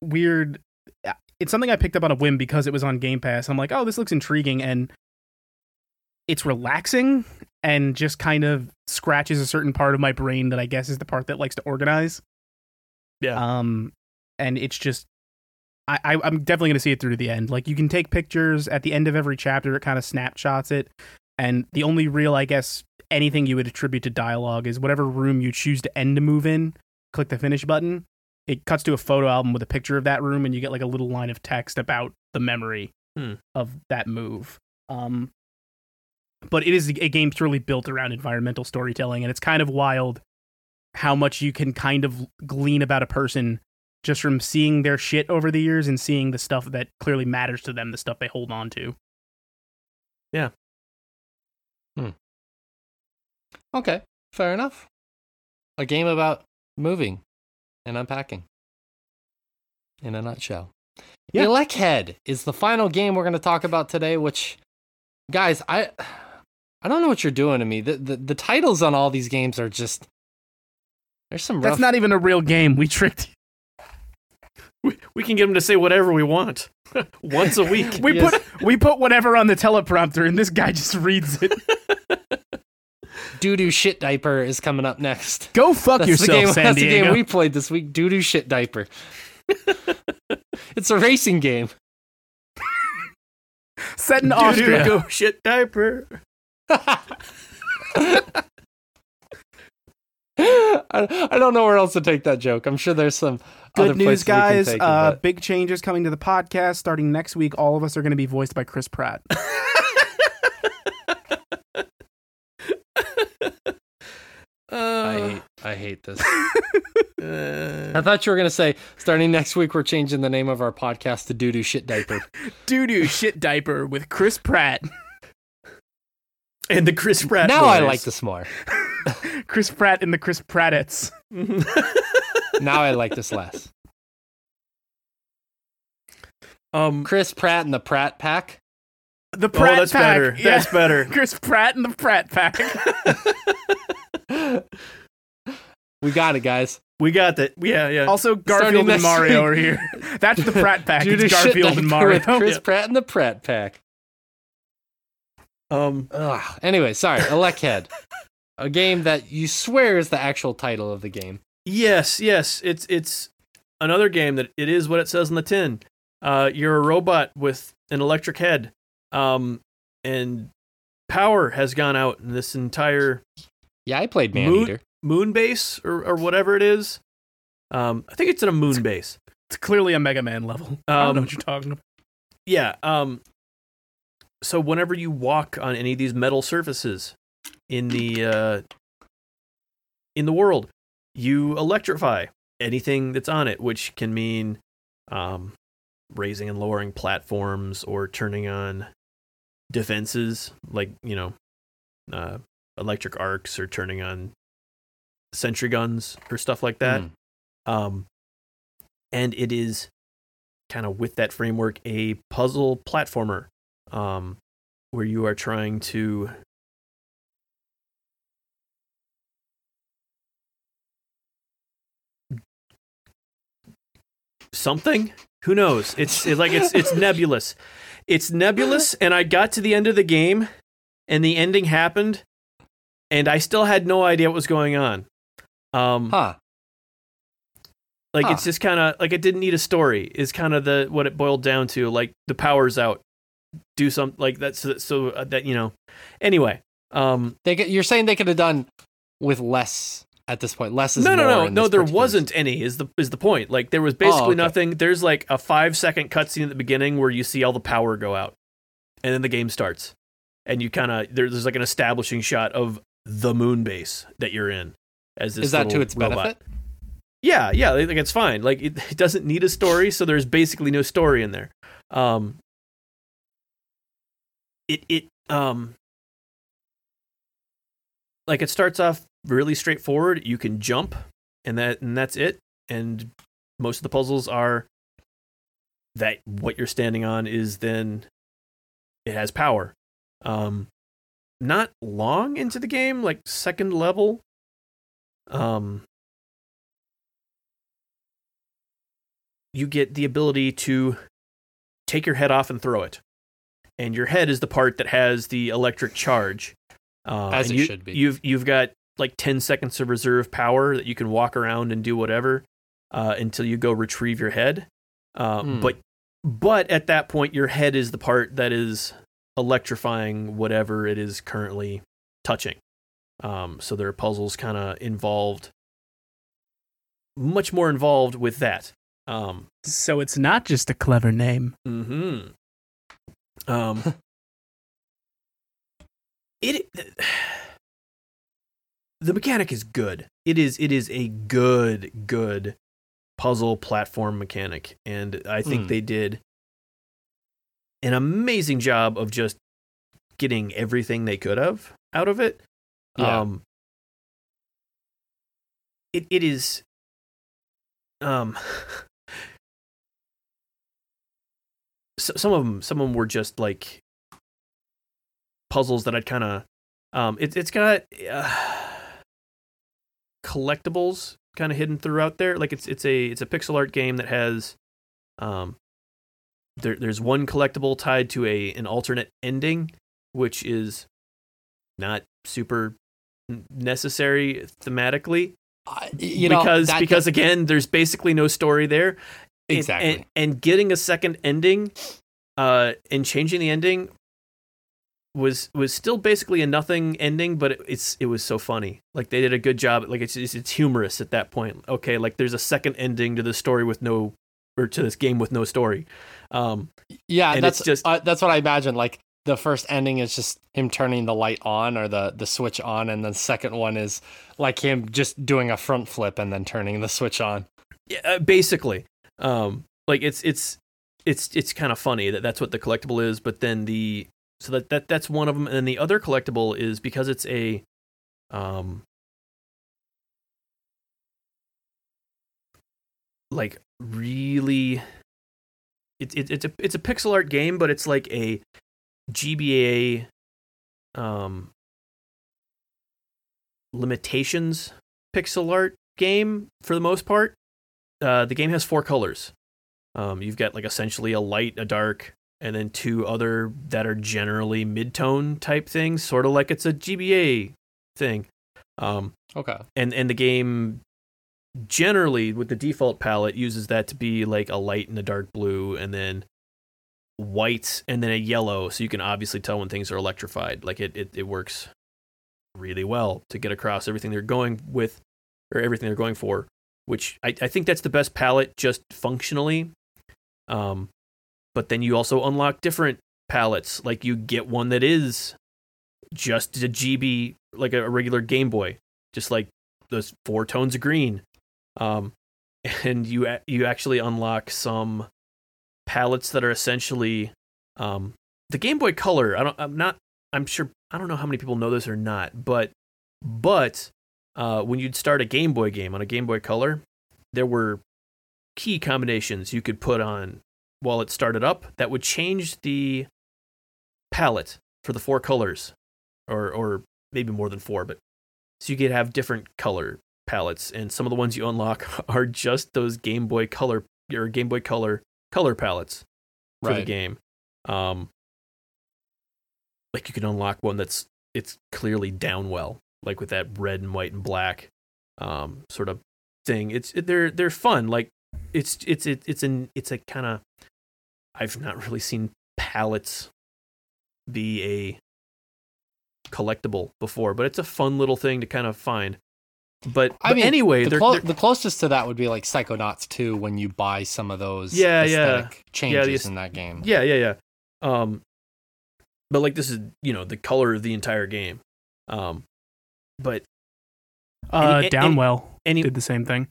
[SPEAKER 2] weird. uh, It's something I picked up on a whim because it was on Game Pass. I'm like, oh, this looks intriguing, and it's relaxing and just kind of scratches a certain part of my brain that I guess is the part that likes to organize.
[SPEAKER 3] yeah,
[SPEAKER 2] Um, and it's just, I, I I'm definitely gonna see it through to the end. Like you can take pictures at the end of every chapter. It kind of snapshots it, and the only real, I guess, anything you would attribute to dialogue is whatever room you choose to end a move in. Click the finish button. It cuts to a photo album with a picture of that room, and you get like a little line of text about the memory
[SPEAKER 3] Hmm.
[SPEAKER 2] of that move. Um, but it is a game purely built around environmental storytelling, and it's kind of wild how much you can kind of glean about a person just from seeing their shit over the years and seeing the stuff that clearly matters to them, the stuff they hold on to. Yeah. Hmm.
[SPEAKER 1] Okay, fair enough. A game about moving and unpacking. In a nutshell.
[SPEAKER 2] Yeah.
[SPEAKER 1] ElecHead is the final game we're going to talk about today, which, guys, I I don't know what you're doing to me. The, the, the titles on all these games are just. There's some rough.
[SPEAKER 2] That's not even a real game. We tricked
[SPEAKER 3] we, we can get them to say whatever we want [laughs] once a week.
[SPEAKER 2] We
[SPEAKER 1] Yes.
[SPEAKER 2] put we put whatever on the teleprompter and this guy just reads it. [laughs]
[SPEAKER 1] Doo Doo Shit Diaper is coming up next.
[SPEAKER 2] Go fuck
[SPEAKER 1] That's
[SPEAKER 2] yourself,
[SPEAKER 1] the game.
[SPEAKER 2] San
[SPEAKER 1] that's the game we played this week. Doo Doo Shit Diaper. [laughs] it's a racing game.
[SPEAKER 2] Set in
[SPEAKER 3] Doo-doo,
[SPEAKER 2] Austria.
[SPEAKER 3] Go shit diaper.
[SPEAKER 1] I, I don't know where else to take that joke. I'm sure there's some other
[SPEAKER 2] Good news,
[SPEAKER 1] places we can
[SPEAKER 2] guys.
[SPEAKER 1] take it,
[SPEAKER 2] uh,
[SPEAKER 1] but-
[SPEAKER 2] big changes coming to the podcast starting next week. All of us are going to be voiced by Chris Pratt. [laughs]
[SPEAKER 1] I
[SPEAKER 3] Uh,
[SPEAKER 1] hate, I hate this.
[SPEAKER 3] uh, [laughs]
[SPEAKER 1] I thought you were gonna say starting next week we're changing the name of our podcast to Doo Doo Shit Diaper. [laughs]
[SPEAKER 2] Doo doo shit diaper with Chris Pratt.
[SPEAKER 3] and the Chris Pratt.
[SPEAKER 1] now I like this more. [laughs]
[SPEAKER 2] Chris Pratt in the Chris Prattettes. [laughs]
[SPEAKER 1] Now I like this less.
[SPEAKER 3] um.
[SPEAKER 1] Chris Pratt and the Pratt Pack.
[SPEAKER 2] The
[SPEAKER 3] Oh,
[SPEAKER 2] Pratt
[SPEAKER 3] that's
[SPEAKER 2] Pack.
[SPEAKER 3] better.
[SPEAKER 2] Yeah.
[SPEAKER 3] That's better. [laughs]
[SPEAKER 2] Chris Pratt and the Pratt Pack.
[SPEAKER 1] we got it, guys.
[SPEAKER 3] We got that. Yeah, yeah.
[SPEAKER 2] also, Garfield and Mario
[SPEAKER 1] week.
[SPEAKER 2] are here. That's the Pratt Pack.
[SPEAKER 1] Doo Doo
[SPEAKER 2] it's Garfield
[SPEAKER 1] Diaper
[SPEAKER 2] and Mario.
[SPEAKER 1] Chris
[SPEAKER 3] Yeah.
[SPEAKER 1] Pratt and the Pratt Pack.
[SPEAKER 3] um.
[SPEAKER 1] Ugh. Anyway, sorry, ElecHead, a game that you swear is the actual title of the game.
[SPEAKER 3] Yes, yes. It's it's another game that it is what it says on the tin. Uh, you're a robot with an electric head. Um, and power has gone out in this entire
[SPEAKER 1] Yeah, I played
[SPEAKER 3] Moon-
[SPEAKER 1] Maneater.
[SPEAKER 3] moon base or, or whatever it is. Um, I think it's in a moon base.
[SPEAKER 2] It's clearly a Mega Man level. I don't know
[SPEAKER 3] Um,
[SPEAKER 2] what you're talking about.
[SPEAKER 3] Yeah. Um. So whenever you walk on any of these metal surfaces in the uh, in the world, you electrify anything that's on it, which can mean um, raising and lowering platforms or turning on defenses, like you know, uh, electric arcs or turning on sentry guns or stuff like that.
[SPEAKER 1] Mm.
[SPEAKER 3] Um, and it is kind of with that framework a puzzle platformer um, where you are trying to something who knows it's it, like it's it's [laughs] nebulous it's nebulous and i got to the end of the game and the ending happened and i still had no idea what was going on um
[SPEAKER 1] Huh.
[SPEAKER 3] like
[SPEAKER 1] Huh.
[SPEAKER 3] it's just kind of like it didn't need a story. Is kind of the what it boiled down to. Like the power's out, do some like that's so uh, that you know. Anyway, um,
[SPEAKER 1] They could, you're saying they could have done with less at this point. Less is
[SPEAKER 3] no, no, no, no. There wasn't any. Is the is the point? Like there was basically
[SPEAKER 1] okay.
[SPEAKER 3] nothing. There's like a five second cutscene at the beginning where you see all the power go out, and then the game starts, and you kind of there, there's like an establishing shot of the moon base that you're in. As this
[SPEAKER 1] Is that to its
[SPEAKER 3] robot.
[SPEAKER 1] benefit?
[SPEAKER 3] Yeah, yeah, like it's fine. Like it, it doesn't need a story, so there's basically no story in there. Um it it um like it starts off really straightforward. You can jump and that and that's it. And most of the puzzles are that what you're standing on is then it has power. Um not long into the game, like second level. Um you get the ability to take your head off and throw it. And your head is the part that has the electric charge. Uh,
[SPEAKER 1] As it
[SPEAKER 3] you,
[SPEAKER 1] should be.
[SPEAKER 3] You've you've got like ten seconds of reserve power that you can walk around and do whatever uh, until you go retrieve your head. Uh. But but at that point, your head is the part that is electrifying whatever it is currently touching. Um, so there are puzzles kind of involved, much more involved with that. Um,
[SPEAKER 2] So it's not just a clever name.
[SPEAKER 3] hmm Um, [laughs] it the mechanic is good. It is it is a good good puzzle platform mechanic, and I think
[SPEAKER 1] Hmm.
[SPEAKER 3] they did an amazing job of just getting everything they could have out of it.
[SPEAKER 1] Yeah.
[SPEAKER 3] Um, it it is um [laughs] so, some of them some of them were just like puzzles that I'd kind of um it, it's got uh, collectibles kind of hidden throughout there like it's it's a it's a pixel art game that has um there there's one collectible tied to a an alternate ending which is not super necessary thematically
[SPEAKER 1] Uh, you know,
[SPEAKER 3] because because again, there's basically no story there. And-
[SPEAKER 1] Exactly.
[SPEAKER 3] And, and getting a second ending, uh, and changing the ending was was still basically a nothing ending, but it, it's it was so funny. Like they did a good job. Like it's it's, it's humorous at that point. Okay, like there's a second ending to the story with no, or to this game with no story. Um,
[SPEAKER 1] yeah,
[SPEAKER 3] and
[SPEAKER 1] that's
[SPEAKER 3] just-
[SPEAKER 1] uh, that's what I imagine. Like the first ending is just him turning the light on or the the switch on, and the second one is like him just doing a front flip and then turning the switch on.
[SPEAKER 3] yeah, uh, basically, um, like it's it's it's it's kind of funny that that's what the collectible is. But then the so that that that's one of them, and then the other collectible is because it's a um like really it's it, it's a it's a pixel art game but it's like a GBA um limitations pixel art game for the most part. Uh the game has four colors. Um you've got like essentially a light a dark and then two other that are generally mid-tone type things sort of like it's a GBA thing. Um
[SPEAKER 1] Okay.
[SPEAKER 3] and and the game generally with the default palette uses that to be like a light and a dark blue and then white and then a yellow. So you can obviously tell when things are electrified. Like it it, it works really well to get across everything they're going with or everything they're going for which I, I think that's the best palette just functionally. Um but then you also unlock different palettes like you get one that is just a GB like a regular Game Boy just like those four tones of green. Um, [laughs] and you you actually unlock some palettes that are essentially um, the Game Boy Color. I don't. I'm not. I'm sure. I don't know how many people know this or not, but but uh, when you'd start a Game Boy game on a Game Boy Color, there were key combinations you could put on while it started up that would change the palette for the four colors, or or maybe more than four, but so you could have different color palettes, and some of the ones you unlock [laughs] are just those Game Boy Color or Game Boy Color color palettes for the game. Um, like you can unlock one that's it's clearly downwell, like with that red and white and black um, sort of thing. It's it, they're they're fun. Like it's it's it, it's an it's a kind of I've not really seen palettes be a collectible before, but it's a fun little thing to kind of find. But,
[SPEAKER 1] I
[SPEAKER 3] but
[SPEAKER 1] mean,
[SPEAKER 3] anyway,
[SPEAKER 1] the,
[SPEAKER 3] they're,
[SPEAKER 1] clo-
[SPEAKER 3] they're-
[SPEAKER 1] the closest to that would be like Psychonauts 2 when you buy some of those
[SPEAKER 3] Yeah, yeah.
[SPEAKER 1] aesthetic changes
[SPEAKER 3] aes-
[SPEAKER 1] in that game.
[SPEAKER 3] yeah, yeah, yeah. Um, but like this is you know the color of the entire game. Um, but
[SPEAKER 2] Uh,
[SPEAKER 3] Any- any-
[SPEAKER 2] Downwell
[SPEAKER 3] any
[SPEAKER 2] did the same thing.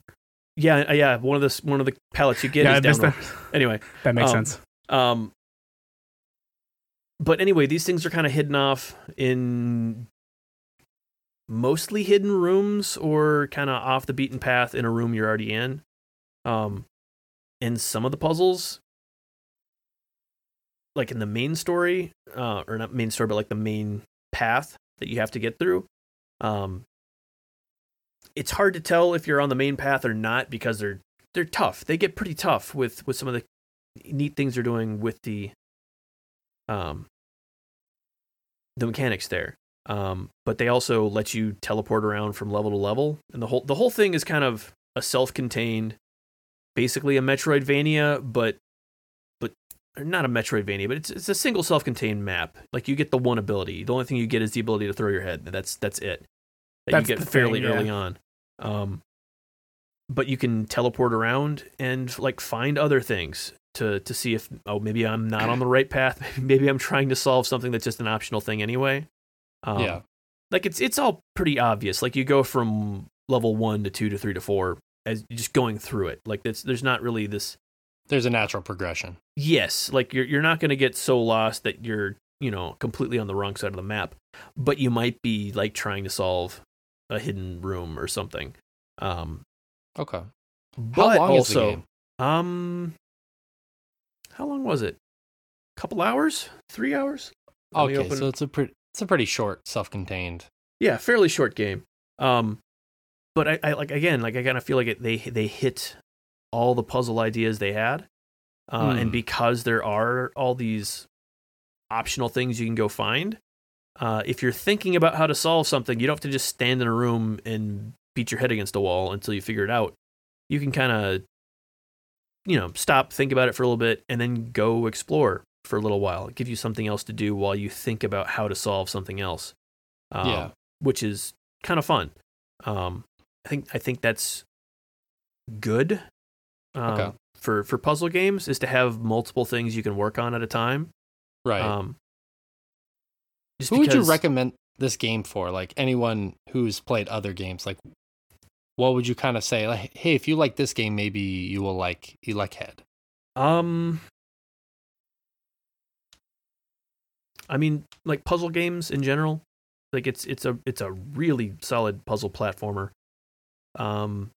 [SPEAKER 3] Yeah, uh, yeah, one of the one of the palettes you get
[SPEAKER 2] yeah,
[SPEAKER 3] is
[SPEAKER 2] missed
[SPEAKER 3] down.
[SPEAKER 2] that. [laughs]
[SPEAKER 3] Anyway,
[SPEAKER 2] That makes
[SPEAKER 3] Um,
[SPEAKER 2] sense.
[SPEAKER 3] Um, but anyway, these things are kind of hidden off in mostly hidden rooms or kind of off the beaten path in a room you're already in. Um, and some of the puzzles, like in the main story, uh, or not main story, but like the main path that you have to get through, um, it's hard to tell if you're on the main path or not because they're they're tough. They get pretty tough with with some of the neat things they're doing with the um the mechanics there. Um, but they also let you teleport around from level to level, and the whole the whole thing is kind of a self-contained, basically a Metroidvania, but but not a Metroidvania, but it's it's a single self-contained map. Like you get the one ability. The only thing you get is the ability to throw your head. That's that's it. That
[SPEAKER 2] That's
[SPEAKER 3] you get fairly
[SPEAKER 2] thing, yeah.
[SPEAKER 3] early on. Um, but you can teleport around and like find other things to to see if oh maybe I'm not on the right path. [laughs] Maybe I'm trying to solve something that's just an optional thing anyway. Um,
[SPEAKER 1] Yeah.
[SPEAKER 3] like it's it's all pretty obvious. Like you go from level one to two to three to four as just going through it. Like it's there's not really this
[SPEAKER 1] There's a natural progression.
[SPEAKER 3] yes like you're you're not going to get so lost that you're you know completely on the wrong side of the map but you might be like trying to solve a hidden room or something um
[SPEAKER 1] Okay.
[SPEAKER 3] but
[SPEAKER 1] How long is the
[SPEAKER 3] also um how long was it A couple hours three hours Let
[SPEAKER 1] Okay, so it's a pretty it's a pretty short, self-contained.
[SPEAKER 3] yeah fairly short game um but i, I like again like i kind of feel like it, they they hit all the puzzle ideas they had uh, and
[SPEAKER 1] Hmm.
[SPEAKER 3] because there are all these optional things you can go find uh, if you're thinking about how to solve something, you don't have to just stand in a room and beat your head against a wall until you figure it out. You can kind of, you know, stop, think about it for a little bit, and then go explore for a little while. Give you something else to do while you think about how to solve something else. Um,
[SPEAKER 1] Yeah.
[SPEAKER 3] which is kind of fun. Um, I think I think that's good. Um,
[SPEAKER 1] Okay.
[SPEAKER 3] For for puzzle games, is to have multiple things you can work on at a time.
[SPEAKER 1] Right.
[SPEAKER 3] Um, just
[SPEAKER 1] Who would you recommend this game for? Like anyone who's played other games, like what would you kind of say? Like, hey, if you like this game, maybe you will like ElecHead.
[SPEAKER 3] Um, I mean, like puzzle games in general. Like it's it's a it's a really solid puzzle platformer. Um,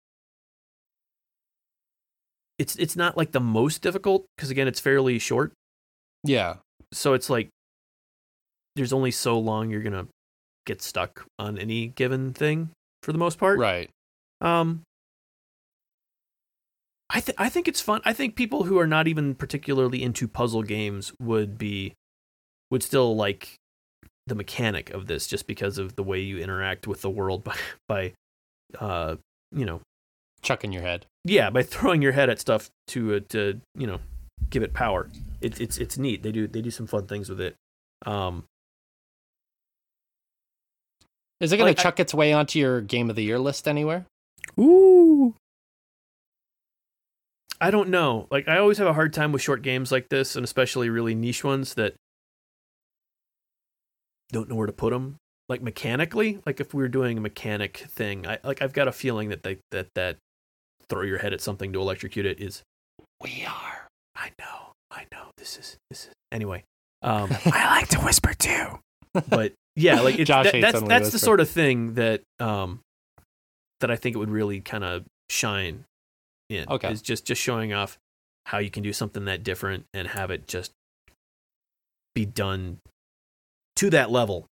[SPEAKER 3] it's it's not like the most difficult because again, it's fairly short.
[SPEAKER 1] Yeah.
[SPEAKER 3] So it's like there's only so long you're gonna get stuck on any given thing for the most part.
[SPEAKER 1] Right.
[SPEAKER 3] Um, I th- I think it's fun. I think people who are not even particularly into puzzle games would be would still like the mechanic of this just because of the way you interact with the world [laughs] by by uh you know
[SPEAKER 1] Chucking your head.
[SPEAKER 3] yeah by throwing your head at stuff to uh, to you know give it power. It's it's it's neat. They do they do some fun things with it. Um,
[SPEAKER 1] Is it going
[SPEAKER 3] Like,
[SPEAKER 1] to
[SPEAKER 3] I-
[SPEAKER 1] chuck its way onto your game of the year list anywhere?
[SPEAKER 2] Ooh.
[SPEAKER 3] I don't know. Like I always have a hard time with short games like this, and especially really niche ones that don't know where to put them. Like mechanically, like if we were doing a mechanic thing, I like I've got a feeling that they that that throw your head at something to electrocute it is.
[SPEAKER 1] We are.
[SPEAKER 3] I know, I know. This is this is anyway. Um, [laughs]
[SPEAKER 2] I like to whisper too.
[SPEAKER 3] but yeah, like it's,
[SPEAKER 1] Josh
[SPEAKER 3] that, that's that's the sort of thing that um that I think it would really kind of shine in.
[SPEAKER 1] Okay.
[SPEAKER 3] is just just showing off how you can do something that different and have it just be done to that level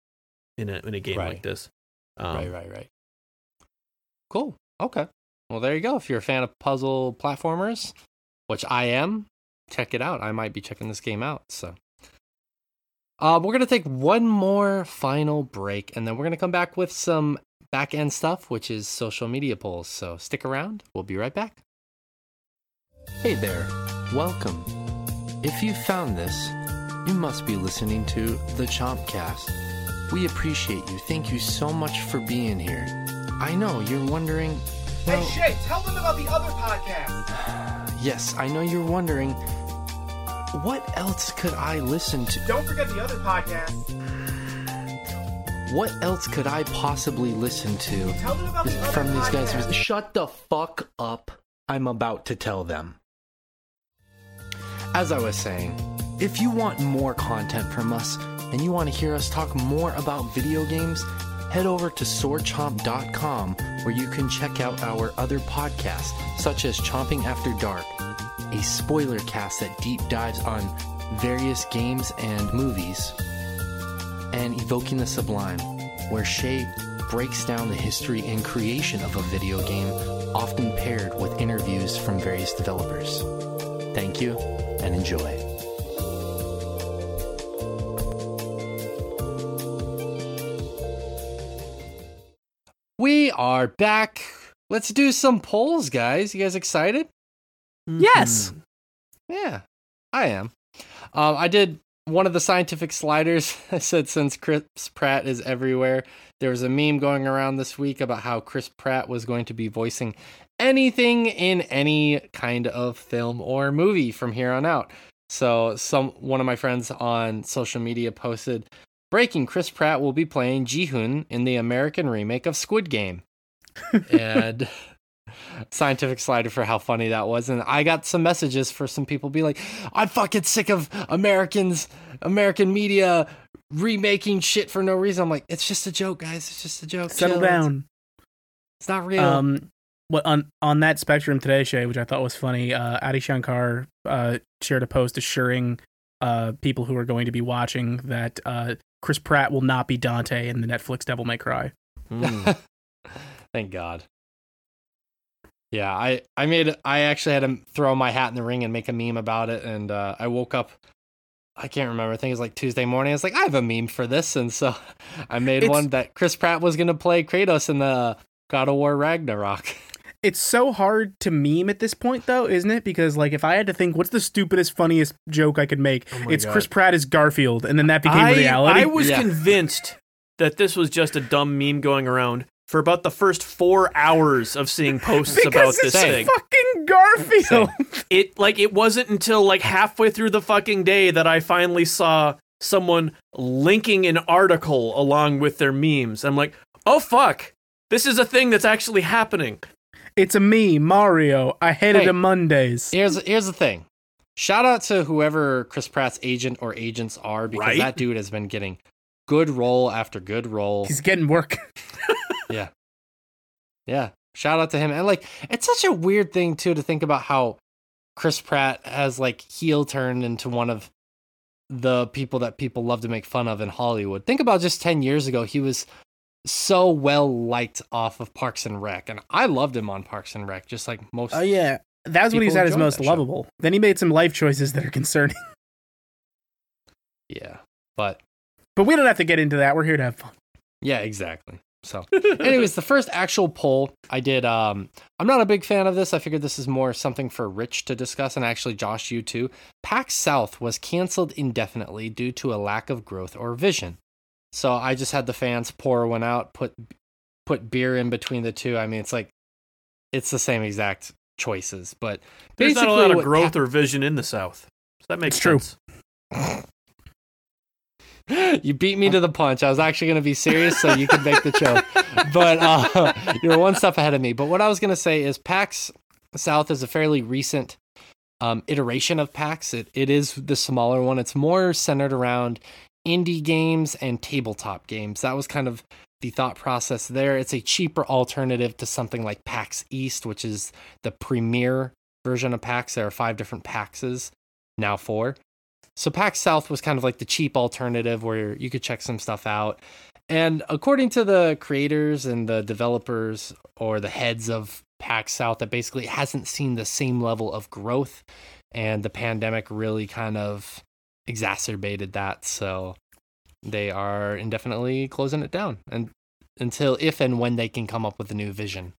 [SPEAKER 3] in a in a game
[SPEAKER 1] Right.
[SPEAKER 3] like this. Um,
[SPEAKER 1] right, right, right. Cool. Okay. Well, there you go. If you're a fan of puzzle platformers, which I am, check it out. I might be checking this game out. So, uh, we're gonna take one more final break, and then we're gonna come back with some back end stuff, which is social media polls. So stick around. We'll be right back. Hey there. Welcome. If you found this, you must be listening to the Chompcast. We appreciate you. Thank you so much for being here. I know you're wondering.
[SPEAKER 5] Hey Shay, tell them about the other podcast. [sighs]
[SPEAKER 1] yes, I know you're wondering. What else could I listen to?
[SPEAKER 5] Don't forget the other podcast.
[SPEAKER 1] What else could I possibly listen to
[SPEAKER 5] Tell them about the other
[SPEAKER 1] from these guys? Shut the fuck up. I'm about to tell them. As I was saying, if you want more content from us and you want to hear us talk more about video games, head over to swordchomp.com where you can check out our other podcasts, such as Chomping After Dark, a spoiler cast that deep dives on various games and movies, and Evoking the Sublime, where Shay breaks down the history and creation of a video game, often paired with interviews from various developers. Thank you and enjoy. We are back. Let's do some polls, guys. You guys excited?
[SPEAKER 2] Yes.
[SPEAKER 3] mhm.
[SPEAKER 1] Yeah, I am. Um, I did one of the scientific sliders. [laughs] I said since Chris Pratt is everywhere, there was a meme going around this week about how Chris Pratt was going to be voicing anything in any kind of film or movie from here on out. So some one of my friends on social media posted breaking Chris Pratt will be playing Gi-hun in the American remake of Squid Game. [laughs] and scientific slider for how funny that was and i got some messages for some people be like i'm fucking sick of americans american media remaking shit for no reason i'm like it's just a joke guys it's just a joke
[SPEAKER 2] Settle
[SPEAKER 1] Chill. It's-
[SPEAKER 2] down.
[SPEAKER 1] it's, not real
[SPEAKER 2] Um, what on on that spectrum today, Shay, which I thought was funny. Uh, Adi Shankar uh, shared a post assuring uh people who are going to be watching that uh Chris Pratt will not be Dante in the Netflix Devil May Cry.
[SPEAKER 3] Mm. [laughs]
[SPEAKER 1] thank god yeah i i made i actually had to throw my hat in the ring and make a meme about it and uh, i woke up I can't remember. I think it was like Tuesday morning. I was like, I have a meme for this, and so [laughs] I made
[SPEAKER 2] It's-
[SPEAKER 1] one that Chris Pratt was gonna play Kratos in the God of War Ragnarok. [laughs]
[SPEAKER 2] It's so hard to meme at this point, though, isn't it? Because like, if I had to think, what's the stupidest, funniest joke I could make?
[SPEAKER 3] Oh
[SPEAKER 2] it's
[SPEAKER 3] God.
[SPEAKER 2] Chris Pratt as Garfield, and then that became
[SPEAKER 3] I,
[SPEAKER 2] reality.
[SPEAKER 3] I was
[SPEAKER 1] Yeah.
[SPEAKER 3] convinced that this was just a dumb meme going around for about the first four hours of seeing posts
[SPEAKER 2] because
[SPEAKER 3] about
[SPEAKER 2] it's
[SPEAKER 3] this thing.
[SPEAKER 2] fucking Garfield.
[SPEAKER 3] It like it wasn't until like halfway through the fucking day that I finally saw someone linking an article along with their memes. I'm like, oh fuck, this is a thing that's actually happening.
[SPEAKER 2] It's a me, Mario. I hated
[SPEAKER 1] Hey.
[SPEAKER 2] him Mondays.
[SPEAKER 1] Here's here's the thing. Shout out to whoever Chris Pratt's agent or agents are because
[SPEAKER 3] Right?
[SPEAKER 1] that dude has been getting good role after good role.
[SPEAKER 2] He's getting work. [laughs]
[SPEAKER 1] Yeah. Yeah. Shout out to him. And like it's such a weird thing too to think about how Chris Pratt has like heel turned into one of the people that people love to make fun of in Hollywood. Think about just 10 years ago he was so well liked off of Parks and Rec and I loved him on Parks and Rec just like most
[SPEAKER 2] Oh yeah, that's when he's at his most
[SPEAKER 1] that show.
[SPEAKER 2] lovable. Then he made some life choices that are concerning. [laughs]
[SPEAKER 1] yeah. But
[SPEAKER 2] But we don't have to get into that. We're here to have fun.
[SPEAKER 1] Yeah, exactly. So, anyways, the first actual poll I did. Um, I'm not a big fan of this. I figured this is more something for Rich to discuss, and actually, Josh, you too. PAX South was canceled indefinitely due to a lack of growth or vision. So I just had the fans pour one out, put put beer in between the two. I mean, it's like it's the same exact choices, but
[SPEAKER 3] There's not a lot of growth
[SPEAKER 1] hap-
[SPEAKER 3] or vision in the South. So that makes
[SPEAKER 2] It's true. [laughs]
[SPEAKER 1] you beat me to the punch. I was actually going to be serious so you could make the joke. But uh, [laughs] you were one step ahead of me. But what I was going to say is PAX South is a fairly recent um, iteration of PAX. It, it is the smaller one. It's more centered around indie games and tabletop games. That was kind of the thought process there. It's a cheaper alternative to something like PAX East, which is the premier version of PAX. There are five different PAXs, now four. So PAX South was kind of like the cheap alternative where you could check some stuff out. And according to the creators and the developers or the heads of PAX South, that basically hasn't seen the same level of growth. And the pandemic really kind of exacerbated that. So they are indefinitely closing it down and until if and when they can come up with a new vision.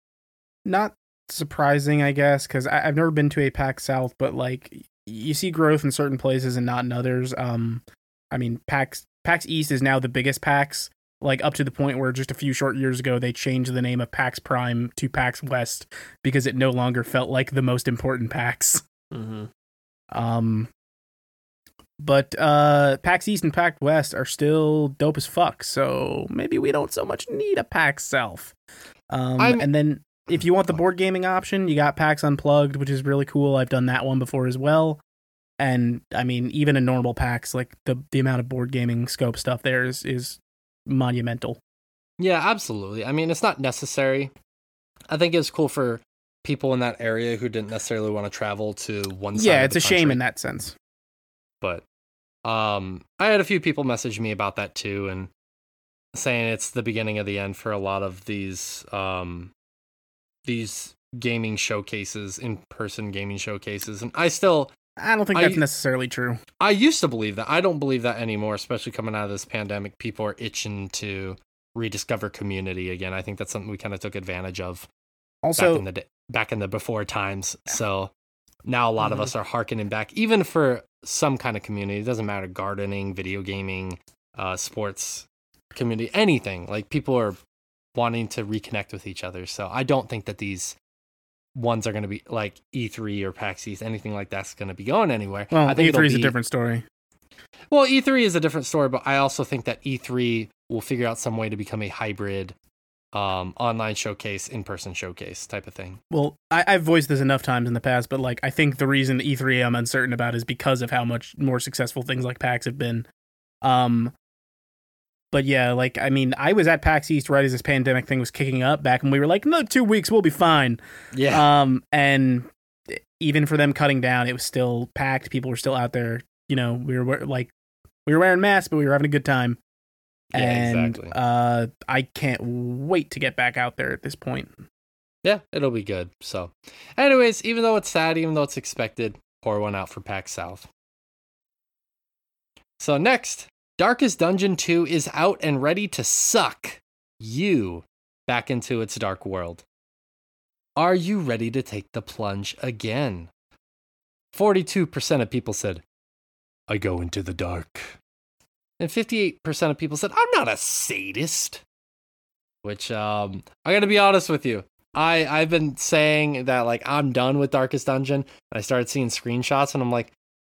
[SPEAKER 2] Not surprising, I guess, because I've never been to a PAX South, but like you see growth in certain places and not in others. Um, I mean, PAX PAX East is now the biggest PAX. Like up to the point where just a few short years ago they changed the name of PAX Prime to PAX West because it no longer felt like the most important PAX.
[SPEAKER 3] hmm
[SPEAKER 2] Um, but uh, PAX East and PAX West are still dope as fuck. So maybe we don't so much need a PAX South. Um,
[SPEAKER 1] I'm-
[SPEAKER 2] and then if you want the board gaming option, you got PAX Unplugged, which is really cool. I've done that one before as well. And I mean, even a normal PAX, like the the amount of board gaming scope stuff there is is monumental.
[SPEAKER 1] Yeah, absolutely. I mean, it's not necessary. I think it's cool for people in that area who didn't necessarily want to travel to one side.
[SPEAKER 2] Yeah, it's a shame in that sense.
[SPEAKER 1] but um i had a few people message me about that too and saying it's the beginning of the end for a lot of these um these gaming showcases in-person gaming showcases and i still
[SPEAKER 2] I don't think
[SPEAKER 1] I-
[SPEAKER 2] that's necessarily true.
[SPEAKER 1] i used to believe that i don't believe that anymore especially coming out of this pandemic people are itching to rediscover community again i think that's something we kind of took advantage of back
[SPEAKER 2] Also,
[SPEAKER 1] in the day, back in the before times. So now a lot of
[SPEAKER 3] Mhm.
[SPEAKER 1] us are harkening back, even for some kind of community. It doesn't matter gardening, video gaming, uh, sports community, anything. Like people are wanting to reconnect with each other. So I don't think that these ones are going to be like E3 or PAX East, anything like that's going to be going anywhere.
[SPEAKER 2] well,
[SPEAKER 1] I think
[SPEAKER 2] E3 is a different story.
[SPEAKER 1] Well, E3 is a different story, but I also think that E3 will figure out some way to become a hybrid um, online showcase, in-person showcase type of thing.
[SPEAKER 2] Well, I, I've voiced this enough times in the past, but like I think the reason E3 I'm uncertain about is because of how much more successful things like PAX have been. Um, but yeah, like I mean, I was at PAX East right as this pandemic thing was kicking up back, when we were like, no, two weeks we'll be fine.
[SPEAKER 1] Yeah.
[SPEAKER 2] Um, and even for them cutting down, it was still packed. People were still out there. You know, we were like we were wearing masks, but we were having a good time.
[SPEAKER 1] Yeah,
[SPEAKER 2] and
[SPEAKER 1] exactly.
[SPEAKER 2] uh, I can't wait to get back out there at this point.
[SPEAKER 1] Yeah, it'll be good. So, anyways, even though it's sad, even though it's expected, pour one out for PAX South. So next, Darkest Dungeon 2 is out and ready to suck you back into its dark world. Are you ready to take the plunge again? 42% of people said, I go into the dark. And 58% of people said, I'm not a sadist. Which, um, I gotta be honest with you. I, I've been saying that, like, I'm done with Darkest Dungeon. And I started seeing screenshots, and I'm like,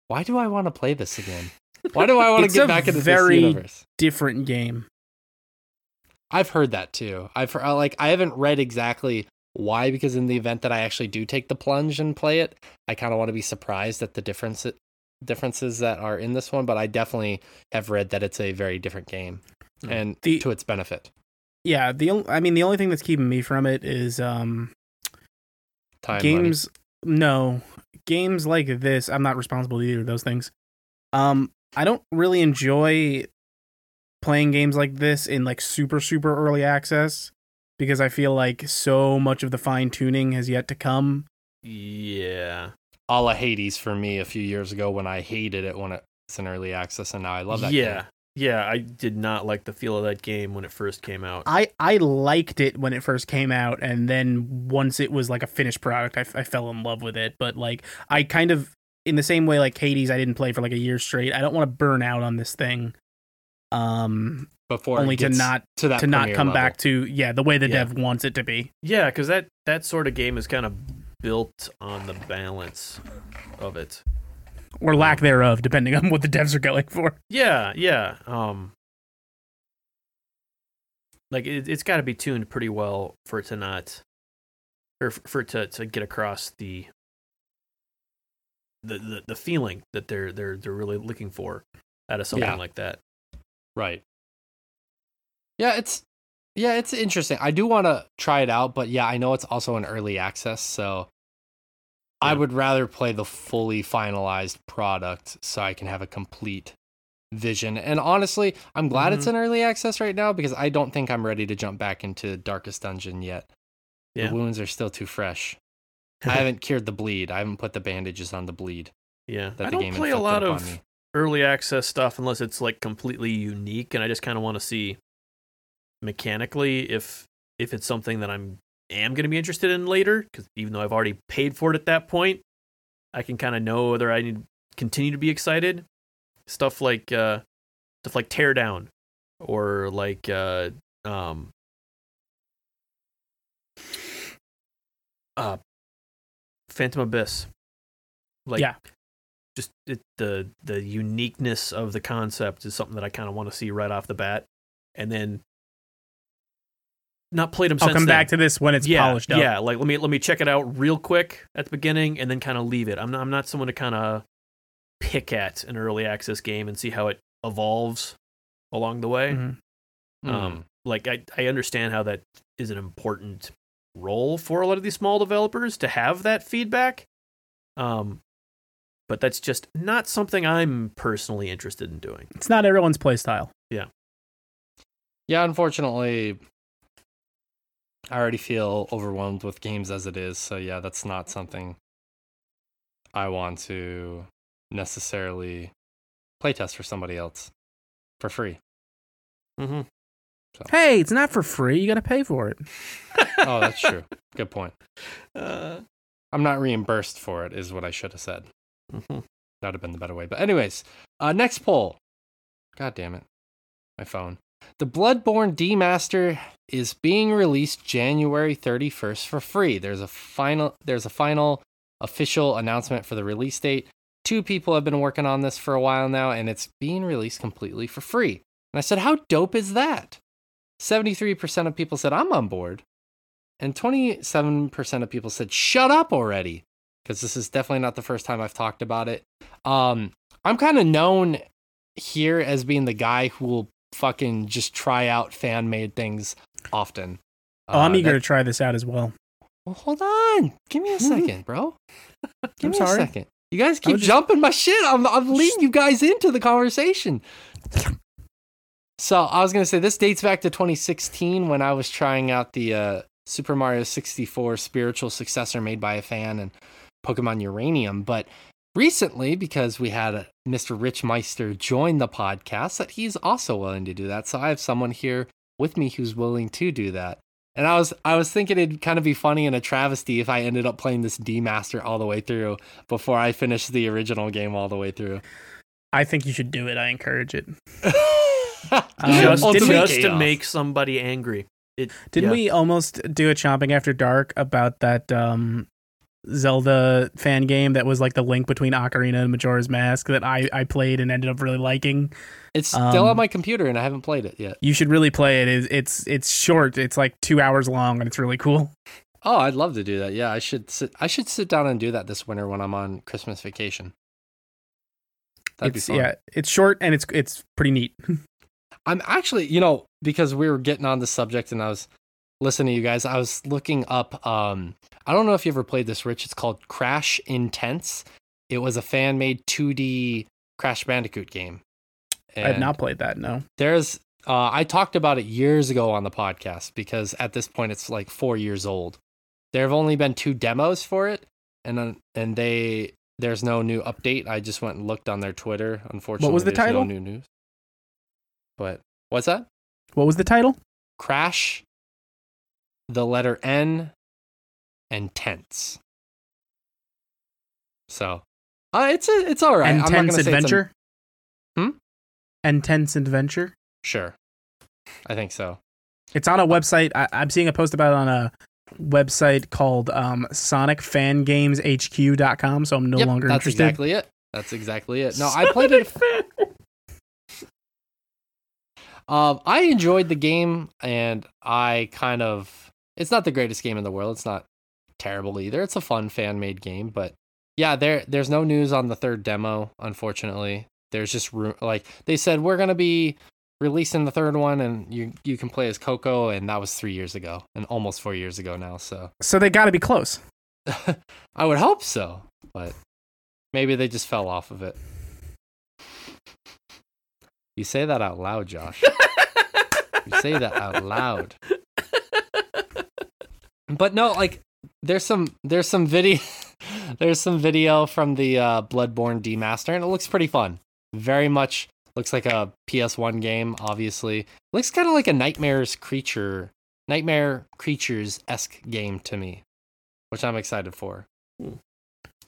[SPEAKER 1] why do I want to play this again? Why do I want to get back into
[SPEAKER 2] very-
[SPEAKER 1] this universe?
[SPEAKER 2] Different game.
[SPEAKER 1] I've heard that too. I've heard, like I haven't read exactly why because in the event that I actually do take the plunge and play it, I kind of want to be surprised at the difference differences that are in this one, but I definitely have read that it's a very different game
[SPEAKER 3] Hmm.
[SPEAKER 1] and
[SPEAKER 2] The-
[SPEAKER 1] to its benefit.
[SPEAKER 2] Yeah, the I mean the only thing that's keeping me from it is um
[SPEAKER 1] Time
[SPEAKER 2] games no games like this i'm not responsible for either of those things um i don't really enjoy playing games like this in like super super early access because i feel like so much of the fine tuning has yet to come
[SPEAKER 3] Yeah.
[SPEAKER 1] money. a la Hades for me a few years ago when I hated it when it was in early access and now I love that
[SPEAKER 3] yeah.
[SPEAKER 1] game.
[SPEAKER 3] Yeah, Yeah, I did not like the feel of that game when it first came out.
[SPEAKER 2] i i liked it when it first came out and then once it was like a finished product I, f- I fell in love with it but like i kind of in the same way like hades i didn't play for like a year straight i don't want to burn out on this thing um
[SPEAKER 1] Before
[SPEAKER 2] only to not
[SPEAKER 1] to that
[SPEAKER 2] to not come
[SPEAKER 1] level.
[SPEAKER 2] back to yeah the way the
[SPEAKER 3] Yeah.
[SPEAKER 2] dev wants it to be
[SPEAKER 3] Yeah, because that that sort of game is kind of built on the balance of it.
[SPEAKER 2] or lack thereof depending on what the devs are going for
[SPEAKER 3] Yeah, yeah. Um, like it, it's got to be tuned pretty well for it to not, or for it to to get across the the the, the feeling that they're they're they're really looking for out of something
[SPEAKER 1] Yeah.
[SPEAKER 3] like that.
[SPEAKER 1] Right. Yeah, it's yeah, it's interesting. I do want to try it out, but yeah, I know it's also an early access, so I would rather play the fully finalized product so I can have a complete vision. And honestly, I'm glad it's mm-hmm. an early access right now because I don't think I'm ready to jump back into Darkest Dungeon yet.
[SPEAKER 3] Yeah.
[SPEAKER 1] The wounds are still too fresh. I [laughs] haven't cured the bleed. I haven't put the bandages on the bleed
[SPEAKER 3] yeah,
[SPEAKER 1] that
[SPEAKER 3] I
[SPEAKER 1] the
[SPEAKER 3] don't
[SPEAKER 1] game
[SPEAKER 3] play a lot of early access stuff unless it's like completely unique, and I just kind of want to see mechanically if if it's something that I'm am going to be interested in later. Because even though I've already paid for it at that point, I can kind of know whether I need continue to be excited. Stuff like uh, stuff like Teardown, or like uh, um, uh, Phantom Abyss. Like
[SPEAKER 2] Yeah.
[SPEAKER 3] just it, the the uniqueness of the concept is something that I kind of want to see right off the bat, and then not played them.
[SPEAKER 2] i'll come
[SPEAKER 3] then.
[SPEAKER 2] back to this when it's
[SPEAKER 3] yeah,
[SPEAKER 2] polished up
[SPEAKER 3] yeah. Like let me let me check it out real quick at the beginning, and then kind of leave it. I'm not I'm not someone to kind of pick at an early access game and see how it evolves along the way.
[SPEAKER 2] Mhm.
[SPEAKER 1] Hmm.
[SPEAKER 3] Um, like I, I understand how that is an important role for a lot of these small developers to have that feedback. Um, but that's just not something I'm personally interested in doing.
[SPEAKER 2] it's not everyone's play style
[SPEAKER 1] Yeah. Yeah, unfortunately, I already feel overwhelmed with games as it is. So, yeah, that's not something I want to necessarily playtest for somebody else for free.
[SPEAKER 3] Mm-hmm.
[SPEAKER 2] Hey it's not for free you gotta pay for it [laughs]
[SPEAKER 1] Oh, that's true. Good point.
[SPEAKER 3] Uh,
[SPEAKER 1] I'm not reimbursed for it, is what I should have said.
[SPEAKER 3] mhm.
[SPEAKER 1] That would have been the better way. But, anyways, uh, next poll. God damn it. My phone. The Bloodborne Demaster is being released January 31st for free. There's a final there's a final official announcement for the release date. Two people have been working on this for a while now and it's being released completely for free. And I said, "How dope is that?" 73% of people said, "I'm on board." And 27% of people said, "Shut up already." Because this is definitely not the first time I've talked about it. Um, I'm kind of known here as being the guy who will fucking just try out fan made things often.
[SPEAKER 2] oh i'm
[SPEAKER 1] Uh,
[SPEAKER 2] eager
[SPEAKER 1] that-
[SPEAKER 2] to try this out as well
[SPEAKER 1] well, hold on. Give me a [laughs] second, bro. Give
[SPEAKER 2] I'm
[SPEAKER 1] me
[SPEAKER 2] sorry.
[SPEAKER 1] a second. You guys keep
[SPEAKER 2] just-
[SPEAKER 1] jumping my shit. I'm, I'm leading you guys into the conversation. So I was gonna say this dates back to 2016 when I was trying out the uh, Super Mario 64 spiritual successor made by a fan and Pokemon Uranium. But recently, because we had a, Mr. Rich Meister join the podcast, that he's also willing to do that. So I have someone here with me who's willing to do that. And I was I was thinking it'd kind of be funny and a travesty if I ended up playing this D Master all the way through before I finished the original game all the way through.
[SPEAKER 2] I think you should do it. I encourage it. [laughs]
[SPEAKER 3] just
[SPEAKER 2] Um, didn't
[SPEAKER 3] just to
[SPEAKER 1] chaos.
[SPEAKER 3] make somebody angry. It,
[SPEAKER 2] Didn't
[SPEAKER 3] yeah.
[SPEAKER 2] we almost do a chomping after dark about that um, Zelda fan game that was like the link between Ocarina and Majora's Mask that I, I played and ended up really liking?
[SPEAKER 1] It's still on
[SPEAKER 2] Um,
[SPEAKER 1] my computer and I haven't played it yet.
[SPEAKER 2] You should really play it. It's it's, it's short. It's like two hours long and it's really cool.
[SPEAKER 1] Oh, I'd love to do that. Yeah, I should sit. I should sit down and do that this winter when I'm on Christmas vacation. That'd
[SPEAKER 2] it's
[SPEAKER 1] be fun.
[SPEAKER 2] yeah, it's short and it's it's pretty neat. [laughs]
[SPEAKER 1] I'm actually, you know, because we were getting on the subject and I was listening to you guys. I was looking up. Um, I don't know if you ever played this, Rich. It's called Crash Intense. It was a fan made 2D Crash Bandicoot game.
[SPEAKER 2] I have not played that. No.
[SPEAKER 1] There's. Uh, I talked about it years ago on the podcast because at this point it's like four years old. There have only been two demos for it, and then and they there's no new update. I just went and looked on their Twitter. Unfortunately, what
[SPEAKER 2] was the title?
[SPEAKER 1] No new news. But what's that?
[SPEAKER 2] What was the title?
[SPEAKER 1] Crash, the letter N, and tense. So, uh, it's a, it's all right. I'm not
[SPEAKER 2] Intense
[SPEAKER 1] say a-
[SPEAKER 2] Adventure.
[SPEAKER 1] Hmm?
[SPEAKER 2] Intense Adventure.
[SPEAKER 1] sure, I think so.
[SPEAKER 2] It's on a website. I, I'm seeing a post about it on a website called um, SonicFangamesHQ.com. So I'm no
[SPEAKER 1] Yep,
[SPEAKER 2] longer
[SPEAKER 1] that's
[SPEAKER 2] interested.
[SPEAKER 1] exactly it. That's exactly it. No, [laughs] I played it. Um, I enjoyed the game, and I kind of. It's not the greatest game in the world. It's not terrible either. It's a fun fan made game, but yeah, there there's no news on the third demo. Unfortunately, there's just like they said we're gonna be releasing the third one, and you you can play as Coco, and that was three years ago, and almost four years ago now. So
[SPEAKER 2] So they got to be close. [laughs]
[SPEAKER 1] I would hope so, but maybe they just fell off of it. You say that out loud, Josh. you say that out loud. But no, like there's some there's some video [laughs] there's some video from the uh, Bloodborne Demaster, and it looks pretty fun. Very much looks like a PS1 game. Obviously, looks kind of like a Nightmares creature, Nightmare Creatures esque game to me, which I'm excited for.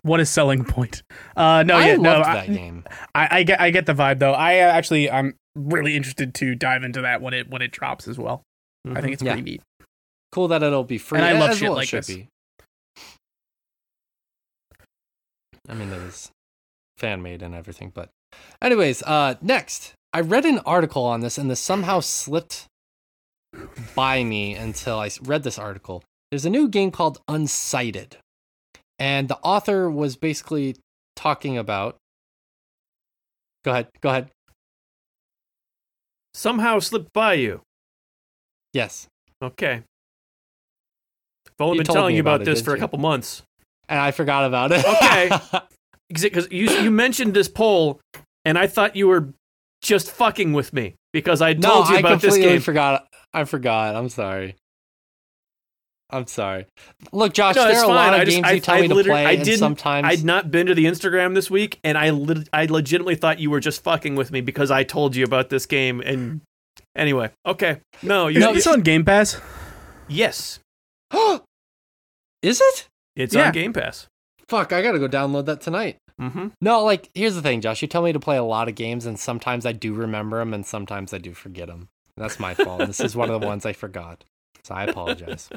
[SPEAKER 2] What a selling point. Uh, no,
[SPEAKER 1] I
[SPEAKER 2] yeah, no, I,
[SPEAKER 1] that game.
[SPEAKER 2] I, I get, I get the vibe though. I uh, actually, I'm really interested to dive into that when it when it drops as well. I think it's
[SPEAKER 1] Yeah.
[SPEAKER 2] pretty neat.
[SPEAKER 1] Cool that it'll be free.
[SPEAKER 2] And I love
[SPEAKER 1] as
[SPEAKER 2] shit
[SPEAKER 1] well it
[SPEAKER 2] like this.
[SPEAKER 1] Be. I mean, it was fan made and everything, but anyways, uh, next I read an article on this, and this somehow slipped by me until I read this article. There's a new game called Unsighted, and the author was basically talking about. Go ahead. Go ahead.
[SPEAKER 3] Somehow slipped by you.
[SPEAKER 1] Yes,
[SPEAKER 3] Okay. I've only
[SPEAKER 1] You
[SPEAKER 3] been telling you
[SPEAKER 1] about
[SPEAKER 3] about this for a
[SPEAKER 1] you?
[SPEAKER 3] couple months.
[SPEAKER 1] and I forgot about it.
[SPEAKER 3] Okay. [laughs] Because you you mentioned this poll, and I thought you were just fucking with me because I
[SPEAKER 1] No,
[SPEAKER 3] told you
[SPEAKER 1] I
[SPEAKER 3] about this
[SPEAKER 1] completely
[SPEAKER 3] game.
[SPEAKER 1] forgot. I forgot. I'm sorry. I'm sorry. Look, Josh,
[SPEAKER 3] No,
[SPEAKER 1] there
[SPEAKER 3] it's
[SPEAKER 1] are a lot of
[SPEAKER 3] I just-
[SPEAKER 1] games
[SPEAKER 3] I-
[SPEAKER 1] you tell
[SPEAKER 3] I
[SPEAKER 1] me to play,
[SPEAKER 3] I didn't-
[SPEAKER 1] sometimes
[SPEAKER 3] I'd not been to the Instagram this week, and I lit- I legitimately thought you were just fucking with me because I told you about this game. And anyway, okay, no, you,
[SPEAKER 1] No,
[SPEAKER 2] this on Game Pass?
[SPEAKER 3] yes, [gasps]
[SPEAKER 1] Is it?
[SPEAKER 3] it's
[SPEAKER 2] Yeah.
[SPEAKER 3] on Game Pass.
[SPEAKER 1] Fuck, I gotta go download that tonight.
[SPEAKER 3] Mm-hmm.
[SPEAKER 1] No, like here's the thing, Josh. You tell me to play a lot of games, and sometimes I do remember them, and sometimes I do forget them. That's my fault. this is one of the [laughs] ones I forgot, so I apologize.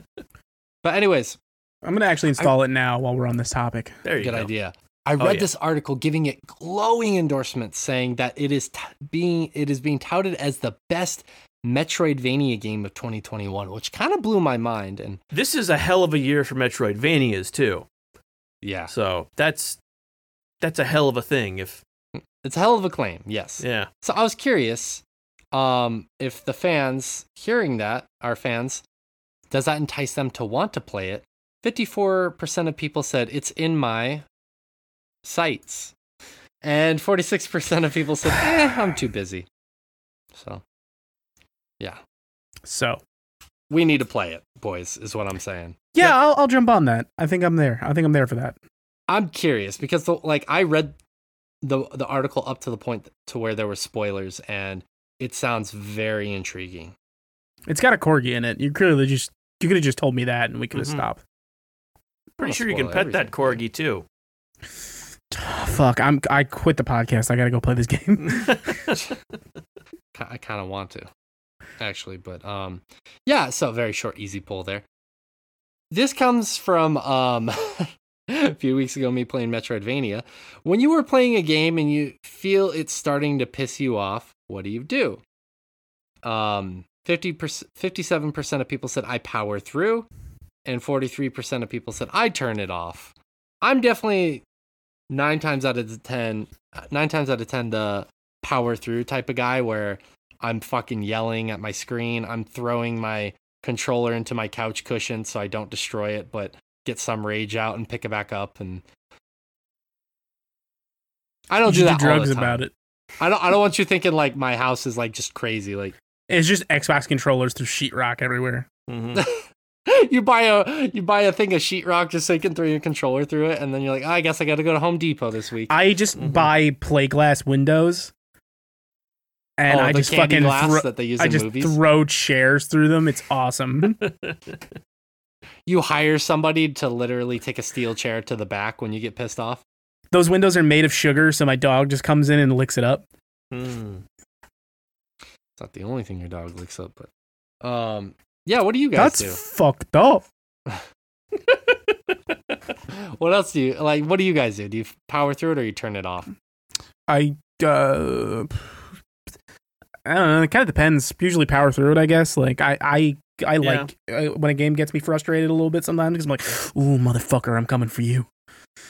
[SPEAKER 1] But anyways,
[SPEAKER 2] I'm gonna actually install it now while we're on this topic.
[SPEAKER 3] There you
[SPEAKER 1] good
[SPEAKER 3] go.
[SPEAKER 1] idea. I read
[SPEAKER 3] yeah.
[SPEAKER 1] this article giving it glowing endorsements, saying that it is t- being it is being touted as the best Metroidvania game of 2021, which kind of blew my mind. And
[SPEAKER 3] This is a hell of a year for Metroidvanias too.
[SPEAKER 1] yeah,
[SPEAKER 3] So that's that's a hell of a thing. If
[SPEAKER 1] it's a hell of a claim. Yes.
[SPEAKER 3] yeah,
[SPEAKER 1] So I was curious um, if the fans hearing that, our fans, does that entice them to want to play it? 54% of people said it's in my sights. And 46% of people said, eh, I'm too busy. So, yeah.
[SPEAKER 2] So
[SPEAKER 1] We need to play it, boys, is what I'm saying.
[SPEAKER 2] yeah, I'll, I'll jump on that. I think I'm there. I think I'm there for that.
[SPEAKER 1] I'm curious because the, like I read the the article up to the point to where there were spoilers and it sounds very intriguing.
[SPEAKER 2] It's got a corgi in it. You clearly just you could have just told me that and we could have
[SPEAKER 3] Mhm.
[SPEAKER 2] stopped.
[SPEAKER 3] Pretty
[SPEAKER 1] I'll
[SPEAKER 3] sure you can
[SPEAKER 1] spoil
[SPEAKER 3] pet that corgi too. [sighs]
[SPEAKER 2] Fuck, I'm I quit the podcast. I gotta go play this game. [laughs]
[SPEAKER 1] I kind of want to, actually, but um, yeah. So very short, easy pull there. This comes from um, [laughs] a few weeks ago, me playing Metroidvania. When you were playing a game and you feel it's starting to piss you off, what do you do? Um, fifty percent, fifty-seven percent of people said I power through, and forty-three percent of people said I turn it off. I'm definitely nine times out of the ten, uh, nine times out of ten, the power through type of guy where I'm fucking yelling at my screen. I'm throwing my controller into my couch cushion so I don't destroy it, but get some rage out and pick it back up. And I don't do that all
[SPEAKER 2] drugs about it.
[SPEAKER 1] I don't. I don't want you thinking like my house is like just crazy. Like
[SPEAKER 2] It's just Xbox controllers through sheetrock everywhere.
[SPEAKER 3] Mhm. [laughs]
[SPEAKER 1] you buy a you buy a thing of sheetrock just so you can throw your controller through it, and then you're like, "Oh, I guess I got to go to Home Depot this week.
[SPEAKER 2] I just
[SPEAKER 3] Mhm.
[SPEAKER 2] buy play glass windows, and
[SPEAKER 1] oh,
[SPEAKER 2] I just fucking
[SPEAKER 1] glass
[SPEAKER 2] thro-
[SPEAKER 1] that they use
[SPEAKER 2] I
[SPEAKER 1] in
[SPEAKER 2] just
[SPEAKER 1] movies.
[SPEAKER 2] throw chairs through them. It's awesome. [laughs]
[SPEAKER 1] you hire somebody to literally take a steel chair to the back when you get pissed off.
[SPEAKER 2] Those windows are made of sugar, so my dog just comes in and licks it up.
[SPEAKER 3] Mm.
[SPEAKER 1] It's not the only thing your dog licks up, but um, yeah. What do you guys
[SPEAKER 2] That's fucked up. [laughs]
[SPEAKER 1] what else do you like? What do you guys do? Do you power through it or you turn it off?
[SPEAKER 2] I uh, I don't know. It kind of depends. Usually power through it, I guess. Like I I I like uh, when a game gets me frustrated a little bit sometimes because I'm like, "Ooh, motherfucker, I'm coming for you."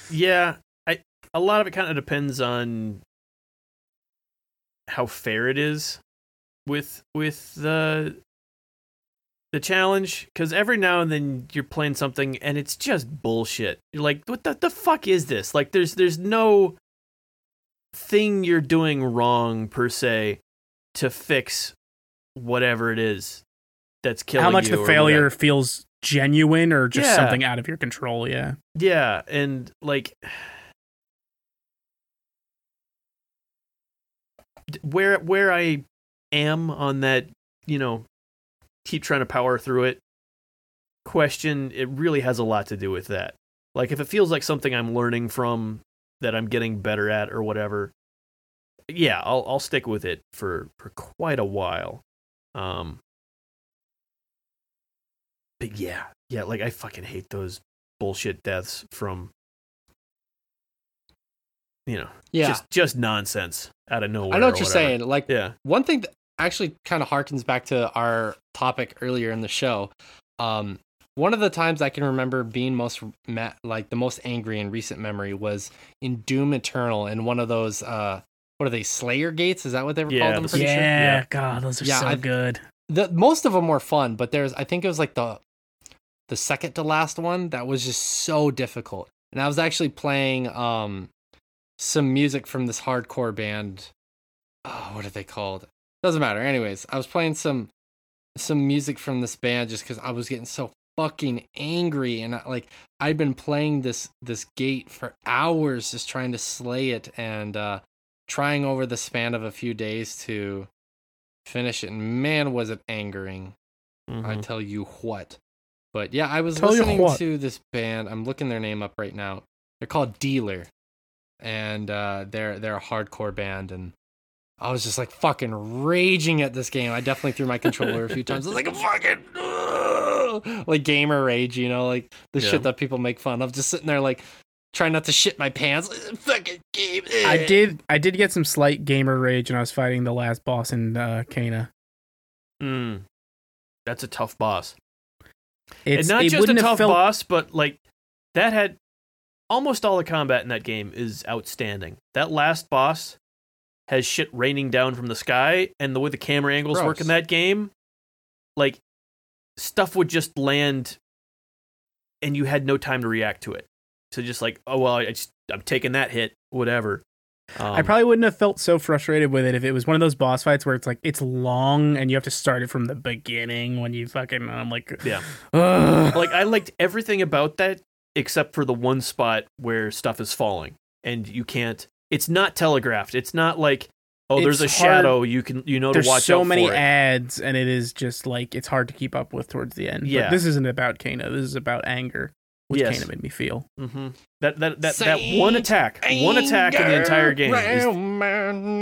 [SPEAKER 3] Yeah, I a lot of it kind of depends on how fair it is with with the the challenge because every now and then you're playing something and it's just bullshit. You're like, what the, the fuck is this? Like, there's there's no thing you're doing wrong per se to fix whatever it is that's killing
[SPEAKER 2] How much the failure
[SPEAKER 3] whatever.
[SPEAKER 2] feels genuine or just
[SPEAKER 3] Yeah.
[SPEAKER 2] something out of your control. Yeah.
[SPEAKER 3] Yeah, and like [sighs] where where I am on that, you know, keep trying to power through it question, it really has a lot to do with that. Like if it feels like something I'm learning from that I'm getting better at or whatever, yeah, I'll I'll stick with it for for quite a while. Um but yeah, yeah, like I fucking hate those bullshit deaths from you know
[SPEAKER 1] Yeah,
[SPEAKER 3] just just nonsense out of nowhere.
[SPEAKER 1] I know what you're
[SPEAKER 3] whatever.
[SPEAKER 1] saying. Like
[SPEAKER 3] Yeah.
[SPEAKER 1] one thing that actually kind of harkens back to our topic earlier in the show. Um, one of the times I can remember being most ma- like the most angry in recent memory was in Doom Eternal in one of those uh what are they Slayer gates? Is that what they were
[SPEAKER 3] Yeah,
[SPEAKER 1] called? I'm
[SPEAKER 3] the
[SPEAKER 1] pretty
[SPEAKER 3] Pretty
[SPEAKER 1] sure.
[SPEAKER 3] sure,
[SPEAKER 2] yeah,
[SPEAKER 3] yeah.
[SPEAKER 2] God, those are
[SPEAKER 1] Yeah,
[SPEAKER 2] so
[SPEAKER 1] I-
[SPEAKER 2] good.
[SPEAKER 1] The most of them were fun, but there's I think it was like the the second to last one that was just so difficult. And I was actually playing um some music from this hardcore band. Oh, what are they called? Doesn't matter. Anyways, I was playing some some music from this band just because I was getting so fucking angry and I, like I'd been playing this this gate for hours just trying to slay it and uh trying over the span of a few days to finish it and man was it angering I
[SPEAKER 3] Mhm.
[SPEAKER 1] tell you what. But yeah, I was
[SPEAKER 2] Tell
[SPEAKER 1] listening to this band. I'm looking their name up right now. They're called Dealer, and uh, they're they're a hardcore band. And I was just like fucking raging at this game. I definitely threw my controller a few times. I was like fucking "Ugh," [laughs] like gamer rage, you know, like the
[SPEAKER 3] Yeah.
[SPEAKER 1] shit that people make fun of. Just sitting there like trying not to shit my pants. Fucking game.
[SPEAKER 2] I
[SPEAKER 1] eh."
[SPEAKER 2] did I did get some slight gamer rage when I was fighting the last boss in uh, Kena.
[SPEAKER 3] Mm. That's a tough boss.
[SPEAKER 2] It's
[SPEAKER 3] and not
[SPEAKER 2] it
[SPEAKER 3] just a tough
[SPEAKER 2] felt-
[SPEAKER 3] boss, but like that had almost all the combat in that game is outstanding. That last boss has shit raining down from the sky, and the way the camera angles work in that game, like stuff would just land, and you had no time to react to it. So just like, oh well, I just I'm taking that hit, whatever. Um,
[SPEAKER 2] I probably wouldn't have felt so frustrated with it if it was one of those boss fights where it's like it's long and you have to start it from the beginning when you fucking I'm like
[SPEAKER 3] Yeah. [sighs]
[SPEAKER 2] Ugh.
[SPEAKER 3] like I liked everything about that except for the one spot where stuff is falling and you can't. It's not telegraphed. It's not like oh, there's a
[SPEAKER 2] hard-
[SPEAKER 3] shadow. You can you know
[SPEAKER 2] There's
[SPEAKER 3] to watch
[SPEAKER 2] so
[SPEAKER 3] out
[SPEAKER 2] many
[SPEAKER 3] for it.
[SPEAKER 2] ads, and it is just like it's hard to keep up with towards the end.
[SPEAKER 3] Yeah.
[SPEAKER 2] But this isn't about Kena. This is about anger, which
[SPEAKER 3] Yes.
[SPEAKER 2] Kena made me feel.
[SPEAKER 3] hmm That that that that one attack, one attack in the entire game. Is,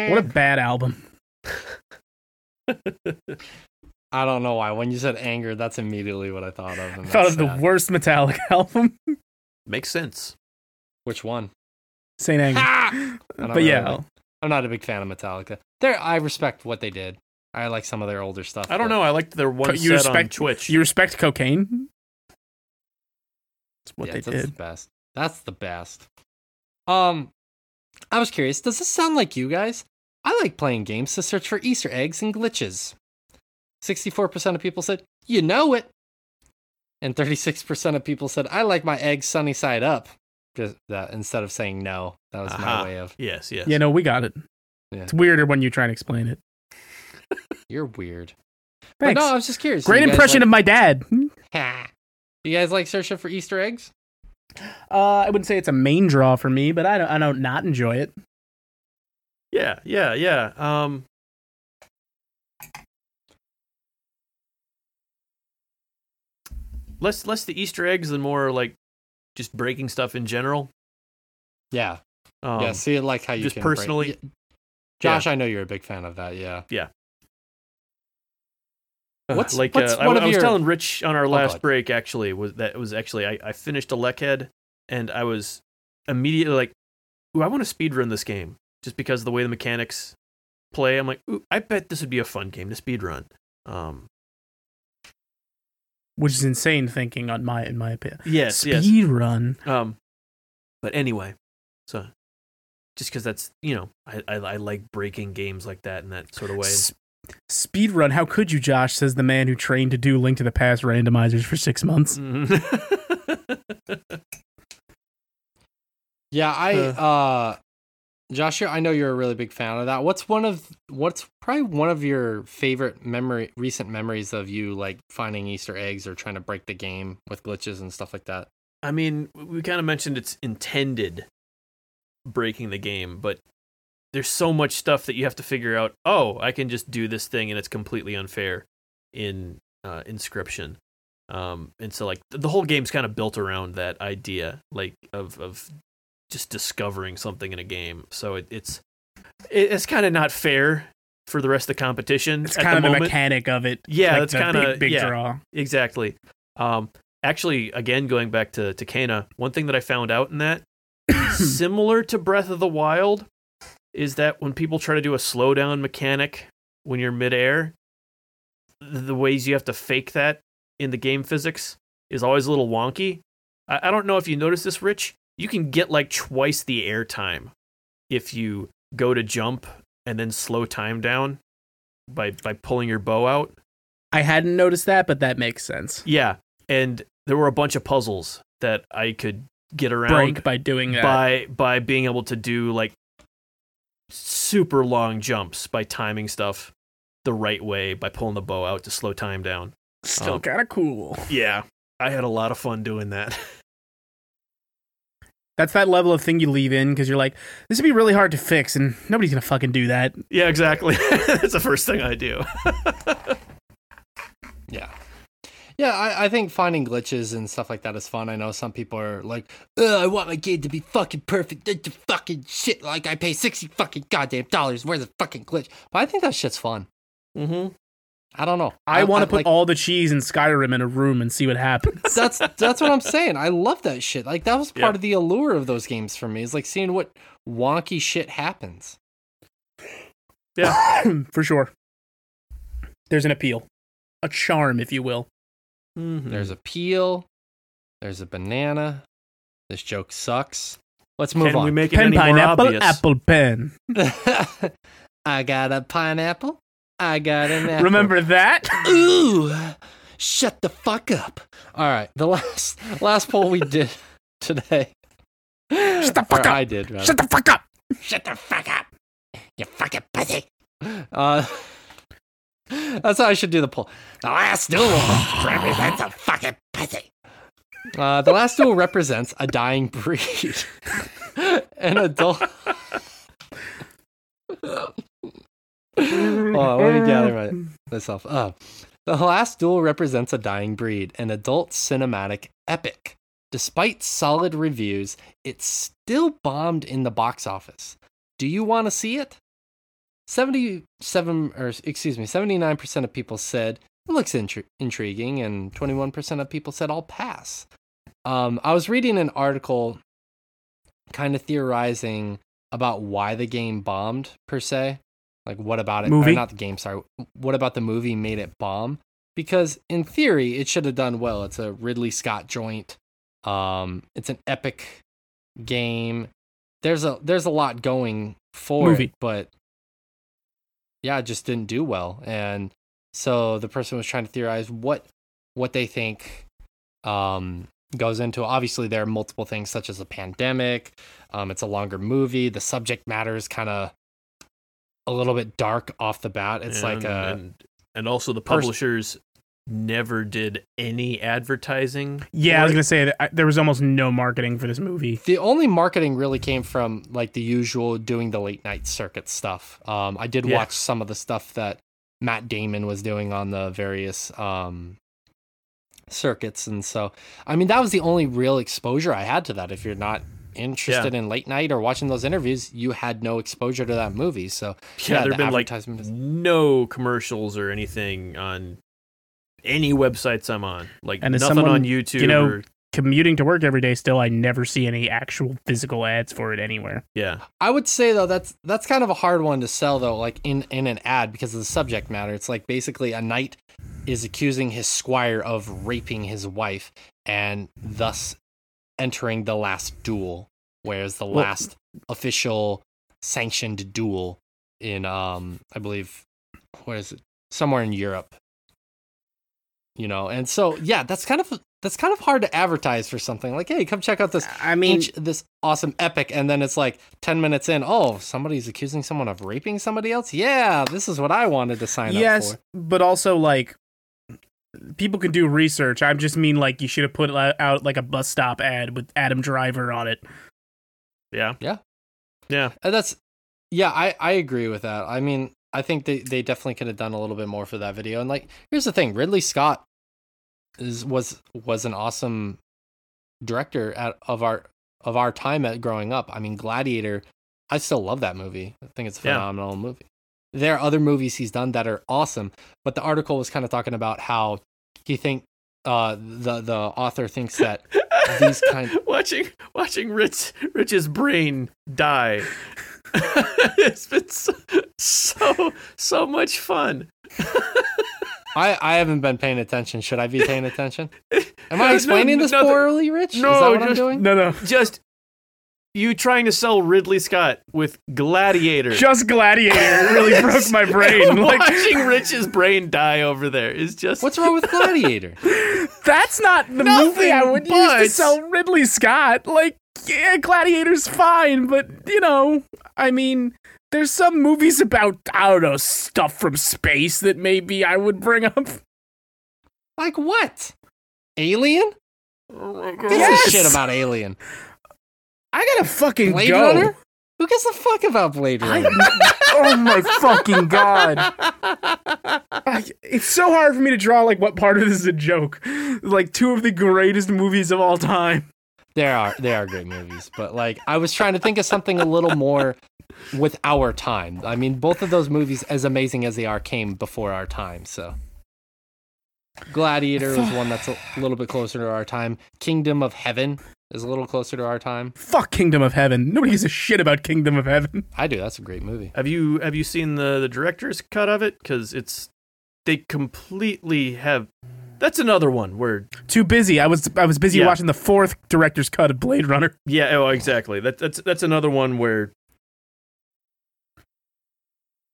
[SPEAKER 2] What a bad album. [laughs]
[SPEAKER 1] I don't know why. When you said anger, that's immediately what I thought of.
[SPEAKER 2] I thought
[SPEAKER 1] that's
[SPEAKER 2] of the worst Metallica [laughs] album,
[SPEAKER 3] makes sense.
[SPEAKER 1] Which one?
[SPEAKER 2] Saint Anger.
[SPEAKER 1] I'm
[SPEAKER 2] but yeah,
[SPEAKER 1] really- I'm not a big fan of Metallica. There, I respect what they did. I like some of their older stuff.
[SPEAKER 3] I don't know. I liked their one
[SPEAKER 2] you
[SPEAKER 3] set on
[SPEAKER 2] respect
[SPEAKER 3] Twitch.
[SPEAKER 2] You respect cocaine? That's what
[SPEAKER 1] Yeah,
[SPEAKER 2] they
[SPEAKER 1] that's the
[SPEAKER 2] did.
[SPEAKER 1] best. That's the best. Um, I was curious. Does this sound like you guys? I like playing games to search for Easter eggs and glitches. Sixty-four percent of people said you know it, and thirty-six percent of people said I like my eggs sunny side up. Just that instead of saying no, that was
[SPEAKER 3] Aha.
[SPEAKER 1] my way of
[SPEAKER 3] yes, yes.
[SPEAKER 2] Yeah, no, we got it.
[SPEAKER 1] Yeah.
[SPEAKER 2] It's weirder when you try and explain it. [laughs]
[SPEAKER 1] you're weird. But no, I was just curious.
[SPEAKER 2] Great impression of my dad. [laughs]
[SPEAKER 1] You guys like searching for Easter eggs?
[SPEAKER 2] Uh, I wouldn't say it's a main draw for me, but I don't, I don't not enjoy it.
[SPEAKER 3] Yeah, yeah, yeah. Um, less less the Easter eggs and more like just breaking stuff in general.
[SPEAKER 1] Yeah,
[SPEAKER 3] Um,
[SPEAKER 1] yeah. See, like how you
[SPEAKER 3] just
[SPEAKER 1] can break-
[SPEAKER 3] personally-
[SPEAKER 1] Yeah. Josh, I know you're a big fan of that. Yeah. Yeah. [sighs] What's-
[SPEAKER 3] like
[SPEAKER 1] what's
[SPEAKER 3] uh, I,
[SPEAKER 1] one
[SPEAKER 3] I
[SPEAKER 1] of
[SPEAKER 3] was
[SPEAKER 1] your-
[SPEAKER 3] telling Rich on our last
[SPEAKER 1] God.
[SPEAKER 3] break actually was that was actually I, I finished ElecHead and I was immediately like, ooh, I want to speed run this game just because of the way the mechanics play. I'm like, ooh, I bet this would be a fun game to speed run. Um,
[SPEAKER 2] Which is insane thinking on my in my opinion.
[SPEAKER 3] yes, yes.
[SPEAKER 2] Speed run.
[SPEAKER 3] Um, but anyway, so just because that's you know I, I I like breaking games like that in that sort of way.
[SPEAKER 2] S- speed run. How could you, Josh? Says the man who trained to do Link to the Past randomizers for six months.
[SPEAKER 3] Mhm. [laughs]
[SPEAKER 1] Yeah, I uh Josh, you're- I know you're a really big fan of that. What's one of what's probably one of your favorite memory recent memories of you like finding Easter eggs or trying to break the game with glitches and stuff like that?
[SPEAKER 3] I mean, we kind of mentioned it's intended breaking the game, but there's so much stuff that you have to figure out. Oh, I can just do this thing, and it's completely unfair in uh, Inscryption. Um, and so, like, the whole game's kind of built around that idea, like of of just discovering something in a game. So it, it's it, it's kind of not fair for the rest of the competition.
[SPEAKER 2] It's kind
[SPEAKER 3] the
[SPEAKER 2] of the
[SPEAKER 3] moment.
[SPEAKER 2] mechanic of it.
[SPEAKER 3] Yeah,
[SPEAKER 2] like
[SPEAKER 3] that's kinda-
[SPEAKER 2] big, big
[SPEAKER 3] yeah.
[SPEAKER 2] draw.
[SPEAKER 3] Exactly. Um, actually, again, going back to to Kena, one thing that I found out in that, [coughs] similar to Breath of the Wild, is that when people try to do a slowdown mechanic when you're midair, the ways you have to fake that in the game physics is always a little wonky. I, I don't know if you noticed this, Rich. You can get like twice the air time if you go to jump and then slow time down by by pulling your bow out.
[SPEAKER 2] I hadn't noticed that, but that makes sense.
[SPEAKER 3] Yeah, and there were a bunch of puzzles that I could get around
[SPEAKER 2] Break by doing that.
[SPEAKER 3] by by being able to do like super long jumps by timing stuff the right way by pulling the bow out to slow time down.
[SPEAKER 2] Still
[SPEAKER 3] um,
[SPEAKER 2] kind of cool.
[SPEAKER 3] Yeah, I had a lot of fun doing that. [laughs]
[SPEAKER 2] That's that level of thing you leave in because you're like, this would be really hard to fix, and nobody's gonna fucking do that.
[SPEAKER 3] yeah, exactly. [laughs] That's the first thing I do. [laughs]
[SPEAKER 1] Yeah. Yeah, I, I think finding glitches and stuff like that is fun. I know some people are like, Ugh, I want my game to be fucking perfect. That's the fucking shit. Like, I pay 60 fucking goddamn dollars. Where's the fucking glitch? But I think that shit's fun.
[SPEAKER 3] mm-hmm.
[SPEAKER 1] I don't know.
[SPEAKER 2] I, want to put
[SPEAKER 1] like,
[SPEAKER 2] all the cheese in Skyrim in a room and see what happens. [laughs]
[SPEAKER 1] that's that's what I'm saying. I love that shit. Like that was part
[SPEAKER 3] Yeah.
[SPEAKER 1] of the allure of those games for me. Is like seeing what wonky shit happens.
[SPEAKER 2] Yeah, [coughs] [clears throat] for sure. There's an appeal, a charm, if you will.
[SPEAKER 3] Mm-hmm.
[SPEAKER 1] There's a peel. There's a banana. This joke sucks. Let's move
[SPEAKER 3] Can
[SPEAKER 1] on.
[SPEAKER 3] we make it
[SPEAKER 2] Pen
[SPEAKER 3] any more
[SPEAKER 2] pineapple,
[SPEAKER 3] obvious?
[SPEAKER 2] apple pen. [laughs] [laughs]
[SPEAKER 1] I got a pineapple. I got an apple.
[SPEAKER 2] Remember that?
[SPEAKER 1] Ooh, shut the fuck up. All right, the last last poll we did [laughs] today.
[SPEAKER 2] Shut the fuck up.
[SPEAKER 1] I did. Rather.
[SPEAKER 2] Shut the fuck up.
[SPEAKER 1] Shut the fuck up. You fucking pussy. Uh, that's how I should do the poll. The last duel [sighs] represents a fucking pussy. Uh, the last duel represents a dying breed. [laughs] An adult. [laughs] On, let me gather my, myself. Uh, the last duel represents a dying breed, an adult cinematic epic. Despite solid reviews, it still bombed in the box office. Do you want to see it? 77 or excuse me, 79% of people said it looks intri- intriguing and 21% of people said I'll pass. Um, I was reading an article kind of theorizing about why the game bombed per se. Like what about it?
[SPEAKER 2] Movie?
[SPEAKER 1] not the game, sorry. What about the movie made it bomb? Because in theory, it should have done well. It's a Ridley Scott joint. Um, it's an epic game. There's a there's a lot going for
[SPEAKER 2] Movie.
[SPEAKER 1] it, but yeah, it just didn't do well. And so the person was trying to theorize what what they think um, goes into. Obviously, there are multiple things such as a pandemic. Um, it's a longer movie. The subject matter is kind of a little bit dark off the bat. It's like
[SPEAKER 3] and,
[SPEAKER 1] a
[SPEAKER 3] and, and also the
[SPEAKER 1] pers-
[SPEAKER 3] publishers never did any advertising.
[SPEAKER 2] Yeah, I was
[SPEAKER 3] it.
[SPEAKER 2] gonna say that I, there was almost no marketing for this movie.
[SPEAKER 1] the only marketing really came from like the usual doing the late night circuit stuff. Um, I did
[SPEAKER 3] Yeah.
[SPEAKER 1] watch some of the stuff that Matt Damon was doing on the various um, circuits, and so I mean that was the only real exposure I had to that. If you're not interested in late night or watching those interviews, you had no exposure to that movie. So
[SPEAKER 3] yeah,
[SPEAKER 1] yeah,
[SPEAKER 3] there've
[SPEAKER 1] the
[SPEAKER 3] been like
[SPEAKER 1] is-
[SPEAKER 3] no commercials or anything on any websites I'm on. Like
[SPEAKER 2] And
[SPEAKER 3] nothing
[SPEAKER 2] someone,
[SPEAKER 3] on YouTube.
[SPEAKER 2] you know-
[SPEAKER 3] or,
[SPEAKER 2] Commuting to work every day, still, I never see any actual physical ads for it anywhere.
[SPEAKER 3] yeah,
[SPEAKER 1] I would say though that's that's kind of a hard one to sell though, like in in an ad because of the subject matter. It's like basically a knight is accusing his squire of raping his wife and thus entering the last duel, whereas the
[SPEAKER 2] Well-
[SPEAKER 1] last official sanctioned duel in um I believe where is it somewhere in Europe. You know, and so yeah, that's kind of that's kind of hard to advertise for something like, hey, come check out this
[SPEAKER 2] I mean,
[SPEAKER 1] this awesome epic and then it's like 10 minutes in oh somebody's accusing someone of raping somebody else yeah this is what i wanted to sign
[SPEAKER 2] yes,
[SPEAKER 1] up
[SPEAKER 2] but also like people can do research. I just mean like you should have put out, like a bus stop ad with Adam Driver on it.
[SPEAKER 3] Yeah,
[SPEAKER 1] Yeah.
[SPEAKER 3] yeah.
[SPEAKER 1] and that's yeah i i agree with that i mean i think they, they definitely could have done a little bit more for that video and like here's the thing ridley scott is was was an awesome director at of our of our time at growing up i mean gladiator i still love that movie i think it's a
[SPEAKER 3] Yeah.
[SPEAKER 1] phenomenal movie there are other movies he's done that are awesome but the article was kind of talking about how he think uh the the author thinks that [laughs] these kind [laughs]
[SPEAKER 3] watching watching Rich Rich's brain die. [laughs] it's been so, so so much fun.
[SPEAKER 1] I, I haven't been paying attention. Should I be paying attention? [laughs] Am
[SPEAKER 3] No,
[SPEAKER 1] I
[SPEAKER 3] no,
[SPEAKER 1] explaining this
[SPEAKER 3] nothing.
[SPEAKER 1] poorly, Rich?
[SPEAKER 3] No,
[SPEAKER 1] Is that what I'm doing?
[SPEAKER 2] No, no,
[SPEAKER 3] Just you trying to sell Ridley Scott with Gladiator.
[SPEAKER 2] just Gladiator really broke my brain. [laughs] Like
[SPEAKER 3] Watching Rich's brain die over there is just
[SPEAKER 1] What's wrong with Gladiator? [laughs]
[SPEAKER 2] that's not the movie I would use to sell Ridley Scott. Like, yeah, Gladiator's fine, but you know, I mean, there's some movies about I don't know stuff from space that maybe I would bring up.
[SPEAKER 1] like what? Alien?
[SPEAKER 3] Oh my
[SPEAKER 1] Who gives
[SPEAKER 2] Yes!
[SPEAKER 1] a shit about Alien?
[SPEAKER 2] I gotta fucking
[SPEAKER 1] Blade
[SPEAKER 2] go.
[SPEAKER 1] Runner? Who gives a fuck about Blade Runner? [laughs]
[SPEAKER 2] oh my fucking god! [laughs] I, it's so hard for me to draw like what part of this is a joke. Like two of the greatest movies of all time.
[SPEAKER 1] There are they are great movies, but like I was trying to think of something a little more with our time. I mean, both of those movies, as amazing as they are, came before our time. So, Gladiator was one that's a little bit closer to our time. Kingdom of Heaven is a little closer to our time.
[SPEAKER 2] Fuck Kingdom of Heaven. Nobody gives a shit about Kingdom of Heaven. [laughs]
[SPEAKER 1] I do. That's a great movie.
[SPEAKER 3] Have you have you seen the the director's cut of it? Because it's they completely have. That's another one where
[SPEAKER 2] Too busy. I was I was busy
[SPEAKER 3] Yeah.
[SPEAKER 2] watching the fourth director's cut of Blade Runner.
[SPEAKER 3] yeah, oh exactly. That that's that's another one where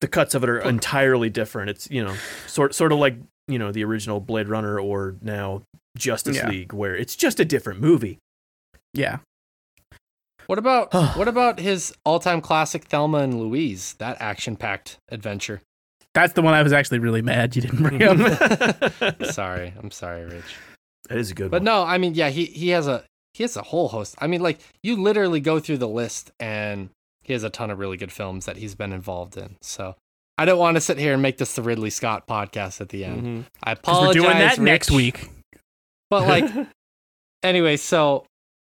[SPEAKER 3] the cuts of it are entirely different. It's you know sort sort of like you know the original Blade Runner or now Justice
[SPEAKER 2] Yeah.
[SPEAKER 3] League, where it's just a different movie.
[SPEAKER 2] Yeah.
[SPEAKER 1] What about [sighs] what about his all-time classic Thelma and Louise? That action-packed adventure.
[SPEAKER 2] That's the one I was actually really mad you didn't bring up. [laughs] [laughs]
[SPEAKER 1] sorry, I'm sorry, Rich.
[SPEAKER 3] That is a good
[SPEAKER 1] But
[SPEAKER 3] one.
[SPEAKER 1] no, I mean, yeah, he he has a he has a whole host. I mean, like you literally go through the list, and he has a ton of really good films that he's been involved in. So I don't want to sit here and make this the Ridley Scott podcast at the end.
[SPEAKER 3] Mhm.
[SPEAKER 1] I
[SPEAKER 2] Because
[SPEAKER 1] apologize.
[SPEAKER 2] we're doing that next week.
[SPEAKER 1] But like, [laughs] anyway, so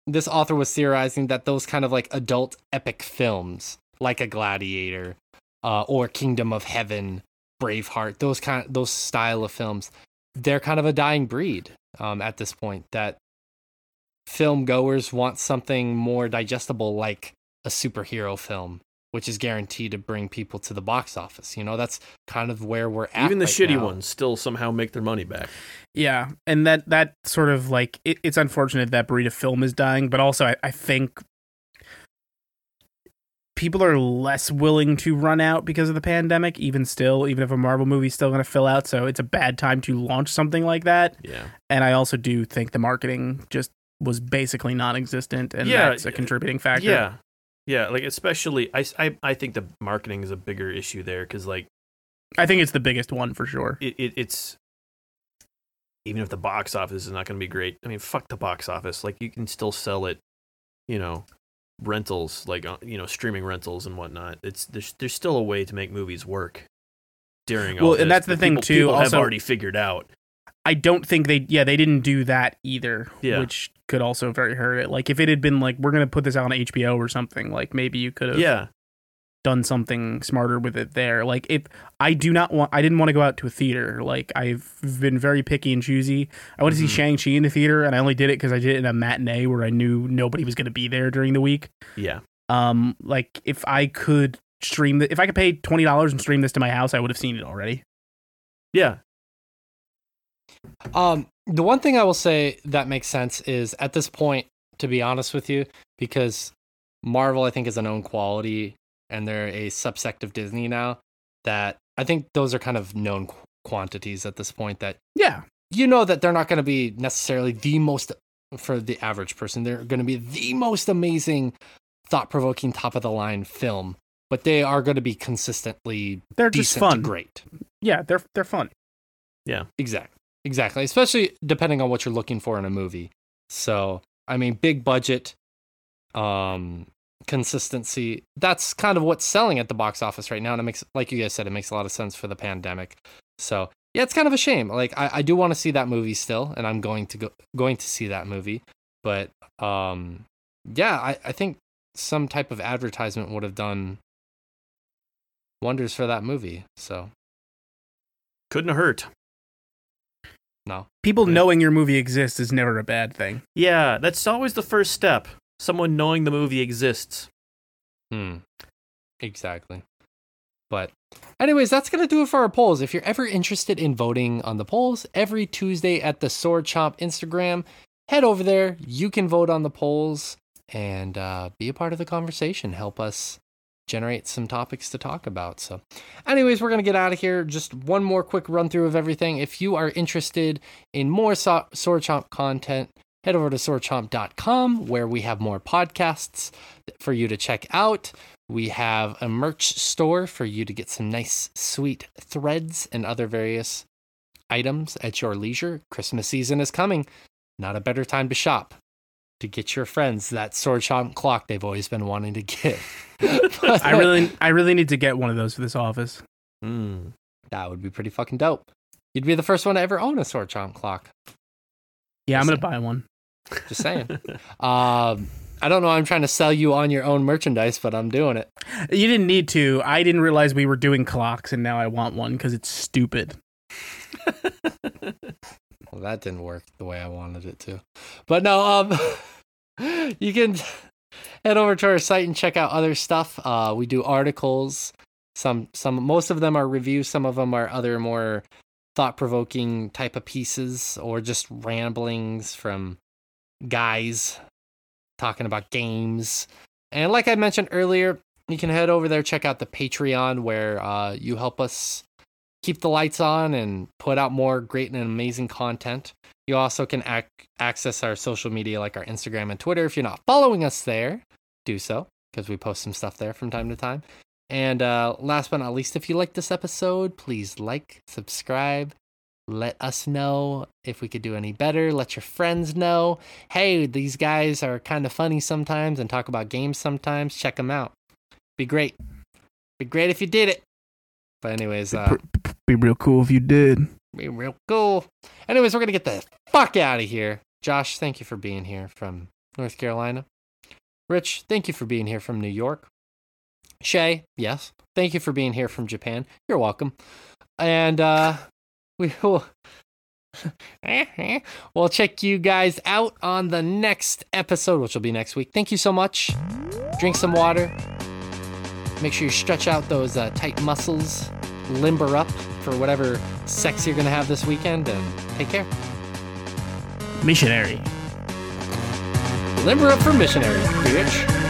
[SPEAKER 1] this author was theorizing that those kind of like adult epic films, like a Gladiator, uh, or Kingdom of Heaven, Braveheart, those kind, those style of films, they're kind of a dying breed um, at this point. That film goers want something more digestible, like a superhero film. Which is guaranteed to bring people to the box office. You know, that's kind of where we're at.
[SPEAKER 3] Even the
[SPEAKER 1] right
[SPEAKER 3] shitty
[SPEAKER 1] now.
[SPEAKER 3] ones still somehow make their money back.
[SPEAKER 2] Yeah, and that that sort of like it, it's unfortunate that breed of film is dying, but also I, I think people are less willing to run out because of the pandemic. Even still, even if a Marvel movie's still going to fill out, so it's a bad time to launch something like that.
[SPEAKER 3] Yeah.
[SPEAKER 2] And I also do think the marketing just was basically non-existent, and
[SPEAKER 3] Yeah,
[SPEAKER 2] that's a contributing factor.
[SPEAKER 3] Yeah. Yeah, like especially I, I, I think the marketing is a bigger issue there cuz like
[SPEAKER 2] I think it's the biggest one for sure.
[SPEAKER 3] it, it it's even if the box office is not going to be great. I mean, fuck the box office. Like you can still sell it, you know, rentals like uh, you know, streaming rentals and whatnot. It's there's there's still a way to make movies work during all
[SPEAKER 2] Well, and
[SPEAKER 3] this
[SPEAKER 2] that's the thing,
[SPEAKER 3] people-
[SPEAKER 2] too,
[SPEAKER 3] People have already figured out.
[SPEAKER 2] I don't think they yeah they didn't do that either,
[SPEAKER 3] Yeah.
[SPEAKER 2] which could also very hurt it. Like if it had been like we're gonna put this out on HBO or something, like maybe you could have
[SPEAKER 3] Yeah.
[SPEAKER 2] done something smarter with it there. Like if I do not want, I didn't want to go out to a theater. Like I've been very picky and choosy. I went to
[SPEAKER 3] Mhm.
[SPEAKER 2] see Shang Chi in the theater, and I only did it because I did it in a matinee where I knew nobody was going to be there during the week.
[SPEAKER 3] Yeah.
[SPEAKER 2] Um, like if I could stream the, if I could pay twenty dollars and stream this to my house, I would have seen it already.
[SPEAKER 3] Yeah.
[SPEAKER 1] Um, the one thing I will say that makes sense is at this point, to be honest with you, because Marvel I think is a known quality and they're a subsect of Disney now. That I think those are kind of known qu- quantities at this point. That
[SPEAKER 2] Yeah,
[SPEAKER 1] you know that they're not going to be necessarily the most for the average person. They're going to be the most amazing, thought-provoking, top-of-the-line film, but they are going to be consistently
[SPEAKER 2] they're just fun.
[SPEAKER 1] to great.
[SPEAKER 2] Yeah, they're they're fun. Yeah.
[SPEAKER 1] Exactly. Exactly. Especially depending on what you're looking for in a movie. So, I mean, big budget, um, consistency. That's kind of what's selling at the box office right now. And it makes, like you guys said, it makes a lot of sense for the pandemic. So, yeah, it's kind of a shame. Like, I, I do want to see that movie still, and I'm going to go going to see that movie. But, um, yeah, I, I think some type of advertisement would have done wonders for that movie. So,
[SPEAKER 3] Couldn't hurt.
[SPEAKER 1] No.
[SPEAKER 2] People
[SPEAKER 3] Yeah.
[SPEAKER 2] knowing your movie exists is never a bad thing.
[SPEAKER 3] Yeah, that's always the first step. Someone knowing the movie exists.
[SPEAKER 1] Hmm. Exactly. But, anyways, that's going to do it for our polls. If you're ever interested in voting on the polls, every Tuesday at the Sword Chomp Instagram, head over there. You can vote on the polls and uh, be a part of the conversation. Help us generate some topics to talk about. So, anyways, we're going to get out of here. Just one more quick run through of everything. If you are interested in more so- Sword Chomp content, head over to swordchomp.com where we have more podcasts for you to check out. We have a merch store for you to get some nice, sweet threads and other various items at your leisure. Christmas season is coming. Not a better time to shop to get your friends that sword chomp clock they've always been wanting to get. [laughs]
[SPEAKER 2] I really, I really need to get one of those for this office.
[SPEAKER 3] Hmm.
[SPEAKER 1] that would be pretty fucking dope. You'd be the first one to ever own a sword chomp clock.
[SPEAKER 2] Yeah, I'm
[SPEAKER 1] Just
[SPEAKER 2] gonna buy one.
[SPEAKER 1] Just saying. um, I don't know. I'm trying to sell you on your own merchandise, but I'm doing it.
[SPEAKER 2] You didn't need to. I didn't realize we were doing clocks, and now I want one because it's stupid. [laughs]
[SPEAKER 1] Well, that didn't work the way I wanted it to. But no, um, [laughs] you can head over to our site and check out other stuff. Uh, we do articles. Some, some, most of them are reviews. Some of them are other more thought-provoking type of pieces, or just ramblings from guys talking about games. And like I mentioned earlier, you can head over there check out the Patreon where uh, you help us keep the lights on and put out more great and amazing content. You also can ac- access our social media like our Instagram and Twitter. If you're not following us there, do so because we post some stuff there from time to time. And uh, last but not least, if you like this episode, please like, subscribe, Let us know if we could do any better. Let your friends know. Hey, these guys are kind of funny sometimes and talk about games sometimes. Check them out. Be great. Be great if you did it. But anyways, uh,
[SPEAKER 2] Be real cool if you did.
[SPEAKER 1] be real cool. Anyways, we're gonna get the fuck out of here. Josh, thank you for being here from North Carolina. Rich, thank you for being here from New York. Shay, yes, thank you for being here from Japan. You're welcome. And uh, [laughs] we will. [laughs] we'll check you guys out on the next episode, which will be next week. Thank you so much. Drink some water. Make sure you stretch out those uh, tight muscles. Limber up for whatever sex you're gonna have this weekend, and take care.
[SPEAKER 2] Missionary.
[SPEAKER 1] Limber up for missionary, bitch.